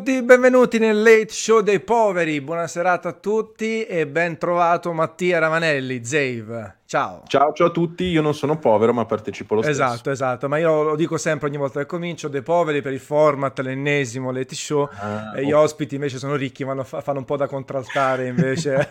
tutti, benvenuti nel Late Show dei Poveri. Buona serata a tutti e ben trovato Mattia Ravanelli, Zave. Ciao. Ciao, ciao a tutti, io non sono povero ma partecipo lo stesso. Esatto, esatto, ma io lo dico sempre ogni volta che comincio, dei poveri per il format, l'ennesimo late show, ah, e gli oh. ospiti invece sono ricchi, ma fanno un po' da contraltare invece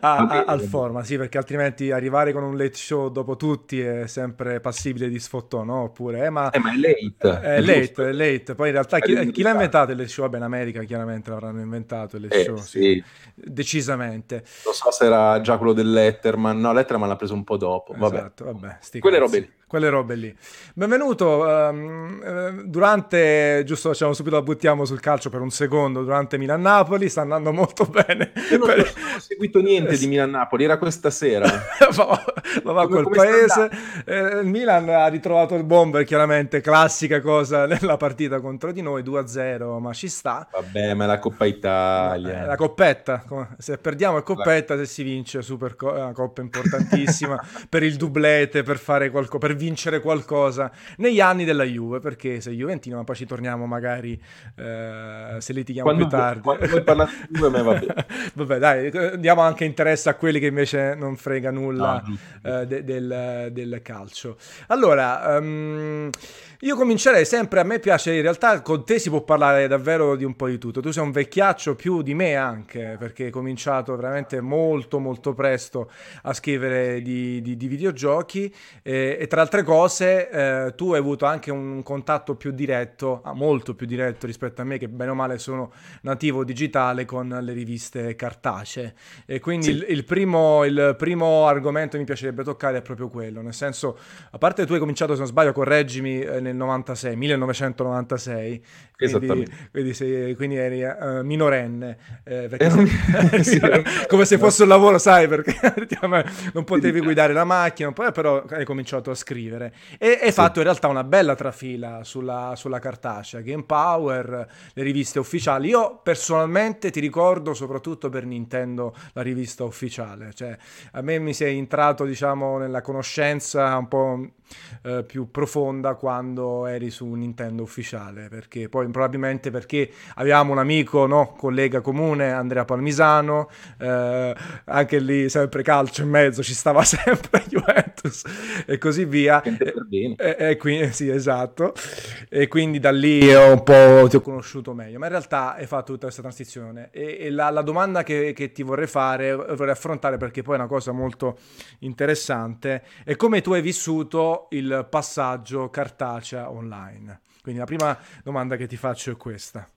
a, a, al format, sì, perché altrimenti arrivare con un late show dopo tutti è sempre passibile di sfottò, no? Oppure, eh, ma, eh, ma è late. È, è late, è late, poi in realtà chi, chi, l'ha inventato il late show? Vabbè, in America chiaramente l'avranno inventato il late eh, show, sì. sì. decisamente. Non so se era già quello del Letterman, no, Letterman l'ha preso un po' dopo. Vabbè, esatto, vabbè quelle robe lì quelle robe lì. Benvenuto. Um, durante, giusto, facciamo subito la buttiamo sul calcio per un secondo. Durante Milan-Napoli sta andando molto bene. Io non, per... non ho seguito niente di Milan-Napoli, era questa sera. ma va col paese. Eh, il Milan ha ritrovato il bomber, chiaramente, classica cosa nella partita contro di noi, 2-0, ma ci sta. Vabbè, ma è la Coppa Italia. Eh, la coppetta. Se perdiamo è coppetta, se si vince super co- una coppa importantissima per il dublete, per fare qualcosa, per vincere qualcosa negli anni della Juve, perché sei Juventino, ma poi ci torniamo magari eh, se litighiamo quando, più tardi. Quando vuoi parlare di Juve, vabbè. vabbè, dai, diamo anche interesse a quelli che invece non frega nulla no, eh, de- del, del, calcio. Allora, um, io comincerei sempre, a me piace, in realtà con te si può parlare davvero di un po' di tutto. Tu sei un vecchiaccio più di me anche, perché hai cominciato veramente molto molto presto a scrivere di, di, di videogiochi e, e, tra altre cose eh, tu hai avuto anche un contatto più diretto, ah, molto più diretto rispetto a me che bene o male sono nativo digitale con le riviste cartacee. E quindi sì. il, il, primo, il primo argomento che mi piacerebbe toccare è proprio quello, nel senso, a parte tu hai cominciato, se non sbaglio, correggimi, eh, nel 96, 1996, quindi, quindi, sei, quindi eri uh, minorenne, eh, sei, sì, come se fosse un lavoro, sai, perché non potevi guidare la macchina, poi però hai cominciato a scrivere. E hai sì. fatto in realtà una bella trafila sulla, sulla cartacea, Game Power, le riviste ufficiali. Io personalmente ti ricordo soprattutto per Nintendo la rivista ufficiale, cioè a me mi sei entrato diciamo nella conoscenza un po' eh, più profonda quando eri su Nintendo ufficiale, perché poi probabilmente perché avevamo un amico, no, collega comune, Andrea Palmisano, eh, anche lì sempre calcio in mezzo, ci stava sempre Juventus e così via. E, e, quindi, sì, esatto. E quindi da lì ho un po' ti ho conosciuto meglio, ma in realtà hai fatto tutta questa transizione. E, e la, la, domanda che, che ti vorrei fare, vorrei affrontare perché poi è una cosa molto interessante, è come tu hai vissuto il passaggio cartacea online? Quindi la prima domanda che ti faccio è questa.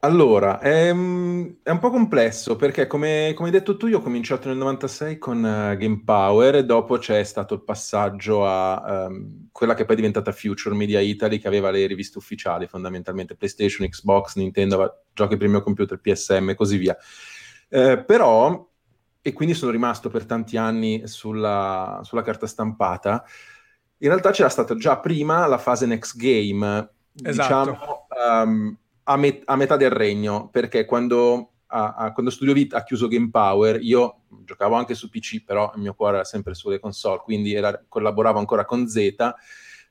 Allora, è, mm, è un po' complesso perché come, come, hai detto tu io ho cominciato nel 96 con uh, Game Power e dopo c'è stato il passaggio a um, quella che poi è diventata Future Media Italy che aveva le riviste ufficiali fondamentalmente, PlayStation, Xbox, Nintendo, giochi per il mio computer, PSM e così via. Eh, però, e quindi sono rimasto per tanti anni sulla, sulla carta stampata, in realtà c'era stata già prima la fase next game, esatto. diciamo um, a, met- a, metà del regno, perché quando, a, a, quando Studio Vita ha chiuso Game Power, io giocavo anche su PC, però il mio cuore era sempre sulle console, quindi era, collaboravo ancora con Z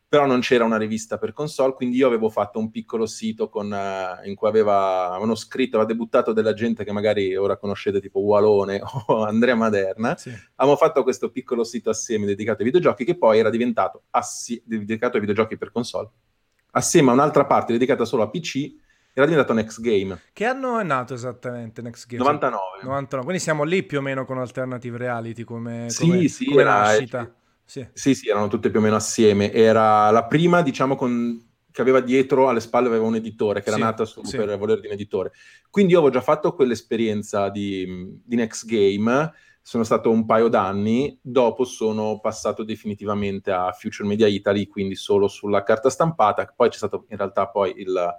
però non c'era una rivista per console, quindi io avevo fatto un piccolo sito con, uh, in cui aveva, avevano scritto, aveva debuttato della gente che magari ora conoscete, tipo Walone o Andrea Maderna. Sì. Avevamo fatto questo piccolo sito assieme dedicato ai videogiochi che poi era diventato assi- dedicato ai videogiochi per console, assieme a un'altra parte dedicata solo a PC era diventato Next Game. Che anno è nato esattamente Next Game? 99. 99. Quindi siamo lì più o meno con Alternative Reality come, sì, come, sì, come nascita. Sì. sì, sì, erano tutte più o meno assieme. Era la prima, diciamo, con... che aveva dietro, alle spalle aveva un editore, che era sì, nata su, sì. per volere di un editore. Quindi io avevo già fatto quell'esperienza di, di Next Game, sono stato un paio d'anni, dopo sono passato definitivamente a Future Media Italy, quindi solo sulla carta stampata, poi c'è stato in realtà poi il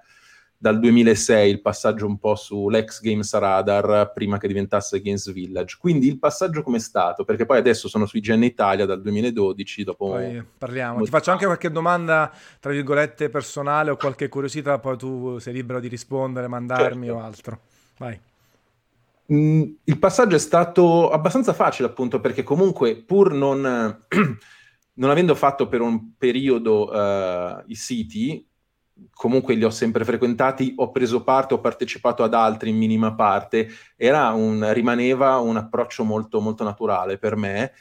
dal 2006 il passaggio un po' sull'ex Games Radar prima che diventasse Games Village. Quindi il passaggio com'è stato? Perché poi adesso sono su IGN Italia dal 2012. Dopo poi parliamo. Ti faccio anche qualche domanda, tra virgolette, personale o qualche curiosità, poi tu sei libero di rispondere, mandarmi certo. o altro. Vai. Mm, il passaggio è stato abbastanza facile, appunto, perché comunque pur non, non avendo fatto per un periodo uh, i siti, comunque li ho sempre frequentati, ho preso parte, ho partecipato ad altri in minima parte, un, rimaneva un approccio molto, molto naturale per me.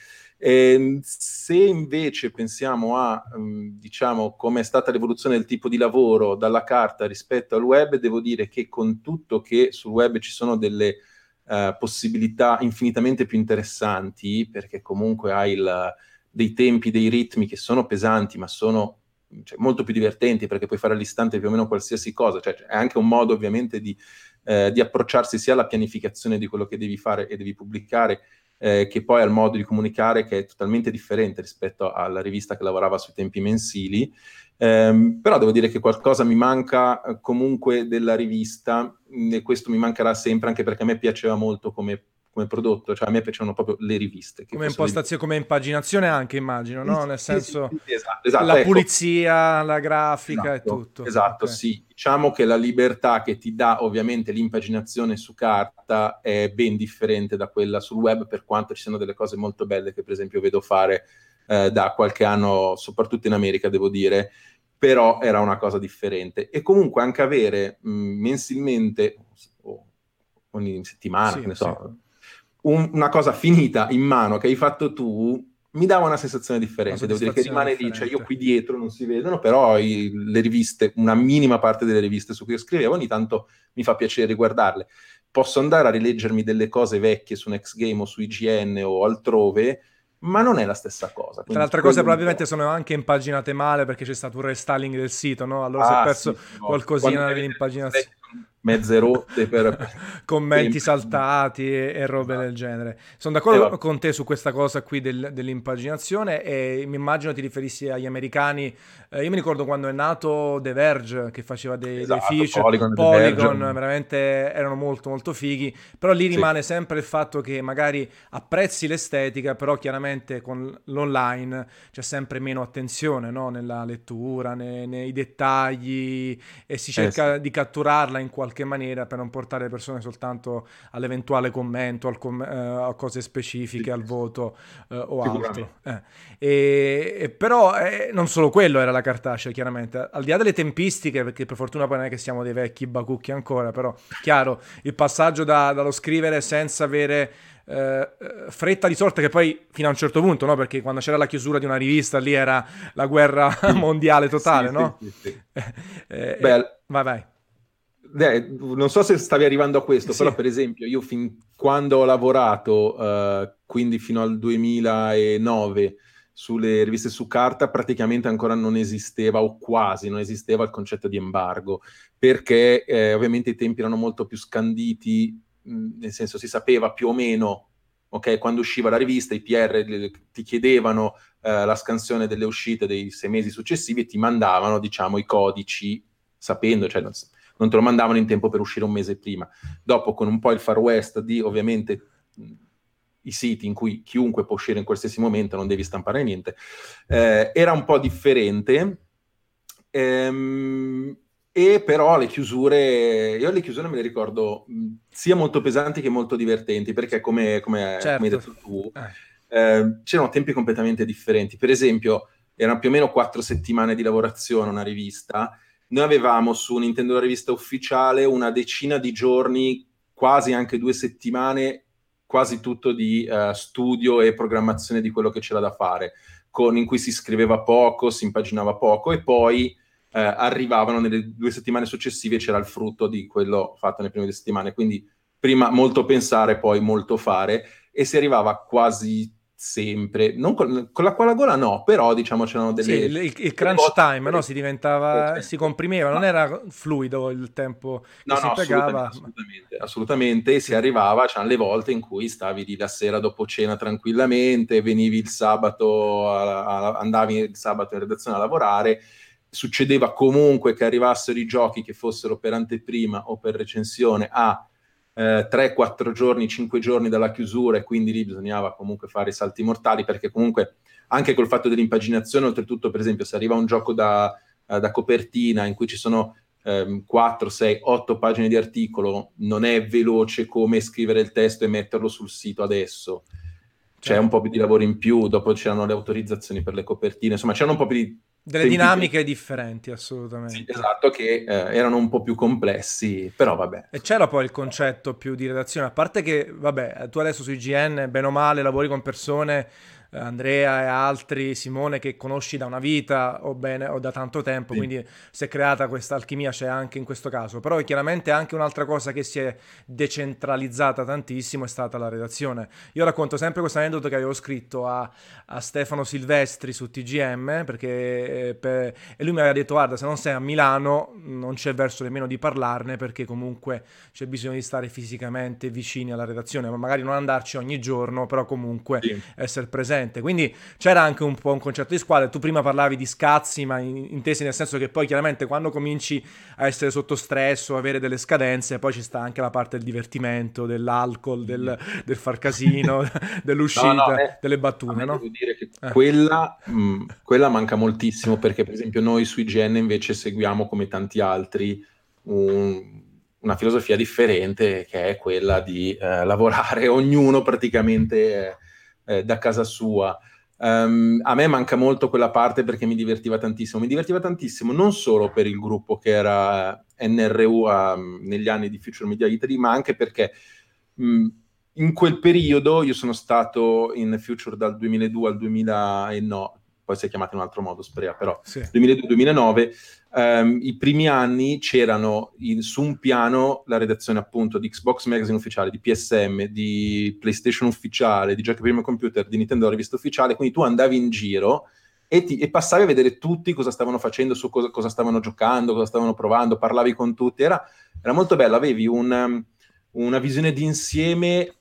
E ehm, se invece pensiamo a, um, diciamo, come è stata l'evoluzione del tipo di lavoro dalla carta rispetto al web, devo dire che con tutto che sul web ci sono delle uh, possibilità infinitamente più interessanti, perché comunque hai il, dei tempi, dei ritmi che sono pesanti, ma sono cioè, molto più divertenti perché puoi fare all'istante più o meno qualsiasi cosa, cioè è anche un modo ovviamente di, eh, di approcciarsi sia alla pianificazione di quello che devi fare e devi pubblicare, eh, che poi al modo di comunicare che è totalmente differente rispetto alla rivista che lavorava sui tempi mensili. Eh, però devo dire che qualcosa mi manca eh, comunque della rivista e questo mi mancherà sempre anche perché a me piaceva molto come come prodotto, cioè a me piacciono proprio le riviste. come impostazione, come impaginazione anche immagino, no? Nel senso, sì, sì, esatto, esatto, la ecco. pulizia, la grafica esatto, e tutto. Esatto, okay. sì. Diciamo che la libertà che ti dà ovviamente l'impaginazione su carta è ben differente da quella sul web, per quanto ci siano delle cose molto belle che per esempio vedo fare eh, da qualche anno, soprattutto in America, devo dire, però era una cosa differente. E comunque anche avere mh, mensilmente, o ogni settimana, sì, che ne so un, una cosa finita in mano che hai fatto tu mi dava una sensazione differente. Devo dire che rimane differente. lì, cioè io qui dietro non si vedono, però i, le riviste, una minima parte delle riviste su cui io scrivevo, ogni tanto mi fa piacere guardarle. Posso andare a rileggermi delle cose vecchie su Next Game o su IGN o altrove, ma non è la stessa cosa. Tra le altre cose probabilmente sono anche impaginate male perché c'è stato un restyling del sito, no? Allora ah, si è perso sì, no. qualcosina nell'impaginazione mezze rotte per commenti saltati e, e robe del genere. Sono d'accordo eh, con te su questa cosa qui del, dell'impaginazione e mi immagino ti riferissi agli americani. Eh, io mi ricordo quando è nato The Verge che faceva dei, esatto, dei feature, Polygon, Polygon veramente erano molto molto fighi, però lì rimane sì. sempre il fatto che magari apprezzi l'estetica, però chiaramente con l'online c'è sempre meno attenzione no? nella lettura, nei, nei, dettagli e si cerca eh sì. di catturarla in qualche maniera per non portare le persone soltanto all'eventuale commento, al com- eh, a cose specifiche, sì. al voto eh, o altro. Eh. E, e però eh, non solo quello era la cartacea, chiaramente. Al di là delle tempistiche, perché per fortuna poi non è che siamo dei vecchi bacucchi ancora, però chiaro, il passaggio da, dallo scrivere senza avere... Uh, fretta di sorte che poi fino a un certo punto, no? Perché quando c'era la chiusura di una rivista lì era la guerra mondiale totale, sì, no? Sì, sì, eh, Beh, vai, vai. Eh, non so se stavi arrivando a questo, sì. però per esempio io fin quando ho lavorato, uh, quindi fino al 2009, sulle riviste su carta, praticamente ancora non esisteva o quasi non esisteva il concetto di embargo, perché eh, ovviamente i tempi erano molto più scanditi, mh, nel senso si sapeva più o meno ok, quando usciva la rivista, i PR ti chiedevano eh, la scansione delle uscite dei sei mesi successivi e ti mandavano, diciamo, i codici sapendo, cioè non, non te lo mandavano in tempo per uscire un mese prima. Dopo, con un po' il far west di ovviamente i siti in cui chiunque può uscire in qualsiasi momento, non devi stampare niente, eh, era un po' differente. Ehm, e però le chiusure, io le chiusure me le ricordo sia molto pesanti che molto divertenti, perché come, come, certo. come hai detto tu, eh. Eh, c'erano tempi completamente differenti. Per esempio, erano più o meno quattro settimane di lavorazione una rivista, noi avevamo su Nintendo la rivista ufficiale una decina di giorni, quasi anche due settimane, quasi tutto di uh, studio e programmazione di quello che c'era da fare, con, in cui si scriveva poco, si impaginava poco e poi uh, arrivavano nelle due settimane successive c'era il frutto di quello fatto nelle prime due settimane. Quindi prima molto pensare, poi molto fare e si arrivava quasi sempre, non con, con l'acqua alla gola no, però diciamo c'erano delle... Sì, il, il crunch time, no? Si diventava, eh, si comprimeva, non era fluido il tempo no, no, si assolutamente, assolutamente, assolutamente, sì. si arrivava, c'erano le volte in cui stavi lì la sera dopo cena tranquillamente, venivi il sabato, a, a, andavi il sabato in redazione a lavorare, succedeva comunque che arrivassero i giochi che fossero per anteprima o per recensione a eh, 3-4 giorni, 5 giorni dalla chiusura e quindi lì bisognava comunque fare i salti mortali perché comunque anche col fatto dell'impaginazione, oltretutto per esempio se arriva un gioco da, uh, da copertina in cui ci sono um, 4, 6, 8 pagine di articolo, non è veloce come scrivere il testo e metterlo sul sito adesso. C'è certo. un po' più di lavoro in più, dopo c'erano le autorizzazioni per le copertine, insomma c'erano un po' più di delle dinamiche differenti, assolutamente. Sì, esatto, che eh, erano un po' più complessi, però vabbè. E c'era poi il concetto più di redazione, a parte che, vabbè, tu adesso su IGN, bene o male, lavori con persone Andrea e altri, Simone che conosci da una vita o, bene, o da tanto tempo, sì. quindi si è creata questa alchimia, c'è anche in questo caso. Però chiaramente anche un'altra cosa che si è decentralizzata tantissimo è stata la redazione. Io racconto sempre questo aneddoto che avevo scritto a, a Stefano Silvestri su TGM, perché, eh, per, e lui mi aveva detto guarda se non sei a Milano non c'è verso nemmeno di parlarne perché comunque c'è bisogno di stare fisicamente vicini alla redazione, ma magari non andarci ogni giorno, però comunque sì. essere presenti presente. Quindi c'era anche un po' un concetto di squadra. Tu prima parlavi di scazzi, ma in, intesi nel senso che poi chiaramente quando cominci a essere sotto stress o avere delle scadenze, poi ci sta anche la parte del divertimento, dell'alcol, del, del far casino, dell'uscita, no, no, eh, delle battute. No? Devo dire che eh. quella, mh, mm, quella manca moltissimo perché, per esempio, noi sui IGN invece seguiamo come tanti altri un una filosofia differente che è quella di eh, lavorare ognuno praticamente eh, eh, da casa sua. Um, a me manca molto quella parte perché mi divertiva tantissimo. Mi divertiva tantissimo non solo per il gruppo che era NRU um, negli anni di Future Media Italy, ma anche perché um, in quel periodo io sono stato in Future dal 2002 al 2009, poi si è chiamato in un altro modo, Sprea, però sì. 2002-2009 Um, I primi anni c'erano in, su un piano la redazione appunto di Xbox Magazine ufficiale, di PSM, di PlayStation ufficiale, di Giochi Primo Computer, di Nintendo Rivista ufficiale, quindi tu andavi in giro e, ti, e passavi a vedere tutti cosa stavano facendo, su cosa, cosa, stavano giocando, cosa stavano provando, parlavi con tutti, era, era molto bello, avevi un, una visione d'insieme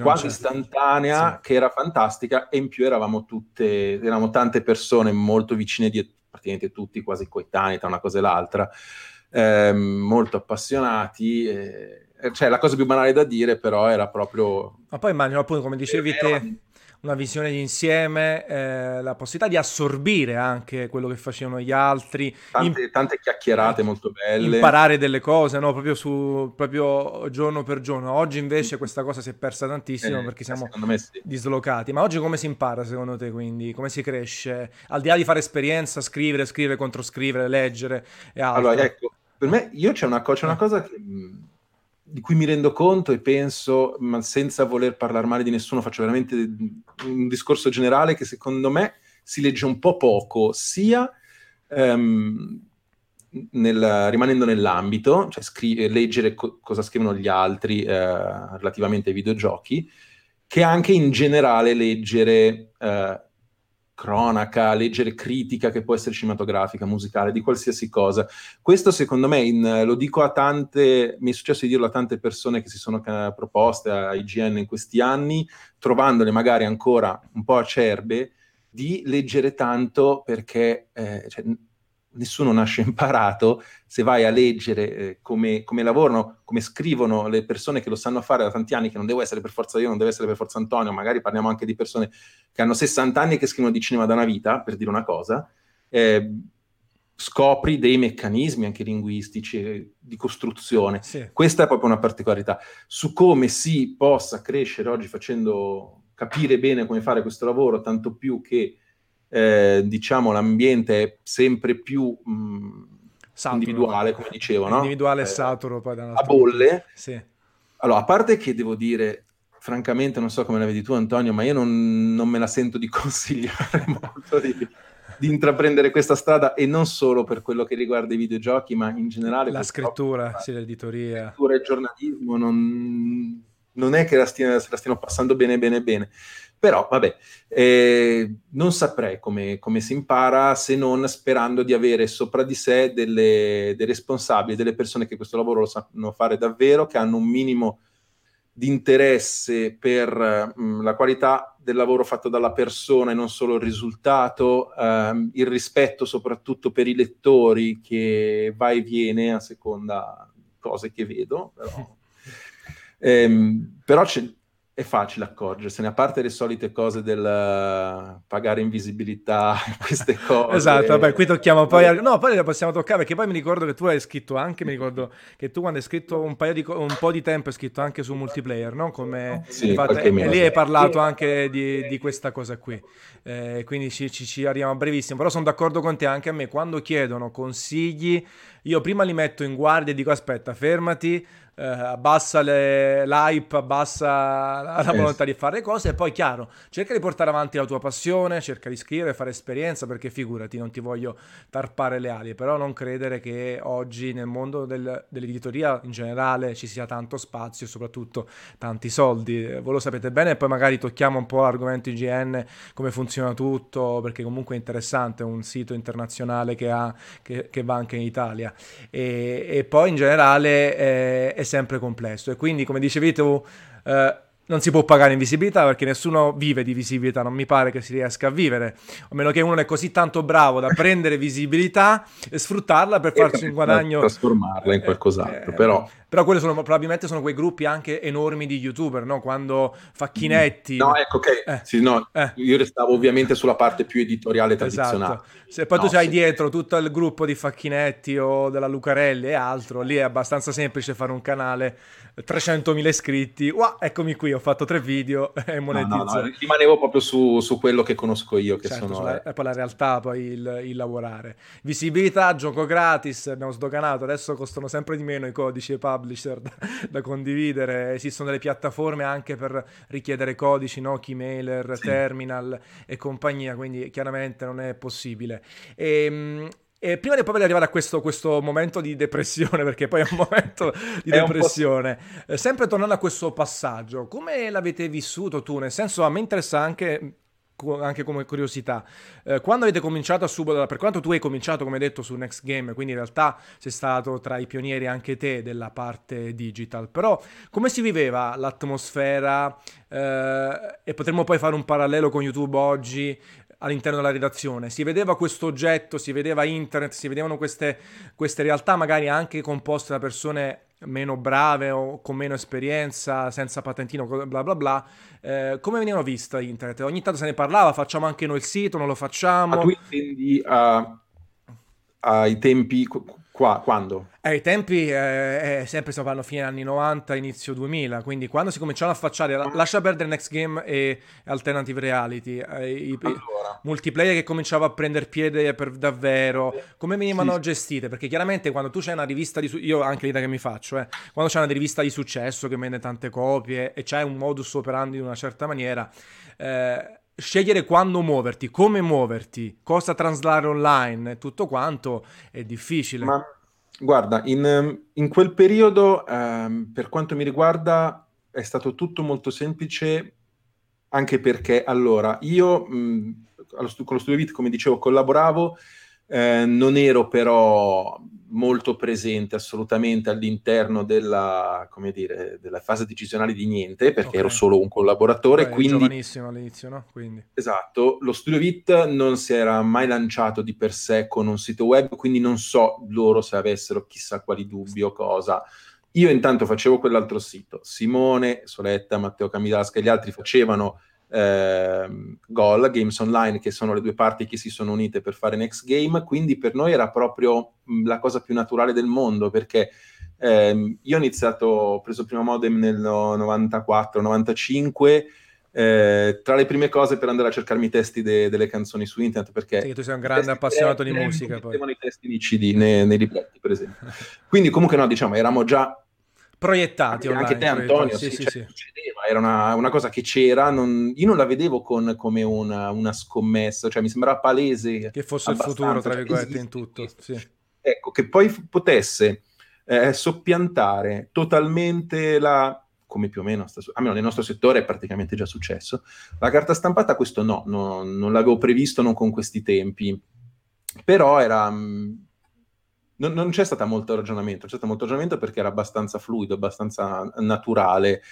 quasi istantanea sì. che era fantastica e in più eravamo tutte, eravamo tante persone molto vicine di praticamente tutti quasi coetanei tra una cosa e l'altra, eh, molto appassionati. Eh, cioè, la cosa più banale da dire, però, era proprio. Ma poi immagino, appunto, come dicevi te, una visione di insieme, eh, la possibilità di assorbire anche quello che facevano gli altri. Tante, in... tante chiacchierate molto belle. Imparare delle cose, no? Proprio, su, proprio giorno per giorno. Oggi invece questa cosa si è persa tantissimo eh, perché siamo sì. dislocati. Ma oggi come si impara secondo te quindi? Come si cresce? Al di là di fare esperienza, scrivere, scrivere, controscrivere, leggere e altro. Allora, ecco, per me, io c'è una, c'è una cosa che di cui mi rendo conto e penso, ma senza voler parlare male di nessuno, faccio veramente un discorso generale che secondo me si legge un po' poco, sia um, nel, rimanendo nell'ambito, cioè scri- leggere co- cosa scrivono gli altri uh, relativamente ai videogiochi, che anche in generale leggere uh, cronaca, leggere critica che può essere cinematografica, musicale, di qualsiasi cosa. Questo secondo me, in, lo dico a tante, mi è successo di dirlo a tante persone che si sono uh, proposte a IGN in questi anni, trovandole magari ancora un po' acerbe, di leggere tanto perché eh, cioè, nessuno nasce imparato, se vai a leggere eh, come, come, lavorano, come scrivono le persone che lo sanno fare da tanti anni, che non devo essere per forza io, non deve essere per forza Antonio, magari parliamo anche di persone che hanno 60 anni e che scrivono di cinema da una vita, per dire una cosa, eh, scopri dei meccanismi anche linguistici eh, di costruzione. Sì. Questa è proprio una particolarità. Su come si possa crescere oggi facendo capire bene come fare questo lavoro, tanto più che eh, diciamo l'ambiente è sempre più mh, individuale, come dicevo, no? Individuale e eh, saturo poi da A bolle. Sì. Allora, a parte che devo dire, francamente, non so come la vedi tu, Antonio, ma io non, non me la sento di consigliare molto di, di, intraprendere questa strada e non solo per quello che riguarda i videogiochi, ma in generale. La scrittura, sì, l'editoria. La scrittura e il giornalismo non, non è che la stiano, la stiano passando bene, bene, bene. Però, vabbè, eh, non saprei come, come, si impara se non sperando di avere sopra di sé delle, dei responsabili, delle persone che questo lavoro lo sanno fare davvero, che hanno un minimo di interesse per mh, mm, la qualità del lavoro fatto dalla persona e non solo il risultato, ehm, il rispetto soprattutto per i lettori che va e viene a seconda cose che vedo, però, ehm, però c'è è facile accorgersene, a parte le solite cose del uh, pagare invisibilità, queste cose. esatto, vabbè, qui tocchiamo poi... No, poi le possiamo toccare, perché poi mi ricordo che tu hai scritto anche, mi ricordo che tu quando hai scritto un, paio di, un po' di tempo hai scritto anche su multiplayer, no? Come, sì, infatti, e, e lì hai parlato anche di, di questa cosa qui. Eh, quindi ci, ci, ci arriviamo a brevissimo, però sono d'accordo con te, anche a me, quando chiedono consigli, io prima li metto in guardia e dico aspetta, fermati, eh, abbassa le, l'hype, abbassa la, la volontà di fare cose e poi chiaro, cerca di portare avanti la tua passione, cerca di scrivere, fare esperienza perché figurati, non ti voglio tarpare le ali, però non credere che oggi nel mondo del, dell'editoria in generale ci sia tanto spazio e soprattutto tanti soldi, voi lo sapete bene e poi magari tocchiamo un po' l'argomento IGN, come funziona tutto, perché comunque è interessante, è un sito internazionale che, ha, che, che va anche in Italia. E, e poi in generale eh, è sempre complesso e quindi come dicevi tu eh, non si può pagare in visibilità perché nessuno vive di visibilità, non mi pare che si riesca a vivere, a meno che uno non è così tanto bravo da prendere visibilità e sfruttarla per farci un guadagno. Trasformarla in qualcos'altro, eh, però... Però quelli sono, probabilmente sono quei gruppi anche enormi di youtuber, no? Quando Facchinetti... No, ecco, ok. Eh. Sì, no, eh. Io restavo ovviamente sulla parte più editoriale esatto. tradizionale. Esatto. Se poi no, tu hai sì. dietro tutto il gruppo di Facchinetti o della Lucarelli e altro, lì è abbastanza semplice fare un canale 300.000 iscritti, wow, eccomi qui, ho fatto tre video e monetizzo. No, no, no, rimanevo proprio su, su, quello che conosco io, che certo, sono... Sulla, è poi la realtà, poi il, il, lavorare. Visibilità, gioco gratis, abbiamo sdoganato, adesso costano sempre di meno i codici e publisher da, da, condividere, esistono delle piattaforme anche per richiedere codici, no? Keymailer, sì. Terminal e compagnia, quindi chiaramente non è possibile. E, ehm, e prima di poi arrivare a questo, questo, momento di depressione, perché poi è un momento di depressione, eh, sempre tornando a questo passaggio, come l'avete vissuto tu? Nel senso, a me interessa anche anche come curiosità, eh, quando avete cominciato a subito, per quanto tu hai cominciato come detto su Next Game, quindi in realtà sei stato tra i pionieri anche te della parte digital, però come si viveva l'atmosfera eh, e potremmo poi fare un parallelo con YouTube oggi, all'interno della redazione. Si vedeva questo oggetto, si vedeva internet, si vedevano queste, queste realtà magari anche composte da persone meno brave o con meno esperienza, senza patentino, bla bla bla. Eh, come venivano viste internet? Ogni tanto se ne parlava, facciamo anche noi il sito, non lo facciamo. Ma tu intendi uh, ai tempi Qua, quando? Eh, I tempi, eh, eh, sempre stiamo parlando fine anni 90, inizio 2000, quindi quando si cominciano a affacciare, la, lascia perdere Next Game e Alternative Reality, eh, i, allora. multiplayer che cominciava a prendere piede per davvero, come venivano sì. gestite? Perché chiaramente quando tu c'hai una rivista di successo, io anche l'idea che mi faccio, eh, quando c'è una rivista di successo che vende tante copie e c'è un modus operandi in una certa maniera, eh, scegliere quando muoverti, come muoverti, cosa traslare online, tutto quanto è difficile. Ma guarda, in, in quel periodo, ehm, per quanto mi riguarda, è stato tutto molto semplice, anche perché allora io mh, con lo Studio Vit, come dicevo, collaboravo eh, non ero però molto presente assolutamente all'interno della, dire, della fase decisionale di niente, perché okay. ero solo un collaboratore. Beh, quindi... giovanissimo all'inizio, no? Quindi... Esatto, lo Studio Vit non si era mai lanciato di per sé con un sito web, quindi non so loro se avessero chissà quali dubbi o cosa. Io intanto facevo quell'altro sito. Simone, Soletta, Matteo Camidasca e gli altri facevano eh, Goal, Games Online, che sono le due parti che si sono unite per fare Next Game, quindi per noi era proprio la cosa più naturale del mondo, perché eh, io ho iniziato, ho preso il primo modem nel 94-95, eh, tra le prime cose per andare a cercarmi i testi de- delle canzoni su internet perché sì, tu sei un grande appassionato di musica poi. i testi di CD nei, nei libretti per esempio quindi comunque no diciamo eravamo già proiettati anche, anche te Antonio sì, sì, cioè, sì, succedeva, era una, una, cosa che c'era non, io non la vedevo con, come una, una, scommessa cioè mi sembrava palese che fosse il futuro tra virgolette in tutto ecco che poi f- potesse eh, soppiantare totalmente la come più o meno, almeno nel nostro settore è praticamente già successo. La carta stampata questo no, no non l'avevo previsto, non con questi tempi, però era, mm, non, non, c'è stato molto ragionamento, c'è stato molto ragionamento perché era abbastanza fluido, abbastanza naturale.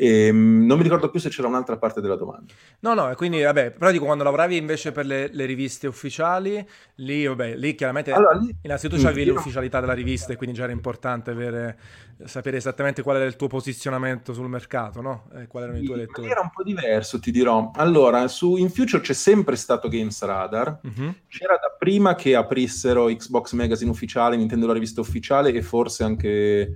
E, ehm, non mi ricordo più se c'era un'altra parte della domanda. No, no, quindi vabbè, però dico quando lavoravi invece per le, le riviste ufficiali, lì, vabbè, lì chiaramente allora, lì, innanzitutto c'avevi l'ufficialità della rivista e quindi già era importante avere, sapere esattamente qual era il tuo posizionamento sul mercato, no? E quali erano sì, i tuoi lettori. Era un po' diverso, ti dirò. Allora, su In Future c'è sempre stato Games Radar, uh-huh. c'era da prima che aprissero Xbox Magazine ufficiale, Nintendo la rivista ufficiale e forse anche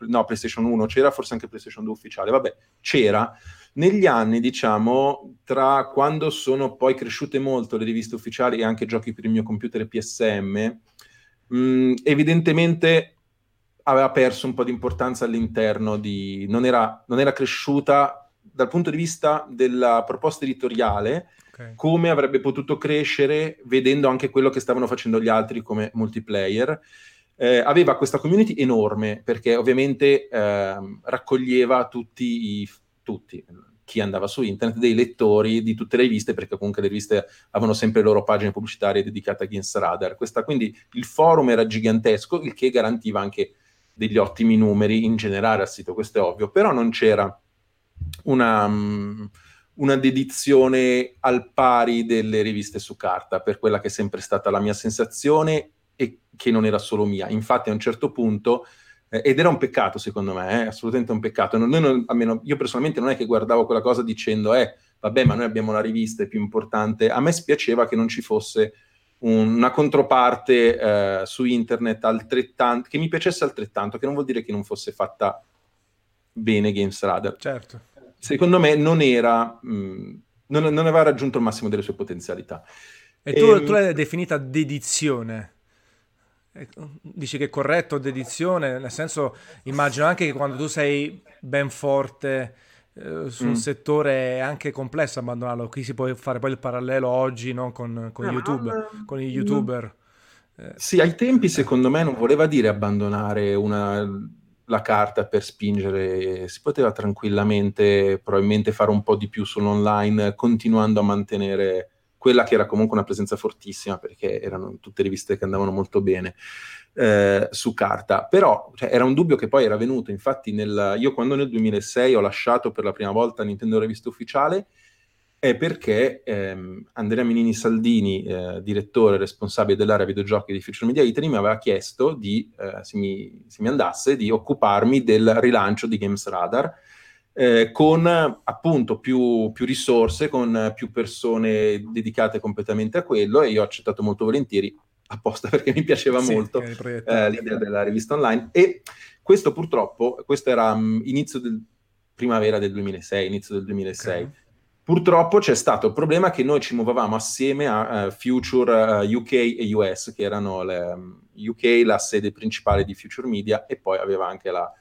no, PlayStation 1 c'era, forse anche PlayStation 2 ufficiale, vabbè, c'era. Negli anni, diciamo, tra quando sono poi cresciute molto le riviste ufficiali e anche giochi per il mio computer PSM, mh, evidentemente aveva perso un po' di importanza all'interno di... non era, non era cresciuta dal punto di vista della proposta editoriale, okay. come avrebbe potuto crescere vedendo anche quello che stavano facendo gli altri come multiplayer eh, aveva questa community enorme perché ovviamente eh, raccoglieva tutti, i, tutti, chi andava su internet, dei lettori di tutte le riviste, perché comunque le riviste avevano sempre le loro pagine pubblicitarie dedicate a Games Radar. Questa, quindi il forum era gigantesco, il che garantiva anche degli ottimi numeri in generale al sito, questo è ovvio, però non c'era una, um, una dedizione al pari delle riviste su carta, per quella che è sempre stata la mia sensazione e che non era solo mia. Infatti a un certo punto, eh, ed era un peccato secondo me, eh, assolutamente un peccato, non, non, almeno io personalmente non è che guardavo quella cosa dicendo, eh, vabbè, ma noi abbiamo la rivista, è più importante. A me spiaceva che non ci fosse un, una controparte eh, su internet altrettanto, che mi piacesse altrettanto, che non vuol dire che non fosse fatta bene Games Radar. Certo. Secondo me non era, mh, mm, non, non, aveva raggiunto il massimo delle sue potenzialità. E e, ehm, tu l'hai definita dedizione. Ecco, dici che è corretto dedizione, nel senso immagino anche che quando tu sei ben forte eh, su un mm. settore è anche complesso abbandonarlo. Qui si può fare poi il parallelo oggi no? con, con, YouTube, no, con i youtuber. Eh. Sì, ai tempi secondo me non voleva dire abbandonare una, la carta per spingere, si poteva tranquillamente probabilmente fare un po' di più sull'online continuando a mantenere quella che era comunque una presenza fortissima perché erano tutte riviste che andavano molto bene eh, su carta. Però cioè, era un dubbio che poi era venuto, infatti nel, io quando nel 2006 ho lasciato per la prima volta Nintendo Rivista Ufficiale è perché ehm, Andrea Minini Saldini, eh, direttore responsabile dell'area videogiochi di Future Media Italy, mi aveva chiesto di, eh, se, mi, se mi andasse di occuparmi del rilancio di Games Radar eh, con appunto più, più, risorse, con più persone dedicate completamente a quello e io ho accettato molto volentieri apposta perché mi piaceva sì, molto eh, l'idea della rivista online e questo purtroppo, questo era um, inizio del primavera del 2006, inizio del 2006. Okay. Purtroppo c'è stato il problema che noi ci muovevamo assieme a uh, Future uh, UK e US, che erano le, um, UK la sede principale di Future Media e poi aveva anche la,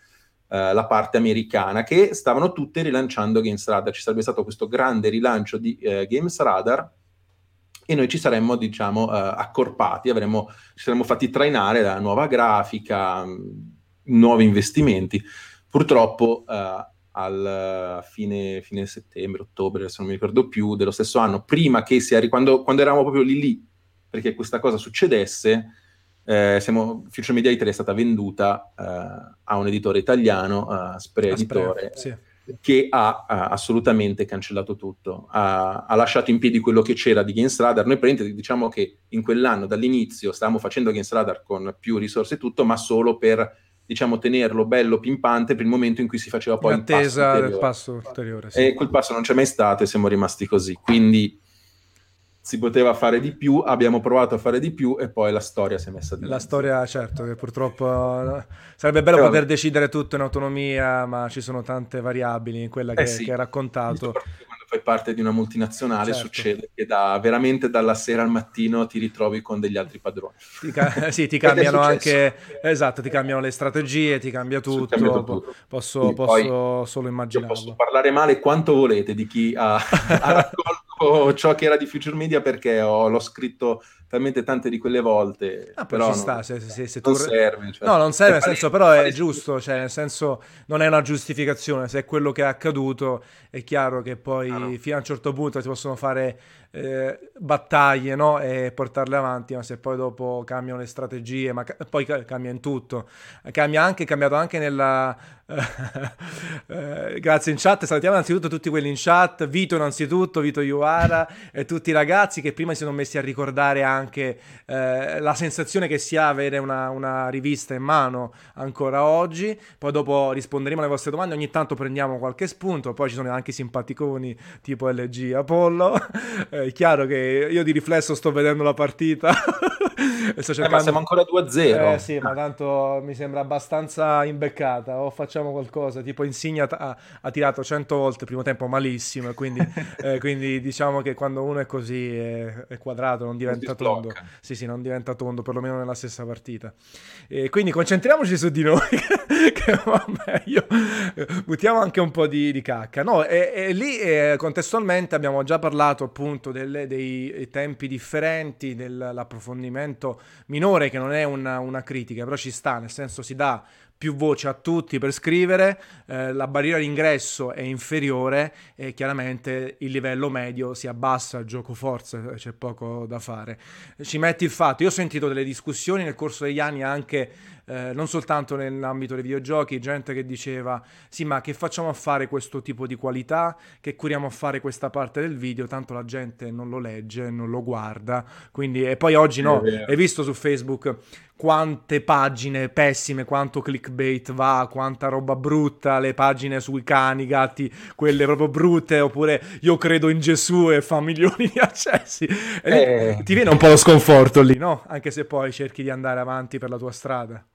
eh, la parte americana, che stavano tutte rilanciando Games Radar. Ci sarebbe stato questo grande rilancio di eh, Games Radar e noi ci saremmo, diciamo, eh, accorpati, avremmo, ci saremmo fatti trainare da nuova grafica, mh, mm, nuovi investimenti. Purtroppo eh, al fine, fine, settembre, ottobre, se non mi ricordo più, dello stesso anno, prima che si arrivi, quando, quando eravamo proprio lì lì, perché questa cosa succedesse, eh, siamo, Future Media Italy è stata venduta eh, a un editore italiano, a Spray Editore, sì. che ha, ha, assolutamente cancellato tutto, ha, ha, lasciato in piedi quello che c'era di Games Radar. Noi praticamente diciamo che in quell'anno, dall'inizio, stavamo facendo Games Radar con più risorse e tutto, ma solo per diciamo, tenerlo bello, pimpante per il momento in cui si faceva poi in attesa del passo ulteriore. Sì. E quel passo non c'è mai stato e siamo rimasti così. Quindi si poteva fare di più, abbiamo provato a fare di più e poi la storia si è messa di La storia, certo, che purtroppo sarebbe bello Però... poter decidere tutto in autonomia, ma ci sono tante variabili in quella che, eh sì. che hai raccontato. Quando fai parte di una multinazionale certo. succede che da, veramente dalla sera al mattino ti ritrovi con degli altri padroni. Ti ca- sì, ti cambiano anche, esatto, ti cambiano le strategie, ti cambia tutto. tutto. Posso, posso solo immaginare. Posso parlare male quanto volete di chi ha, ha raccolto ciò che era di Future Media perché ho, l'ho scritto talmente tante di quelle volte. Ah, però ci sta, non, se, se, se non tu... serve. Cioè, No, non serve, nel è senso, però è giusto, cioè, nel senso, non è una giustificazione, se è quello che è accaduto, è chiaro che poi Chiaro. fino a un certo punto si possono fare eh, battaglie, no? E portarle avanti, ma se poi dopo cambiano le strategie, ma ca- poi ca- cambia in tutto. Cambia anche, è cambiato anche nella... eh, grazie in chat, salutiamo innanzitutto tutti quelli in chat, Vito innanzitutto, Vito Iuara e tutti i ragazzi che prima si sono messi a ricordare anche eh, la sensazione che si ha avere una, una rivista in mano ancora oggi, poi dopo risponderemo alle vostre domande, ogni tanto prendiamo qualche spunto, poi ci sono anche i simpaticoni tipo LG Apollo, è chiaro che io di riflesso sto vedendo la partita. Sto Eh, ma cercando... siamo ancora 2-0. Eh sì, ma tanto mi sembra abbastanza imbeccata. O facciamo qualcosa, tipo Insigne ha, ha- tirato 100 volte il primo tempo malissimo, quindi, eh, quindi diciamo che quando uno è così è, è quadrato, non diventa tondo. Sì, sì, non diventa tondo, perlomeno nella stessa partita. E quindi concentriamoci su di noi, che va meglio. Buttiamo anche un po' di, di cacca. No, e, e lì eh, contestualmente abbiamo già parlato appunto delle- dei tempi differenti, dell'approfondimento minore, che non è una, una critica, però ci sta, nel senso si dà più voce a tutti per scrivere, eh, la barriera d'ingresso è inferiore e chiaramente il livello medio si abbassa, gioco forza, c'è poco da fare. Ci metti il fatto, io ho sentito delle discussioni nel corso degli anni anche eh, non soltanto nell'ambito dei videogiochi, gente che diceva sì ma che facciamo a fare questo tipo di qualità, che curiamo a fare questa parte del video, tanto la gente non lo legge, non lo guarda, quindi e poi oggi no, hai visto su Facebook quante pagine pessime, quanto clickbait va, quanta roba brutta, le pagine sui cani, gatti, quelle proprio brutte, oppure io credo in Gesù e fa milioni di accessi. Eh. Ti viene un po' lo sconforto lì, no? Anche se poi cerchi di andare avanti per la tua strada.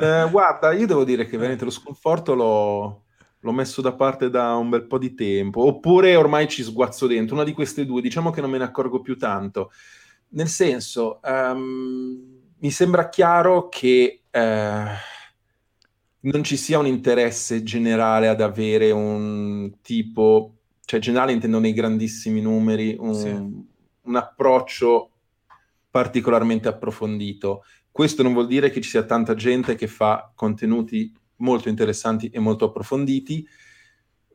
Eh, guarda, io devo dire che veramente lo sconforto l'ho, l'ho messo da parte da un bel po' di tempo, oppure ormai ci sguazzo dentro, una di queste due, diciamo che non me ne accorgo più tanto. Nel senso, ehm, mi sembra chiaro che eh, non ci sia un interesse generale ad avere un tipo, cioè generale intendo nei grandissimi numeri, un, Sì. un approccio particolarmente approfondito. Questo non vuol dire che ci sia tanta gente che fa contenuti molto interessanti e molto approfonditi,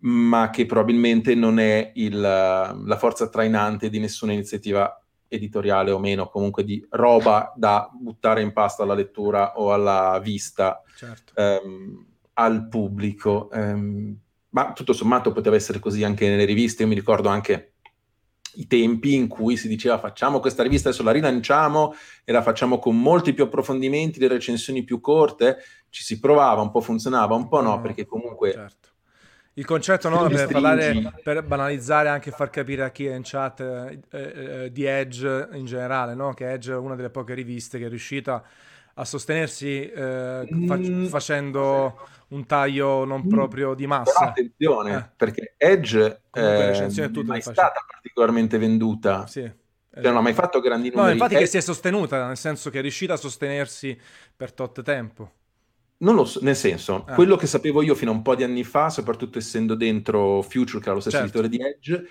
ma che probabilmente non è il- la forza trainante di nessuna iniziativa editoriale o meno, comunque di roba da buttare in pasta alla lettura o alla vista Certo. ehm, al pubblico. Ehm, ma tutto sommato poteva essere così anche nelle riviste. Io mi ricordo anche i tempi in cui si diceva facciamo questa rivista, adesso la rilanciamo e la facciamo con molti più approfondimenti, le recensioni più corte. Ci si provava, un po' funzionava, un po' no, perché comunque Certo. Il concetto no, per, parlare, per banalizzare anche e far capire a chi è in chat eh, eh, di Edge in generale, no? che Edge è una delle poche riviste che è riuscita a sostenersi eh, fac- Mm. facendo un taglio non Mm. proprio di Però massa. attenzione, Eh. perché Edge Comunque eh, non è stata particolarmente venduta, Sì, cioè non ha mai fatto grandi No, numeri. infatti Edge- che si è sostenuta, nel senso che è riuscita a sostenersi per tot tempo. Non lo so, nel senso, Ah. quello che sapevo io fino a un po' di anni fa, soprattutto essendo dentro Future, che era lo stesso Certo. editore di Edge,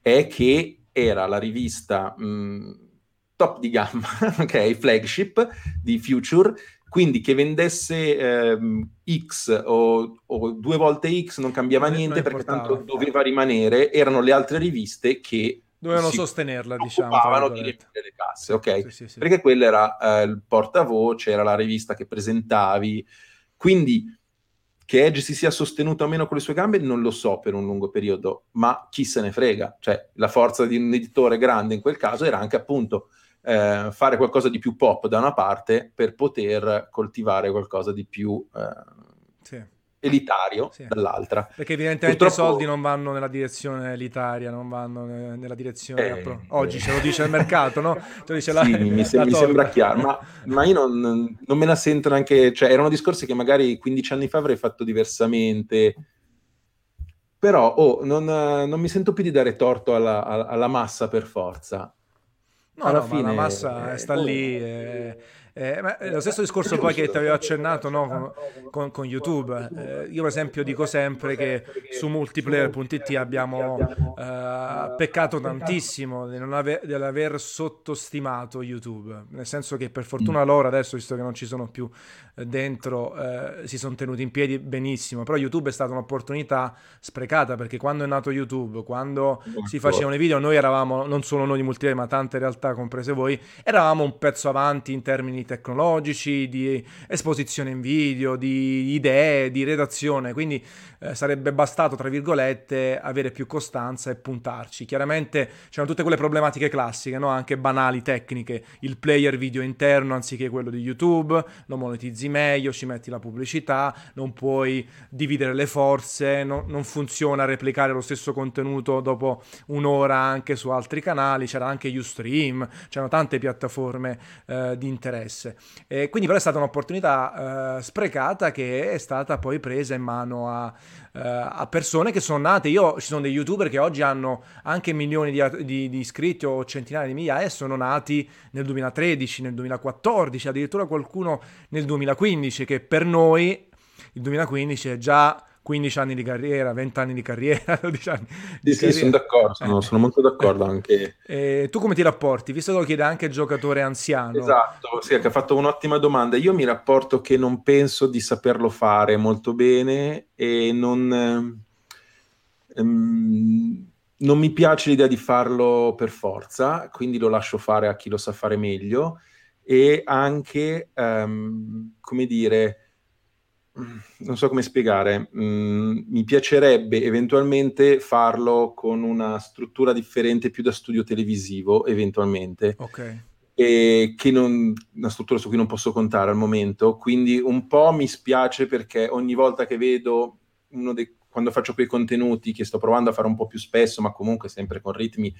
è che era la rivista mh, top di gamma, ok, flagship di Future, quindi che vendesse ehm, X o, o due volte X non cambiava niente non perché tanto doveva rimanere, erano le altre riviste che Dovevano sostenerla, diciamo. occupavano di riempire le casse, ok? Sì, sì, sì. perché quella era eh, il portavoce, era la rivista che presentavi. Quindi che Edge si sia sostenuto o meno con le sue gambe non lo so per un lungo periodo, ma chi se ne frega. Cioè, la forza di un editore grande in quel caso era anche appunto eh, fare qualcosa di più pop da una parte per poter coltivare qualcosa di più eh. Elitario Sì. dall'altra. Perché evidentemente Purtroppo- i soldi non vanno nella direzione elitaria, non vanno ne- nella direzione... Eh, appro- Oggi eh. ce lo dice il mercato, no? Dice la, Sì, mi, se- la mi sembra chiaro, ma, ma io non, non me la sento neanche, cioè erano discorsi che magari 15 anni fa avrei fatto diversamente, però oh, non, eh, non mi sento più di dare torto alla, alla- massa per forza. No, alla no, fine, la massa eh, sta lì e, Eh, ma lo stesso discorso poi che ti avevo accennato no, con, con, YouTube. Eh, io per esempio dico sempre che su multiplayer.it abbiamo eh, peccato tantissimo di non ave- dell'aver sottostimato YouTube, nel senso che per fortuna mm. loro adesso, visto che non ci sono più eh, dentro, eh, si sono tenuti in piedi benissimo, però YouTube è stata un'opportunità sprecata perché quando è nato YouTube, quando si facevano i video, noi eravamo, non solo noi di multiplayer, ma tante realtà comprese voi, eravamo un pezzo avanti in termini tecnologici, di esposizione in video, di idee, di redazione, quindi eh, sarebbe bastato, tra virgolette, avere più costanza e puntarci. Chiaramente c'erano tutte quelle problematiche classiche, no? anche banali, tecniche, il player video interno anziché quello di YouTube, lo monetizzi meglio, ci metti la pubblicità, non puoi dividere le forze, no? non funziona replicare lo stesso contenuto dopo un'ora anche su altri canali, c'era anche Ustream, c'erano tante piattaforme eh, di interesse. E quindi però è stata un'opportunità eh, sprecata che è stata poi presa in mano a, eh, a, persone che sono nate. Io ci sono dei youtuber che oggi hanno anche milioni di, di, di iscritti o centinaia di migliaia e sono nati nel 2013, nel 2014, addirittura qualcuno nel 2015, che per noi il 2015 è già 15 anni di carriera, 20 anni di carriera, 12 anni di sì, carriera. Sì, sono d'accordo, sono, eh. sono molto d'accordo anche. Eh, tu come ti rapporti? Visto che lo chiede anche il giocatore anziano. Esatto, sì, che ha fatto un'ottima domanda. Io mi rapporto che non penso di saperlo fare molto bene e non... Ehm, non mi piace l'idea di farlo per forza, quindi lo lascio fare a chi lo sa fare meglio e anche, um, come dire, non so come spiegare, mm, mi piacerebbe eventualmente farlo con una struttura differente più da studio televisivo, eventualmente. Ok. E che non, una struttura su cui non posso contare al momento, quindi un po' mi spiace perché ogni volta che vedo uno dei quando faccio quei contenuti che sto provando a fare un po' più spesso, ma comunque sempre con ritmi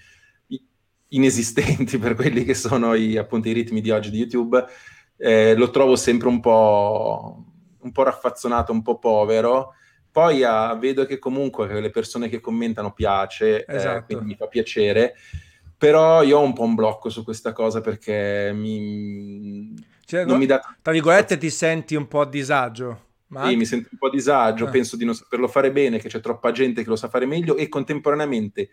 inesistenti per quelli che sono i, appunto i ritmi di oggi di YouTube, eh, lo trovo sempre un po' un po' raffazzonato, un po' povero. Poi ah, vedo che comunque le persone che commentano piace, eh, esatto. eh, quindi mi fa piacere. Però io ho un po' un blocco su questa cosa perché mi... Cioè, non no, mi dà... Tra virgolette ti senti un po' a disagio. Ma... Sì, mi sento un po' a disagio, ah. penso di non saperlo fare bene, che c'è troppa gente che lo sa fare meglio e contemporaneamente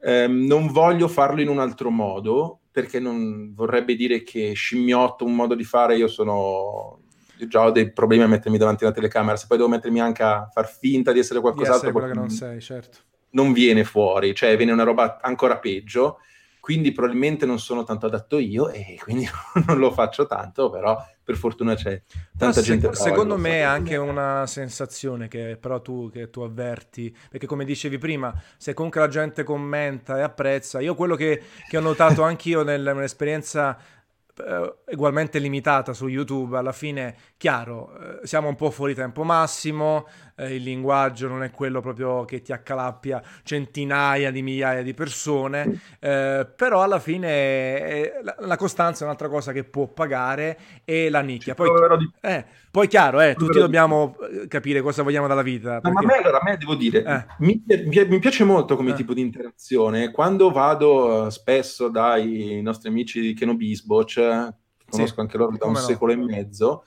ehm, non voglio farlo in un altro modo perché non vorrebbe dire che scimmiotto un modo di fare, io sono già ho dei problemi a mettermi davanti alla telecamera, se poi devo mettermi anche a far finta di essere qualcos'altro, di essere che non sei, certo. Non viene fuori, cioè viene una roba ancora peggio, quindi probabilmente non sono tanto adatto io e quindi non lo faccio tanto, però per fortuna c'è tanta se, gente. Secondo me è anche una sensazione che però tu, che tu avverti, perché come dicevi prima, se comunque la gente commenta e apprezza, io quello che, che ho notato anch'io nell'esperienza eh, ugualmente limitata su YouTube, alla fine, chiaro, eh, siamo un po' fuori tempo massimo, eh, il linguaggio non è quello proprio che ti accalappia centinaia di migliaia di persone, eh, però alla fine eh, la, la, costanza è un'altra cosa che può pagare e la nicchia. Poi, eh, poi chiaro, eh, tutti dobbiamo di... capire cosa vogliamo dalla vita. Perché... ma a me, allora, a me devo dire, eh. mi, mi, piace molto come tipo di interazione. Quando vado spesso dai nostri amici di Kenobisboch, conosco sì, anche loro da un no. secolo e mezzo,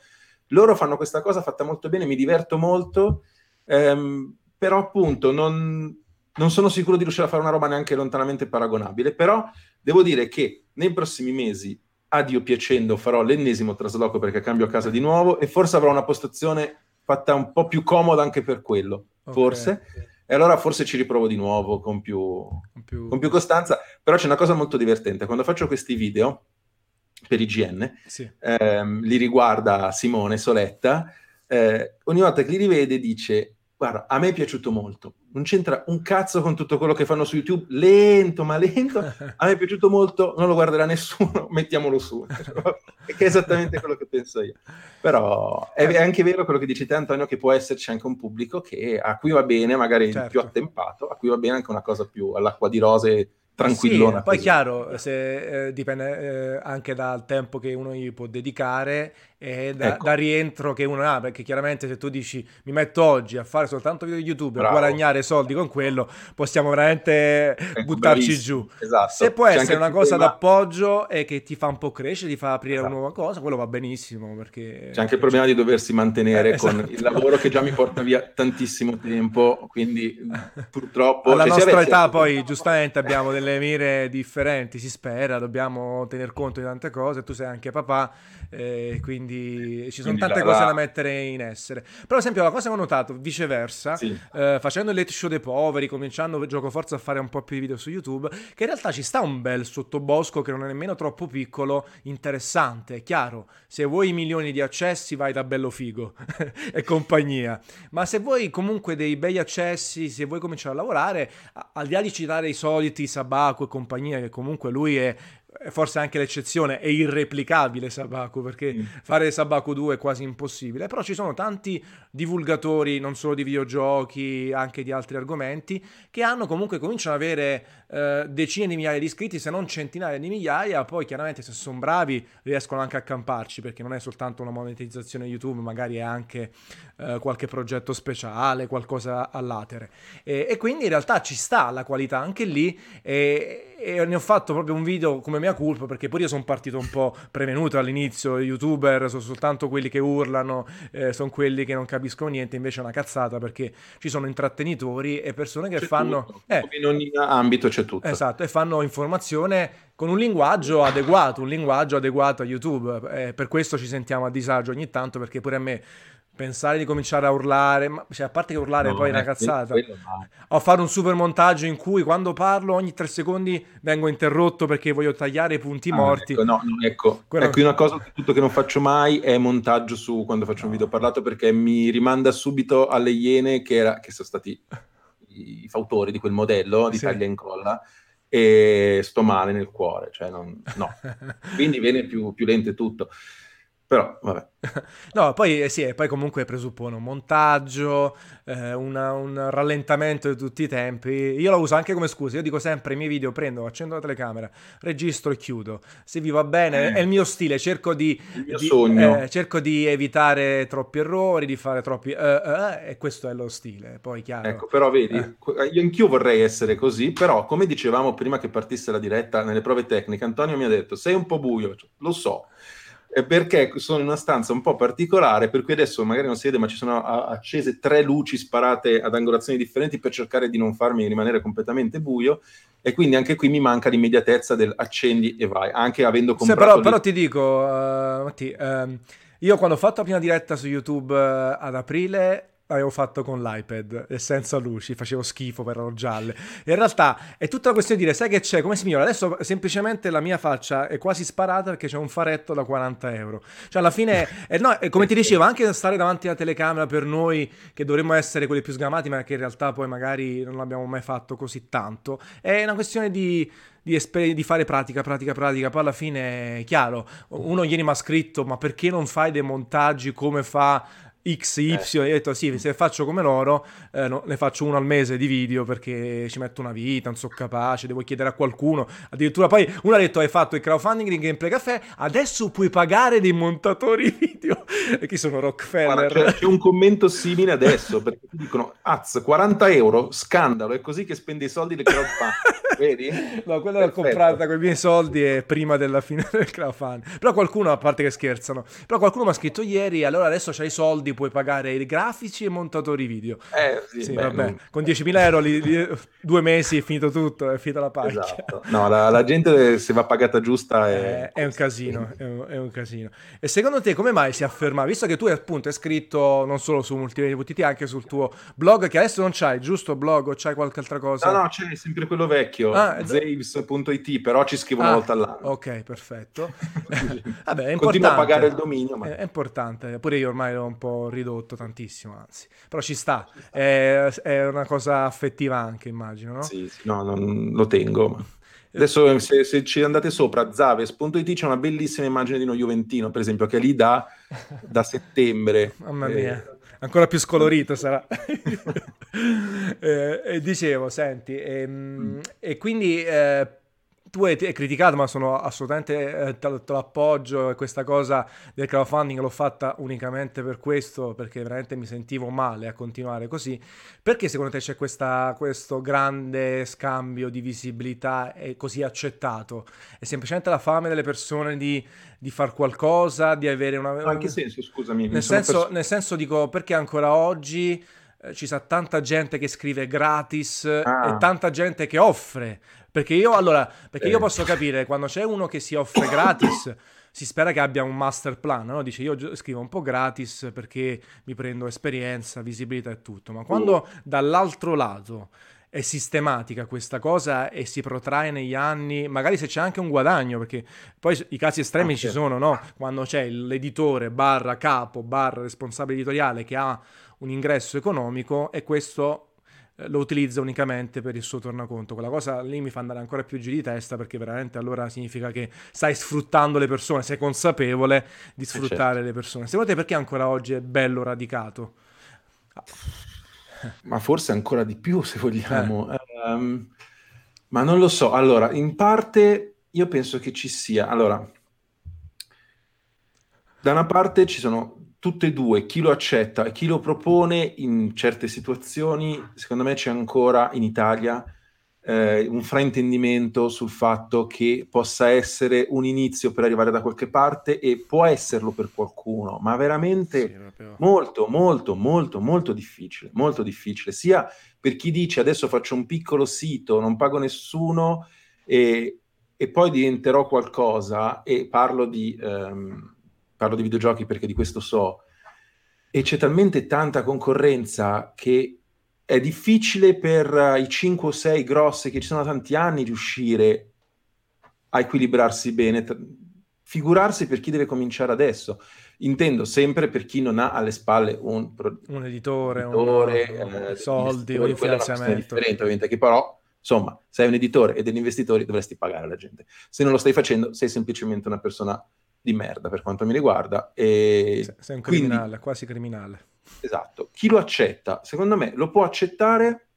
loro fanno questa cosa fatta molto bene, mi diverto molto ehm, però appunto non, non sono sicuro di riuscire a fare una roba neanche lontanamente paragonabile, però devo dire che nei prossimi mesi, a Dio piacendo, farò l'ennesimo trasloco perché cambio casa di nuovo e forse avrò una postazione fatta un po' più comoda anche per quello, okay. forse. E allora forse ci riprovo di nuovo con più, con più... con più costanza. Però c'è una cosa molto divertente. Quando faccio questi video per IGN, sì. ehm, li riguarda Simone Soletta, eh, ogni volta che li rivede dice Guarda, a me è piaciuto molto. Non c'entra un cazzo con tutto quello che fanno su YouTube, lento ma lento. A me è piaciuto molto, non lo guarderà nessuno, mettiamolo su. che è esattamente quello che penso io. Però è, anche vero quello che dici te, Antonio, che può esserci anche un pubblico che, a cui va bene, magari certo. più attempato, a cui va bene anche una cosa più all'acqua di rose tranquillona. Sì, poi è chiaro, se, eh, dipende eh, anche dal tempo che uno gli può dedicare e da, ecco. da, rientro che uno ha, perché chiaramente se tu dici mi metto oggi a fare soltanto video di YouTube e guadagnare soldi con quello, possiamo veramente ecco, buttarci bravissimo. giù. Esatto. Se può C'è essere una cosa tema... d'appoggio e che ti fa un po' crescere, ti fa aprire esatto. una nuova cosa, quello va benissimo. Perché... C'è anche il problema di doversi mantenere eh, esatto. con il lavoro che già mi porta via tantissimo tempo, quindi purtroppo... Alla cioè, nostra avessi... età poi giustamente abbiamo delle mire differenti, si spera, dobbiamo tener conto di tante cose, tu sei anche papà, eh, quindi quindi ci sono quindi tante la, cose la... da mettere in essere. Però, ad esempio, la cosa che ho notato, viceversa, sì. eh, facendo il late show dei poveri, cominciando gioco forza a fare un po' più di video su YouTube, che in realtà ci sta un bel sottobosco che non è nemmeno troppo piccolo, interessante. È chiaro, se vuoi milioni di accessi, vai da bello figo e compagnia. Ma se vuoi comunque dei bei accessi, se vuoi cominciare a lavorare, al di là di citare i soliti Sabaco e compagnia, che comunque lui è forse anche l'eccezione, è irreplicabile Sabaku, perché mm. fare Sabaku 2 è quasi impossibile, però ci sono tanti divulgatori, non solo di videogiochi, anche di altri argomenti, che hanno comunque cominciano ad avere eh, decine di migliaia di iscritti, se non centinaia di migliaia, poi chiaramente se sono bravi riescono anche a camparci, perché non è soltanto una monetizzazione YouTube, magari è anche eh, qualche progetto speciale, qualcosa all'atere. E, e, quindi in realtà ci sta la qualità anche lì, e, e ne ho fatto proprio un video come mia colpa, perché pure io sono partito un po' prevenuto all'inizio, i youtuber sono soltanto quelli che urlano, eh, sono quelli che non capiscono niente, invece è una cazzata perché ci sono intrattenitori e persone che c'è fanno... Eh, in ogni ambito c'è tutto. Esatto, e fanno informazione con un linguaggio adeguato, un linguaggio adeguato a YouTube. Eh, per questo ci sentiamo a disagio ogni tanto, perché pure a me pensare di cominciare a urlare, ma, cioè, a parte che urlare no, poi è una cazzata, quello, no. o fare un super montaggio in cui quando parlo ogni tre secondi vengo interrotto perché voglio tagliare i punti ah, morti. Ecco, no, no, ecco. Quello... ecco, una cosa tutto che non faccio mai è montaggio su quando faccio un video parlato perché mi rimanda subito alle iene che, era, che sono stati i fautori di quel modello di sì. taglia e incolla e sto male nel cuore, cioè non, no. Quindi viene più, più lento tutto. Però, vabbè. no, poi eh, sì, poi comunque presuppone un montaggio, eh, una, un rallentamento di tutti i tempi. Io lo uso anche come scusa, io dico sempre i miei video, prendo, accendo la telecamera, registro e chiudo. Se vi va bene, eh. è il mio stile, cerco di, di, eh, cerco di evitare troppi errori, di fare troppi... Eh, eh, e questo è lo stile, poi chiaro. Ecco, però vedi, io anch'io vorrei essere così, però come dicevamo prima che partisse la diretta nelle prove tecniche, Antonio mi ha detto, sei un po' buio, lo so perché sono in una stanza un po' particolare, per cui adesso magari non si vede, ma ci sono accese tre luci sparate ad angolazioni differenti per cercare di non farmi rimanere completamente buio. E quindi anche qui mi manca l'immediatezza del accendi e vai, anche avendo comprato... Sì, però, però ti dico, uh, Matti, uh, io quando ho fatto la prima diretta su YouTube uh, ad aprile l'avevo fatto con l'iPad e senza luci, facevo schifo per erano gialle. In realtà è tutta la questione di dire, sai che c'è, come si migliora? Adesso semplicemente la mia faccia è quasi sparata perché c'è un faretto da 40 euro. Cioè alla fine, eh, no, come ti dicevo, anche stare davanti alla telecamera per noi che dovremmo essere quelli più sgamati, ma che in realtà poi magari non l'abbiamo mai fatto così tanto, è una questione di di, esper- di, fare pratica, pratica, pratica. Poi alla fine, è chiaro, uno ieri mi ha scritto: Ma perché non fai dei montaggi come fa X, Y, eh. ho detto sì, se faccio come loro, eh, no, ne faccio uno al mese di video perché ci metto una vita, non sono capace, devo chiedere a qualcuno. Addirittura poi uno ha detto hai fatto il crowdfunding di Gameplay Café, adesso puoi pagare dei montatori video. e chi sono Rockefeller? Guarda, c'è, c'è, un commento simile adesso, perché ti dicono, az, 40 euro, scandalo, è così che spendi i soldi del crowdfunding. Vedi? No, quella l'ho comprata con i miei soldi e prima della fine del crowdfunding. Però qualcuno, a parte che scherzano, però qualcuno mi ha scritto ieri, allora adesso c'hai i soldi puoi pagare i grafici e montatori video. Eh, sì, sì beh, vabbè. Non... Con 10.000 euro li, li, due mesi è finito tutto, è finita la pagina. Esatto. No, la, la, gente se va pagata giusta è... è un casino, è un, è un, casino. E secondo te come mai si afferma, visto che tu appunto hai scritto non solo su Multimedia VTT, anche sul tuo blog, che adesso non c'hai, giusto blog o c'hai qualche altra cosa? No, no, c'è sempre quello vecchio, ah, zaves.it, però ci scrivo una ah, volta all'anno. Ok, perfetto. vabbè. Continua a pagare il dominio, ma... È, importante, pure io ormai l'ho un po' ridotto tantissimo, anzi. Però ci sta, è, è una cosa affettiva anche, immagino, no? Sì, sì no, non lo tengo. Ma... Adesso se, se, ci andate sopra zaves.it c'è una bellissima immagine di uno Juventino, per esempio, che è lì da, da settembre. Mamma mia. Eh, ancora più scolorito sarà. eh, e dicevo, senti, ehm, mm. e quindi eh, tu hai, hai, criticato, ma sono assolutamente eh, te, te l'appoggio. Questa cosa del crowdfunding l'ho fatta unicamente per questo, perché veramente mi sentivo male a continuare così. Perché secondo te c'è questa, questo grande scambio di visibilità e così accettato? È semplicemente la fame delle persone di, di far qualcosa, di avere una. Ma in che senso, scusami? Nel senso, pers- nel senso, dico, perché ancora oggi eh, ci sa tanta gente che scrive gratis ah. e tanta gente che offre. Perché io, allora, perché eh. io posso capire quando c'è uno che si offre gratis. si spera che abbia un master plan, no? Dice io scrivo un po' gratis perché mi prendo esperienza, visibilità e tutto, ma quando uh. dall'altro lato è sistematica questa cosa e si protrae negli anni, magari se c'è anche un guadagno, perché poi i casi estremi ah, ci certo. sono, no? Quando c'è l'editore barra capo barra responsabile editoriale che ha un ingresso economico e questo eh, lo utilizza unicamente per il suo tornaconto. Quella cosa lì mi fa andare ancora più giù di testa perché veramente allora significa che stai sfruttando le persone, sei consapevole di eh, sfruttare certo. le persone. Secondo te perché ancora oggi è bello radicato? Ma forse ancora di più se vogliamo. Eh. Um, ma non lo so. Allora, in parte io penso che ci sia. Allora, da una parte ci sono tutte e due, chi lo accetta e chi lo propone in certe situazioni, secondo me c'è ancora in Italia eh, un fraintendimento sul fatto che possa essere un inizio per arrivare da qualche parte e può esserlo per qualcuno, ma veramente sì, molto, molto, molto, molto difficile, molto difficile, sia per chi dice adesso faccio un piccolo sito, non pago nessuno e, e poi diventerò qualcosa e parlo di... Um, parlo di videogiochi perché di questo so, e c'è talmente tanta concorrenza che è difficile per uh, i 5 o 6 grossi che ci sono da tanti anni riuscire a equilibrarsi bene. Figurarsi per chi deve cominciare adesso. Intendo sempre per chi non ha alle spalle un, pro- un editore, editore un, eh, soldi o un finanziamento. differente, ovviamente, che però Insomma, sei un editore e degli investitori dovresti pagare la gente. Se non lo stai facendo, sei semplicemente una persona di merda per quanto mi riguarda. E sei un criminale, quindi, quasi criminale. Esatto. Chi lo accetta, secondo me, lo può accettare,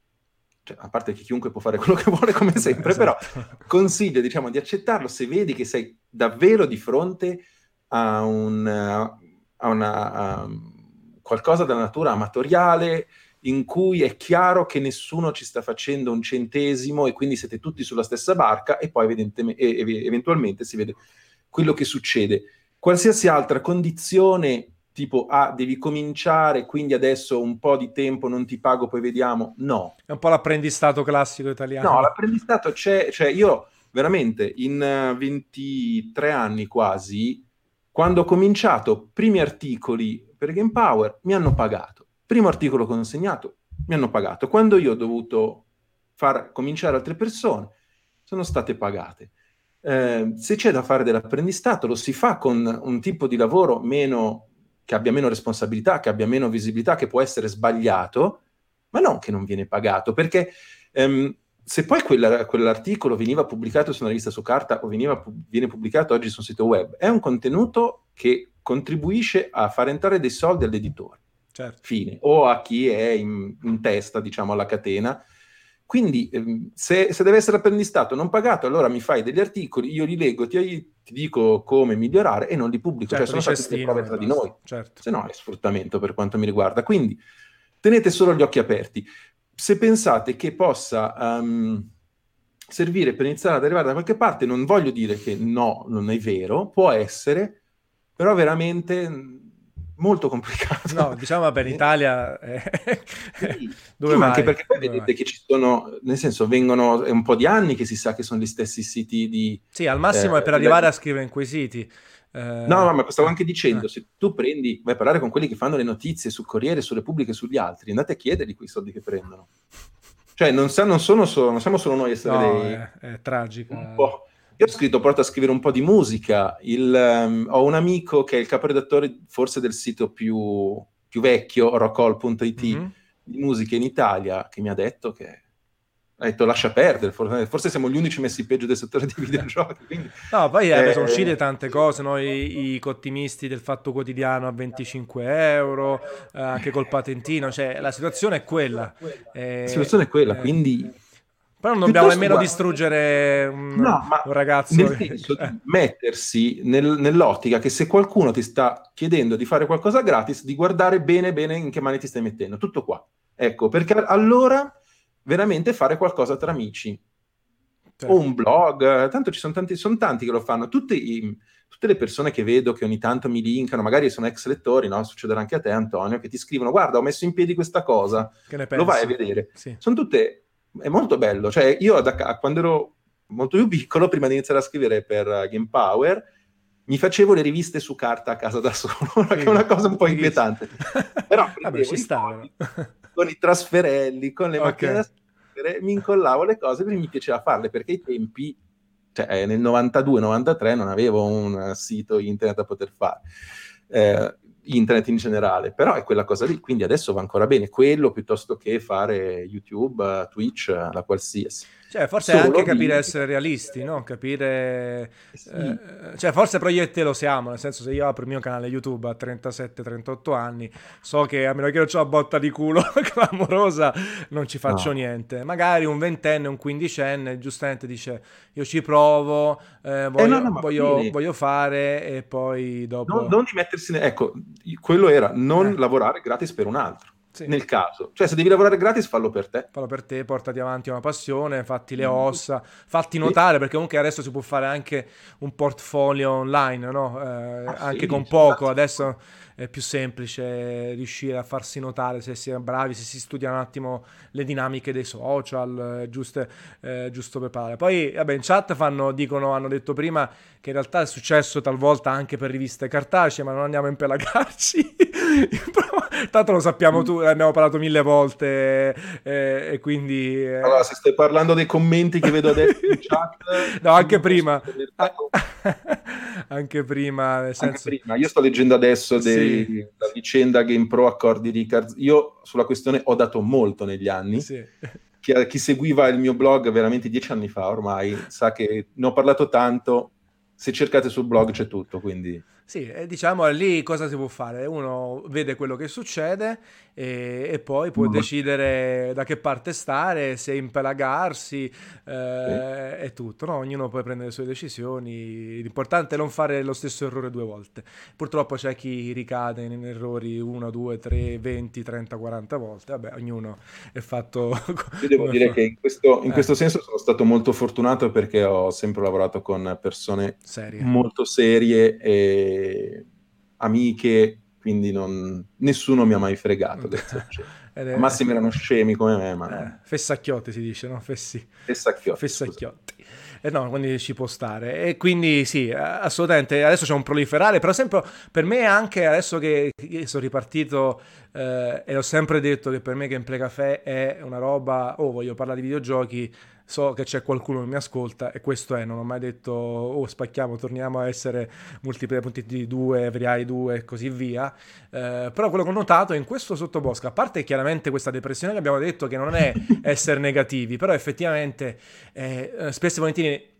cioè, a parte che chiunque può fare quello che vuole come sempre, esatto. però consiglio diciamo, di accettarlo se vedi che sei davvero di fronte a, un, a una... A qualcosa della natura amatoriale in cui è chiaro che nessuno ci sta facendo un centesimo e quindi siete tutti sulla stessa barca e poi eventualmente si vede quello che succede. Qualsiasi altra condizione, tipo, ah, devi cominciare, quindi adesso un po' di tempo non ti pago, poi vediamo, no. È un po' l'apprendistato classico italiano. No, l'apprendistato c'è, cioè io veramente in 23 eh, anni quasi, quando ho cominciato primi articoli per Game Power, mi hanno pagato. Primo articolo consegnato, mi hanno pagato. Quando io ho dovuto far cominciare altre persone, sono state pagate. Eh, se c'è da fare dell'apprendistato, lo si fa con un tipo di lavoro meno, che abbia meno responsabilità, che abbia meno visibilità, che può essere sbagliato, ma non che non viene pagato, perché ehm, se poi quella, quell'articolo veniva pubblicato su una rivista su carta o veniva, viene pubblicato oggi su un sito web, è un contenuto che contribuisce a far entrare dei soldi all'editore. Certo. Fine. O a chi è in, in testa, diciamo, alla catena quindi ehm, se, se, deve essere apprendistato non pagato, allora mi fai degli articoli, io li leggo, ti, ti dico come migliorare e non li pubblico. Certo, cioè sono fatte delle prove tra di noi. Certo. Se no è sfruttamento per quanto mi riguarda. Quindi tenete solo gli occhi aperti. Se pensate che possa um, servire per iniziare ad arrivare da qualche parte, non voglio dire che no, non è vero, può essere, però veramente molto complicato. No, diciamo vabbè, in Italia è... sì, dove sì, ma anche perché poi dove vedete vai? che ci sono, nel senso, vengono, è un po' di anni che si sa che sono gli stessi siti di... Sì, al massimo eh, è per arrivare a scrivere in quei siti. Eh, no, no, ma stavo anche dicendo, eh. se tu prendi, vai a parlare con quelli che fanno le notizie sul Corriere, sulle pubbliche, sugli altri, andate a chiedergli quei soldi che prendono. Cioè, non, sa, non, sono solo, non siamo solo noi a essere no, dei... È, è tragico. Un po' Io ho scritto, porto a scrivere un po' di musica. Il, um, ho un amico che è il caporedattore forse del sito più, più vecchio, rockall.it, mm-hmm. di musica in Italia, che mi ha detto che ha detto lascia perdere, forse, forse, siamo gli unici messi peggio del settore dei videogiochi. Quindi, no, poi eh, sono uscite tante cose, no? I, i, cottimisti del Fatto Quotidiano a 25 euro, eh, anche col patentino, cioè la situazione è quella. Eh, la situazione è quella, eh, quindi Però non dobbiamo nemmeno guarda, distruggere un, no, un ragazzo. Nel senso eh. di mettersi nel, nell'ottica che se qualcuno ti sta chiedendo di fare qualcosa gratis, di guardare bene bene in che mani ti stai mettendo. Tutto qua. Ecco, perché allora veramente fare qualcosa tra amici. Certo. O un blog, tanto ci sono tanti, sono tanti che lo fanno. Tutti i, tutte le persone che vedo che ogni tanto mi linkano, magari sono ex lettori, no? succederà anche a te Antonio, che ti scrivono guarda ho messo in piedi questa cosa, lo vai a vedere. Sì. Sono tutte è molto bello. Cioè, io da, quando ero molto più piccolo, prima di iniziare a scrivere per uh, Game Power, mi facevo le riviste su carta a casa da solo, che è una cosa un po' inquietante. Però Vabbè, ci sta. Con i trasferelli, con le okay. macchine da scrivere, mi incollavo le cose perché mi piaceva farle, perché ai tempi, cioè nel 92-93 non avevo un sito internet da poter fare. Eh, internet in generale, però è quella cosa lì, quindi adesso va ancora bene quello piuttosto che fare YouTube, Twitch, la qualsiasi. Cioè, forse Solo anche capire di... essere realisti, no? Capire... Sì. Eh, cioè, forse proietti lo siamo, nel senso se io apro il mio canale YouTube a 37-38 anni, so che a meno che non ho una botta di culo clamorosa, non ci faccio no. niente. Magari un ventenne, un quindicenne, giustamente dice, io ci provo, eh, voglio, eh no, no, voglio, voglio, fare e poi dopo... Non, non di mettersi... Ne... Ecco, quello era non eh. lavorare gratis per un altro. Sì. Nel caso, cioè se devi lavorare gratis, fallo per te. Fallo per te, portati avanti una passione, fatti le mm. ossa, fatti notare, perché comunque adesso si può fare anche un portfolio online, no? Eh, ah, anche sì, con poco. Adesso è più semplice riuscire a farsi notare se si è bravi, se si studia un attimo le dinamiche dei social, giuste, eh, giusto preparare. Poi, vabbè, in chat fanno, dicono, hanno detto prima che in realtà è successo talvolta anche per riviste cartacee, ma non andiamo a impelagarci. Tanto lo sappiamo tu, ne abbiamo parlato mille volte eh, e quindi... Eh... Allora, se stai parlando dei commenti che vedo adesso in chat... no, anche prima. anche prima, nel senso... Anche prima. Io sto leggendo adesso dei, sì. La vicenda Game Pro Accordi Ricard. Io sulla questione ho dato molto negli anni. Sì. Chi, chi seguiva il mio blog veramente dieci anni fa ormai sa che ne ho parlato tanto. Se cercate sul blog c'è tutto, quindi... Sì, diciamo lì cosa si può fare? Uno vede quello che succede e, e poi può mm. decidere da che parte stare, se impelagarsi eh, sì. e tutto. No? Ognuno poi prende le sue decisioni. L'importante è non fare lo stesso errore due volte. Purtroppo c'è chi ricade in errori 1, 2, 3, 20, 30, 40 volte. Vabbè, ognuno è fatto. Io devo dire fa... che in, questo, in eh. questo, senso sono stato molto fortunato perché ho sempre lavorato con persone serie. molto serie e amiche quindi non... nessuno mi ha mai fregato. Al massimo erano scemi come me, ma... Eh, fessacchiotti si dice, no? Fessi... Fessacchiotti. Fessacchiotti. E eh no, quindi ci può stare. E quindi sì, assolutamente, adesso c'è un proliferare, per esempio per me anche adesso che sono ripartito eh, e ho sempre detto che per me Gameplay Café è una roba, oh voglio parlare di videogiochi, so che c'è qualcuno che mi ascolta e questo è, non ho mai detto oh spacchiamo, torniamo a essere multiplayer.it2, Every 2 e così via, eh, però quello che ho notato in questo sottobosco, a parte chiaramente questa depressione che abbiamo detto che non è essere negativi, però effettivamente eh, spesso e volentieri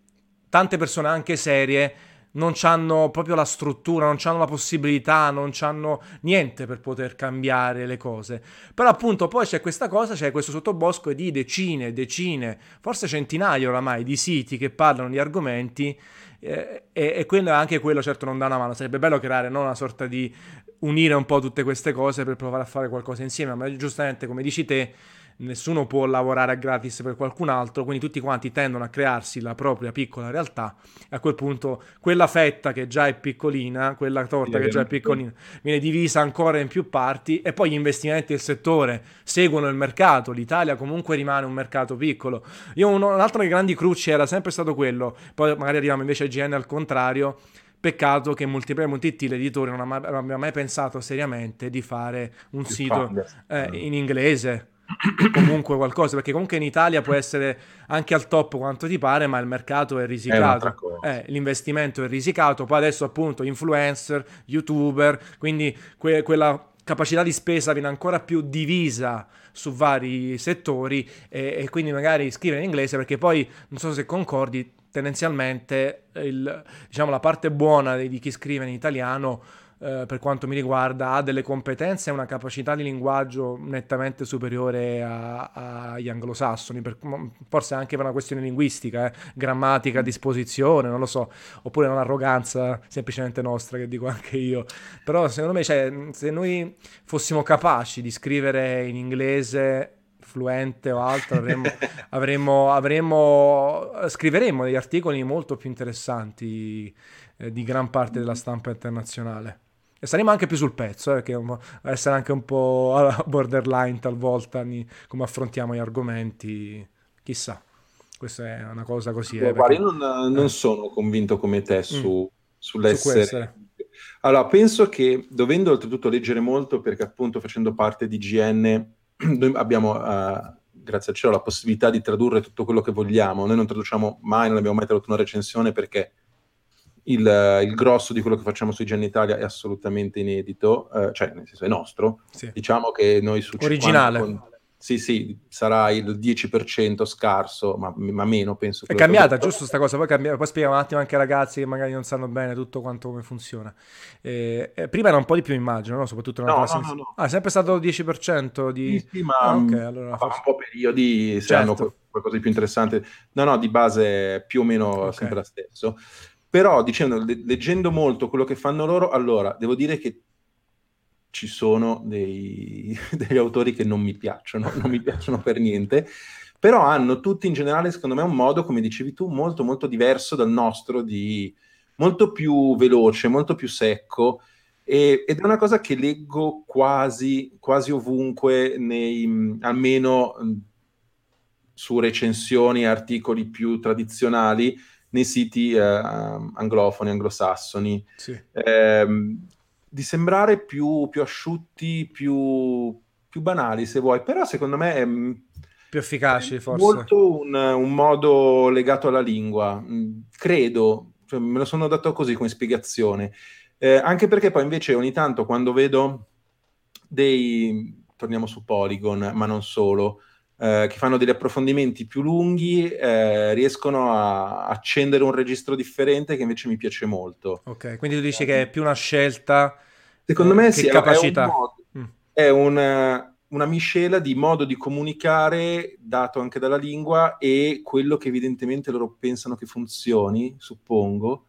tante persone anche serie non hanno proprio la struttura, non hanno la possibilità, non hanno niente per poter cambiare le cose. Però appunto poi c'è questa cosa, c'è questo sottobosco di decine, decine, forse centinaia oramai di siti che parlano di argomenti eh, e, e quello, anche quello certo non dà una mano. Sarebbe bello creare no, una sorta di unire un po' tutte queste cose per provare a fare qualcosa insieme, ma giustamente come dici te nessuno può lavorare a gratis per qualcun altro, quindi tutti quanti tendono a crearsi la propria piccola realtà. E a quel punto quella fetta che già è piccolina, quella torta che già è piccolina, viene divisa ancora in più parti e poi gli investimenti del settore seguono il mercato, l'Italia comunque rimane un mercato piccolo. Io uno, un altro dei grandi cruci era sempre stato quello, poi magari arriviamo invece a GN al contrario, Peccato che Multiplayer.it, l'editore, non, abbia mai pensato seriamente di fare un sito eh, in inglese comunque qualcosa, perché comunque in Italia può essere anche al top quanto ti pare, ma il mercato è risicato, eh, l'investimento è risicato, poi adesso appunto influencer, youtuber, quindi que- quella capacità di spesa viene ancora più divisa su vari settori e, e quindi magari scrivere in inglese perché poi non so se concordi tendenzialmente il, diciamo, la parte buona di, di chi scrive in italiano eh, per quanto mi riguarda, ha delle competenze e una capacità di linguaggio nettamente superiore agli anglosassoni, per, forse anche per una questione linguistica, eh, grammatica, disposizione, non lo so, oppure un'arroganza semplicemente nostra, che dico anche io. Però secondo me, cioè, se noi fossimo capaci di scrivere in inglese fluente o altro, avremmo, avremmo, avremmo, scriveremmo degli articoli molto più interessanti eh, di gran parte della stampa internazionale. E saremo anche più sul pezzo, eh, che essere anche un po' borderline talvolta come affrontiamo gli argomenti, chissà. Questa è una cosa così. Eh, perché... Io non, non, sono convinto come te su, mm. sull'essere... Su allora, penso che dovendo oltretutto leggere molto, perché appunto facendo parte di GN, noi abbiamo, uh, grazie al cielo, la possibilità di tradurre tutto quello che vogliamo. Noi non traduciamo mai, non abbiamo mai tradotto una recensione perché il, il, grosso di quello che facciamo su IGN Italia è assolutamente inedito, eh, cioè nel senso è nostro. Sì. Diciamo che noi su Originale. Con, sì, sì, sarà il 10% scarso, ma, ma meno penso. È cambiata, giusto questa cosa? Poi, cambia... Poi spieghiamo un attimo anche ai ragazzi che magari non sanno bene tutto quanto come funziona. Eh, eh, prima era un po' di più, immagino, no? soprattutto nella no, no, no, no. Ah, è sempre stato il 10% di... Sì, sì ma ah, okay, allora, forse... un po' periodi, se certo. hanno qualcosa di più interessante. No, no, di base più o meno okay. sempre la stessa. Però, dicendo, leggendo molto quello che fanno loro, allora, devo dire che ci sono dei, degli autori che non mi piacciono, non mi piacciono per niente, però hanno tutti in generale, secondo me, un modo, come dicevi tu, molto molto diverso dal nostro, di, molto più veloce, molto più secco, e, ed è una cosa che leggo quasi, quasi ovunque, nei, almeno su recensioni e articoli più tradizionali, nei siti eh, anglofoni, anglosassoni, sì. eh, di sembrare più, più asciutti, più, più, banali se vuoi, però secondo me è mm, più efficaci forse. Molto un, un, modo legato alla lingua, mm, credo, cioè, me lo sono dato così come spiegazione, eh, anche perché poi invece ogni tanto quando vedo dei, torniamo su Polygon, ma non solo, eh, che fanno degli approfondimenti più lunghi, eh, riescono a accendere un registro differente che invece mi piace molto. Ok, quindi tu dici che è più una scelta Secondo me sì, capacità. è, un modo, mm. è una, una miscela di modo di comunicare dato anche dalla lingua e quello che evidentemente loro pensano che funzioni, suppongo,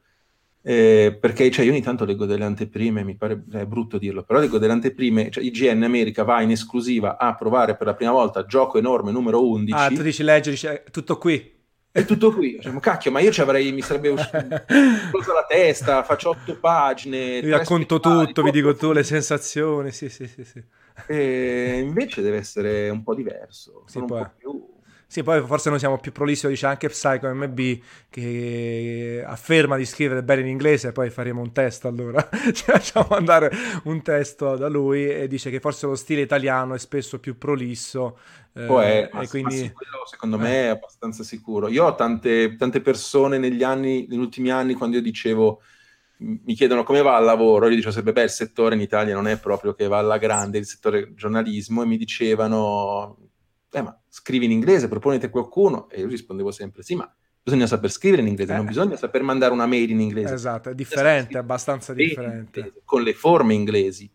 eh, perché cioè, io ogni tanto leggo delle anteprime, mi pare è brutto dirlo, però leggo delle anteprime, cioè IGN America va in esclusiva a provare per la prima volta gioco enorme numero 11. Ah, tu dici leggi, dici, è tutto qui. È tutto qui. Diciamo, cacchio, ma io ci avrei, mi sarebbe uscito la testa, faccio otto pagine. Vi racconto tutto, vi dico tu le sensazioni, sì, sì, sì. sì. E invece deve essere un po' diverso. Sì, un po' più sì, poi forse noi siamo più prolissi, dice anche Psycho MB che afferma di scrivere bene in inglese, poi faremo un test allora, ci facciamo andare un testo da lui e dice che forse lo stile italiano è spesso più prolisso. Eh, è, e quindi... quello secondo me è abbastanza sicuro. Io ho tante, tante persone negli anni, negli ultimi anni, quando io dicevo mi chiedono come va al lavoro, io dicevo sempre, beh, il settore in Italia non è proprio che va alla grande, il settore giornalismo, e mi dicevano, eh, ma scrivi in inglese, proponete qualcuno, e io rispondevo sempre, sì, ma bisogna saper scrivere in inglese, eh. non bisogna saper mandare una mail in inglese. Esatto, è differente, è abbastanza differente. Inglese, con le forme inglesi.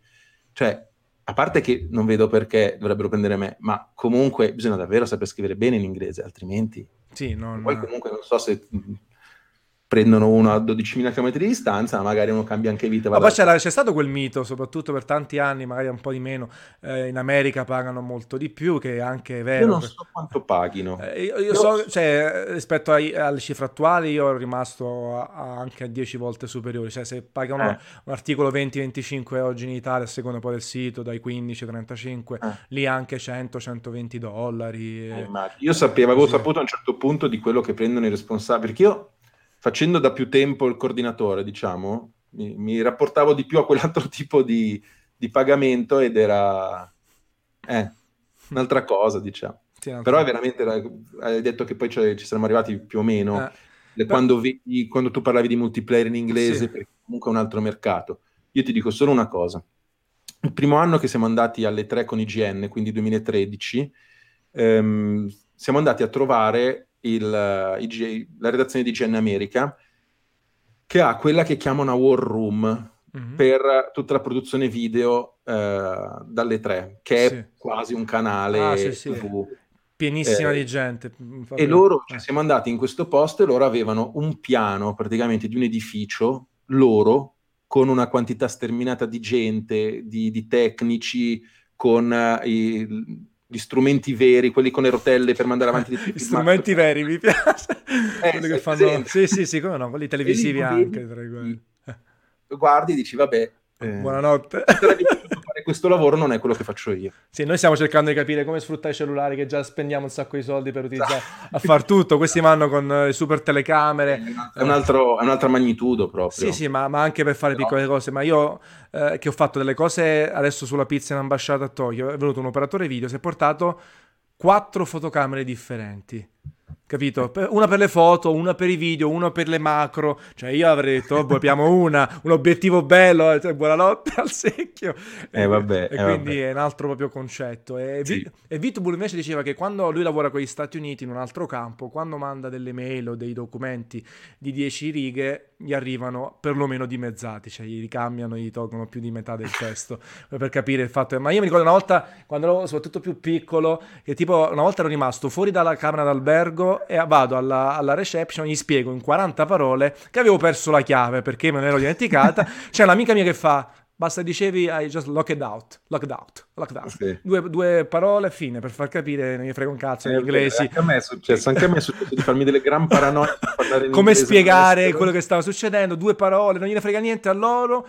Cioè, a parte che non vedo perché dovrebbero prendere me, ma comunque bisogna davvero saper scrivere bene in inglese, altrimenti... Sì, non... Poi comunque non so se prendono uno a 12.000 km di distanza, magari uno cambia anche vita. Ma poi c'è, c'è, stato quel mito, soprattutto per tanti anni, magari un po' di meno, eh, in America pagano molto di più, che è anche vero. Io non so quanto paghino. Eh, io, io, so, cioè, rispetto ai, alle cifre attuali, io ero rimasto a, a anche a 10 volte superiori, cioè se pagano eh. un articolo 20-25 oggi in Italia, a seconda poi del sito, dai 15-35, eh. lì anche 100-120 dollari. Eh, io sapevo, avevo saputo a un certo punto di quello che prendono i responsabili, perché io facendo da più tempo il coordinatore, diciamo, mi, mi rapportavo di più a quell'altro tipo di, di pagamento ed era eh, un'altra cosa, diciamo. Sì, Però è veramente, hai detto che poi ci siamo arrivati più o meno, eh, quando, vedi, quando, tu parlavi di multiplayer in inglese, sì. perché comunque è un altro mercato. Io ti dico solo una cosa. Il primo anno che siamo andati alle tre con IGN, quindi 2013, ehm, siamo andati a trovare il, IG, la redazione di GN America, che ha quella che chiama una war room, mm-hmm. per tutta la produzione video eh, dalle tre, che è sì. quasi un canale ah, sì, sì. TV. Pienissima eh, di gente. E loro, cioè, siamo andati in questo posto e loro avevano un piano praticamente di un edificio, loro, con una quantità sterminata di gente, di, di tecnici, con uh, i, gli strumenti veri, quelli con le rotelle per mandare avanti gli strumenti veri, mi piace. Eh, quelli che fanno... Sì, sì, sì, come no, quelli televisivi anche. Tra Guardi e dici, vabbè, eh, Buonanotte. questo lavoro non è quello che faccio io. Sì, noi stiamo cercando di capire come sfruttare i cellulari che già spendiamo un sacco di soldi per utilizzare a far tutto. Questi vanno con le super telecamere. È, un altro, è un'altra magnitudo proprio. Sì, sì, ma, ma anche per fare no. piccole cose. Ma io eh, che ho fatto delle cose adesso sulla pizza in ambasciata a Tokyo, è venuto un operatore video, si è portato quattro fotocamere differenti capito? Una per le foto, una per i video, una per le macro. Cioè, io avrei detto, oh, abbiamo una, un obiettivo bello, cioè, buonanotte al secchio. Eh, vabbè, e eh, quindi vabbè. è un altro proprio concetto. E, sì. e Vitbull invece diceva che quando lui lavora con gli Stati Uniti in un altro campo, quando manda delle mail o dei documenti di 10 righe, gli arrivano perlomeno dimezzati, cioè gli ricambiano, gli tolgono più di metà del testo, per capire il fatto. Ma io mi ricordo una volta, quando ero soprattutto più piccolo, che tipo una volta ero rimasto fuori dalla camera d'albergo e vado alla, alla, reception, gli spiego in 40 parole che avevo perso la chiave perché me l'ero dimenticata. C'è un'amica mia che fa, basta dicevi I just locked out, locked out, locked out. Sì. Due, due, parole, fine, per far capire, non gli frega un cazzo, eh, gli inglesi. Anche a me è successo, anche a me è successo di farmi delle gran paranoie. Come spiegare quello che stava succedendo, due parole, non gliene frega niente a loro,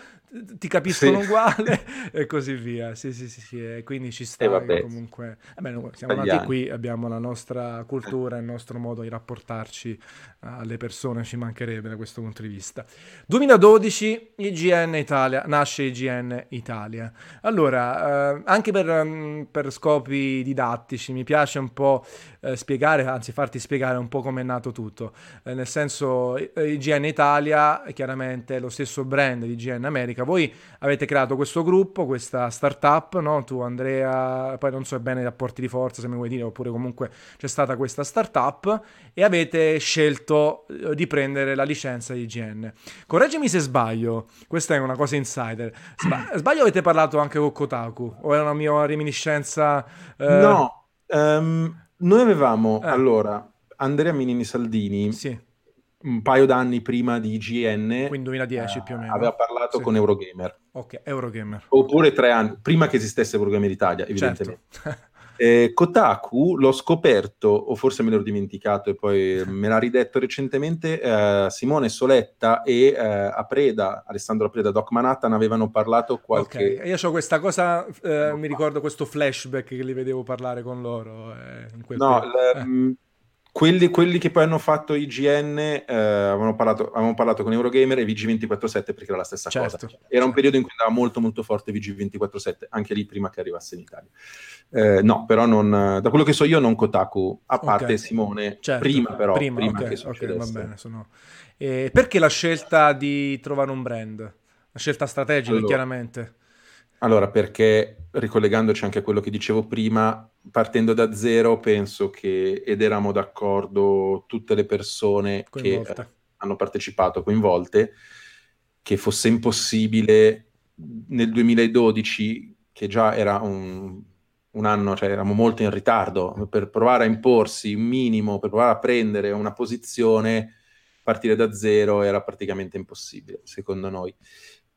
ti capiscono sì. uguale e così via. Sì, sì, sì, sì. E quindi ci sta eh comunque. Vabbè, siamo nati qui, abbiamo la nostra cultura, il nostro modo di rapportarci alle persone, ci mancherebbe da questo punto di vista. 2012 IGN Italia, nasce IGN Italia. Allora, eh, anche per, um, per, scopi didattici, mi piace un po' eh, spiegare, anzi farti spiegare un po' come è nato tutto. Eh, nel senso, IGN Italia, chiaramente è lo stesso brand di IGN America America. Voi avete creato questo gruppo, questa startup, no? Tu Andrea, poi non so bene i rapporti di forza se mi vuoi dire, oppure comunque c'è stata questa startup e avete scelto eh, di prendere la licenza di IGN. Correggimi se sbaglio, questa è una cosa insider. Sba- sbaglio avete parlato anche con Kotaku o è una mia reminiscenza? Eh... No, um, noi avevamo, eh. allora, Andrea Minini Saldini. Sì un paio d'anni prima di IGN, quindi 2010 eh, più o meno, aveva parlato sì. con Eurogamer. Ok, Eurogamer. Oppure tre anni, prima che esistesse Eurogamer Italia, certo. evidentemente. Certo. eh, Kotaku l'ho scoperto, o forse me l'ho dimenticato e poi me l'ha ridetto recentemente, eh, Simone Soletta e eh, Apreda, Alessandro Apreda, Doc Manhattan avevano parlato qualche... Okay. Io ho questa cosa, eh, mi ricordo questo flashback che li vedevo parlare con loro. Eh, no, l- quelli, quelli, che poi hanno fatto IGN eh, avevano, parlato, avevano, parlato, con Eurogamer e VG247 perché era la stessa certo, cosa. Era certo. un periodo in cui andava molto molto forte VG247, anche lì prima che arrivasse in Italia. Eh, no, però non, da quello che so io non Kotaku, a parte okay. Simone, certo, prima però, prima, prima okay, che succedesse. Okay, va bene, sono... eh, perché la scelta di trovare un brand? La scelta strategica, allora, chiaramente. Allora, perché ricollegandoci anche a quello che dicevo prima, partendo da zero, penso che, ed eravamo d'accordo tutte le persone coinvolte. che hanno partecipato, coinvolte, che fosse impossibile nel 2012, che già era un, un anno, cioè eravamo molto in ritardo, per provare a imporsi un minimo, per provare a prendere una posizione, partire da zero era praticamente impossibile, secondo noi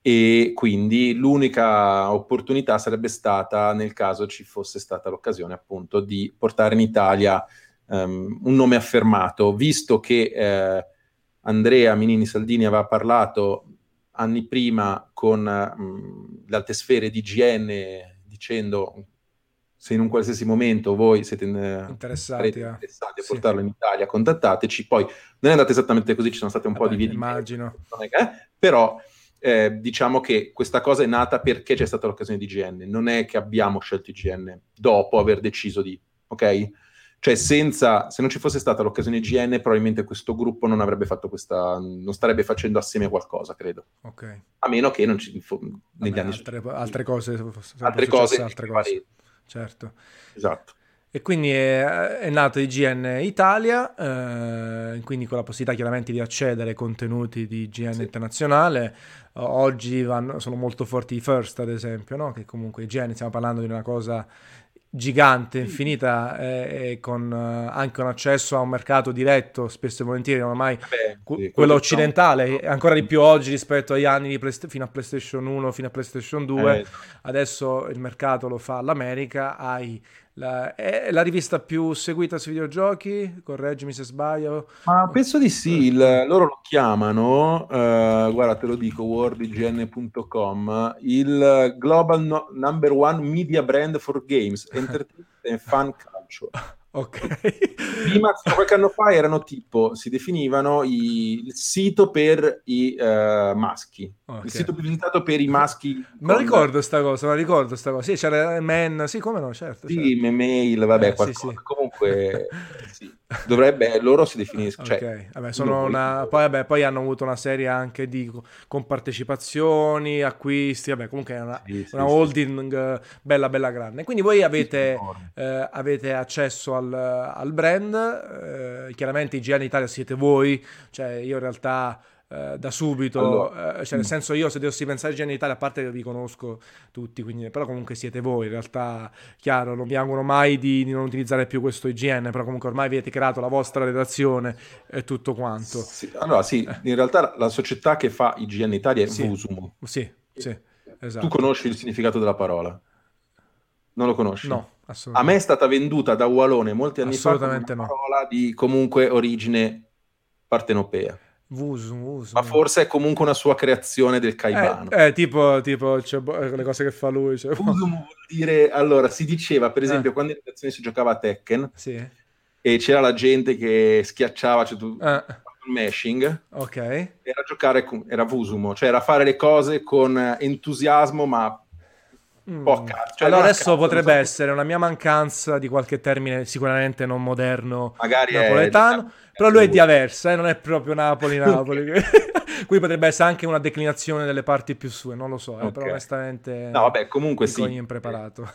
e quindi l'unica opportunità sarebbe stata nel caso ci fosse stata l'occasione appunto di portare in Italia um, un nome affermato, visto che eh, Andrea Minini Saldini aveva parlato anni prima con um, le alte sfere di GN dicendo se in un qualsiasi momento voi siete in, interessati, eh. interessati a portarlo in Italia, contattateci. Poi non è andata esattamente così, ci sono state un Vabbè, po' di video. Immagino. Che, però eh, diciamo che questa cosa è nata perché c'è stata l'occasione di IGN, non è che abbiamo scelto IGN dopo aver deciso di, ok? Cioè, senza, se non ci fosse stata l'occasione IGN, probabilmente questo gruppo non avrebbe fatto questa, non starebbe facendo assieme qualcosa, credo. Ok. A meno che non ci, negli Vabbè, anni altre, altre cose, altre cose, altre cose. Certo. Esatto. E quindi è, è nato IGN Italia, eh, quindi con la possibilità chiaramente di accedere ai contenuti di IGN sì. internazionale. Oggi vanno, sono molto forti i first, ad esempio, no? che comunque IGN stiamo parlando di una cosa gigante, infinita e, e con uh, anche un accesso a un mercato diretto, spesso e volentieri, ormai Beh, sì, quello occidentale, no. ancora di più oggi rispetto agli anni Play- fino a PlayStation 1, fino a PlayStation 2, eh, adesso il mercato lo fa l'America, hai la, è la rivista più seguita sui videogiochi? Correggimi se sbaglio. Ma penso di sì, il, loro lo chiamano, uh, guarda te lo dico, wordign.com, il Global no, Number One Media Brand for Games, Entertainment and Fun Culture. Ok. Prima, qualche anno fa, erano tipo, si definivano i, il sito per i uh, maschi. Okay. Il sito più visitato per i maschi. Me lo ricordo sta cosa, me la ricordo sta cosa. Sì, c'era Men, sì, come no, certo. Sì, certo. mail, vabbè, eh, qualcosa. Sì, sì. Comunque, sì. Dovrebbe, loro si definiscono. Cioè, ok, vabbè, sono una, poi, vabbè, poi, hanno avuto una serie anche di compartecipazioni, acquisti, vabbè, comunque è una, una holding bella, bella grande. Quindi voi avete, eh, avete accesso al, al brand, eh, chiaramente IGN Italia siete voi, cioè io in realtà eh, da subito, allora, eh, cioè nel mm. senso io se dovessi pensare in Italia, a parte che vi conosco tutti, quindi, però comunque siete voi, in realtà chiaro, non vi auguro mai di, di non utilizzare più questo IGN, però comunque ormai avete creato la vostra redazione e tutto quanto. Sì, allora sì, in realtà la società che fa IGN Italia è sì. Vusumo. Sì, sì, esatto. Tu conosci il significato della parola? Non lo conosci? No. A me è stata venduta da Walone molti anni fa una no. parola di comunque origine partenopea. Vusum, Vusum. Ma forse è comunque una sua creazione del Caibano. Eh, eh tipo, tipo cioè, le cose che fa lui. Cioè. Vusum vuol dire... Allora, si diceva, per esempio, eh. quando in redazione si giocava a Tekken sì. e c'era la gente che schiacciava, cioè tu... Eh. Il mashing ok era giocare con, era Vusumo, cioè era fare le cose con entusiasmo, ma Mm. Poca. Cioè, allora adesso potrebbe essere una mia mancanza di qualche termine sicuramente non moderno Magari napoletano, è, però lui è di Aversa, eh? non è proprio Napoli-Napoli. Qui potrebbe essere anche una declinazione delle parti più sue, non lo so, eh, okay. però onestamente No, vabbè, comunque sì. impreparato.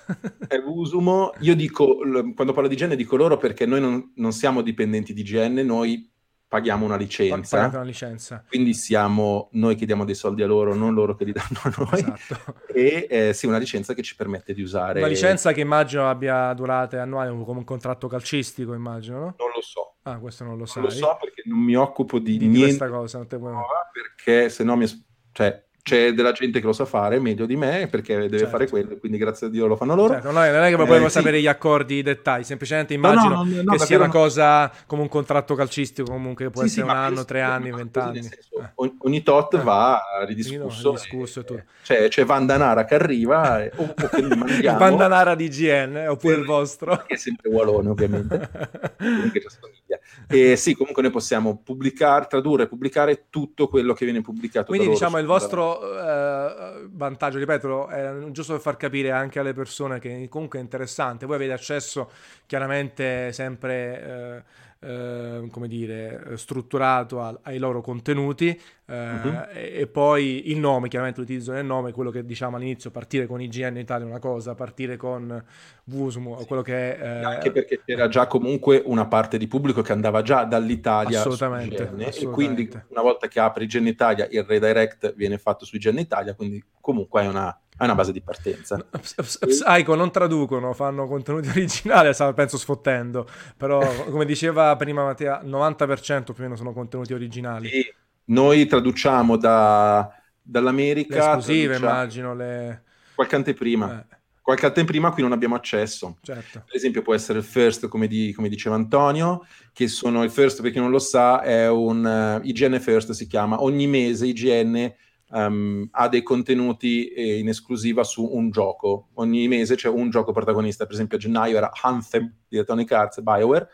È Usumo. Io dico, quando parlo di GN dico loro perché noi non, non siamo dipendenti di GN, noi paghiamo una licenza. una licenza. Quindi siamo noi che diamo dei soldi a loro, non loro che li danno a noi. Esatto. E eh, sì, una licenza che ci permette di usare. Una licenza che immagino abbia durate annuali, come un contratto calcistico, immagino, no? Non lo so. Ah, questo non lo so. Non lo so perché non mi occupo di, di niente. questa cosa, non te puoi... perché se no mi... Cioè, c'è della gente che lo sa fare meglio di me perché deve certo. fare quello, quindi grazie a Dio lo fanno loro. Certo, non, è, non è che vogliamo eh, sapere sì. gli accordi, i dettagli, semplicemente immagino no, no, no, che sia una cosa come un contratto calcistico, comunque può sì, essere sì, un anno, tre anni, vent'anni. Eh. Ogni tot eh. va ridiscusso. ridiscusso e, c'è, c'è Vandanara che arriva e, o, o che il Vandanara di GN, oppure il vostro. Che è sempre Walone, ovviamente. che ci assomiglia. E sì, comunque noi possiamo pubblicare, tradurre e pubblicare tutto quello che viene pubblicato. Quindi diciamo il vostro eh, vantaggio, ripeto, è giusto per far capire anche alle persone che comunque è interessante. Voi avete accesso chiaramente sempre... Eh, eh, come dire, strutturato a, ai loro contenuti eh, uh-huh. e, e, poi il nome, chiaramente l'utilizzo del nome, quello che diciamo all'inizio, partire con IGN Italia è una cosa, partire con Vusumo, sì. quello che è... Eh... Anche perché c'era già comunque una parte di pubblico che andava già dall'Italia assolutamente, assolutamente. e quindi una volta che apri IGN Italia il redirect viene fatto su IGN Italia, quindi comunque è una è una base di partenza. Psycho non traducono, fanno contenuti originali, penso sfottendo, però come diceva prima Mattia, 90% più o meno sono contenuti originali. Sì, noi traduciamo da, dall'America... Le esclusive immagino, le... Qualche anteprima. Eh. Qualche anteprima a cui non abbiamo accesso. Certo. Per esempio può essere il First, come, di, come, diceva Antonio, che sono il First, per chi non lo sa, è un eh, IGN First, si chiama. Ogni mese IGN um, ha dei contenuti eh, in esclusiva su un gioco. Ogni mese c'è un gioco protagonista, per esempio a gennaio era Anthem di Electronic Arts, BioWare,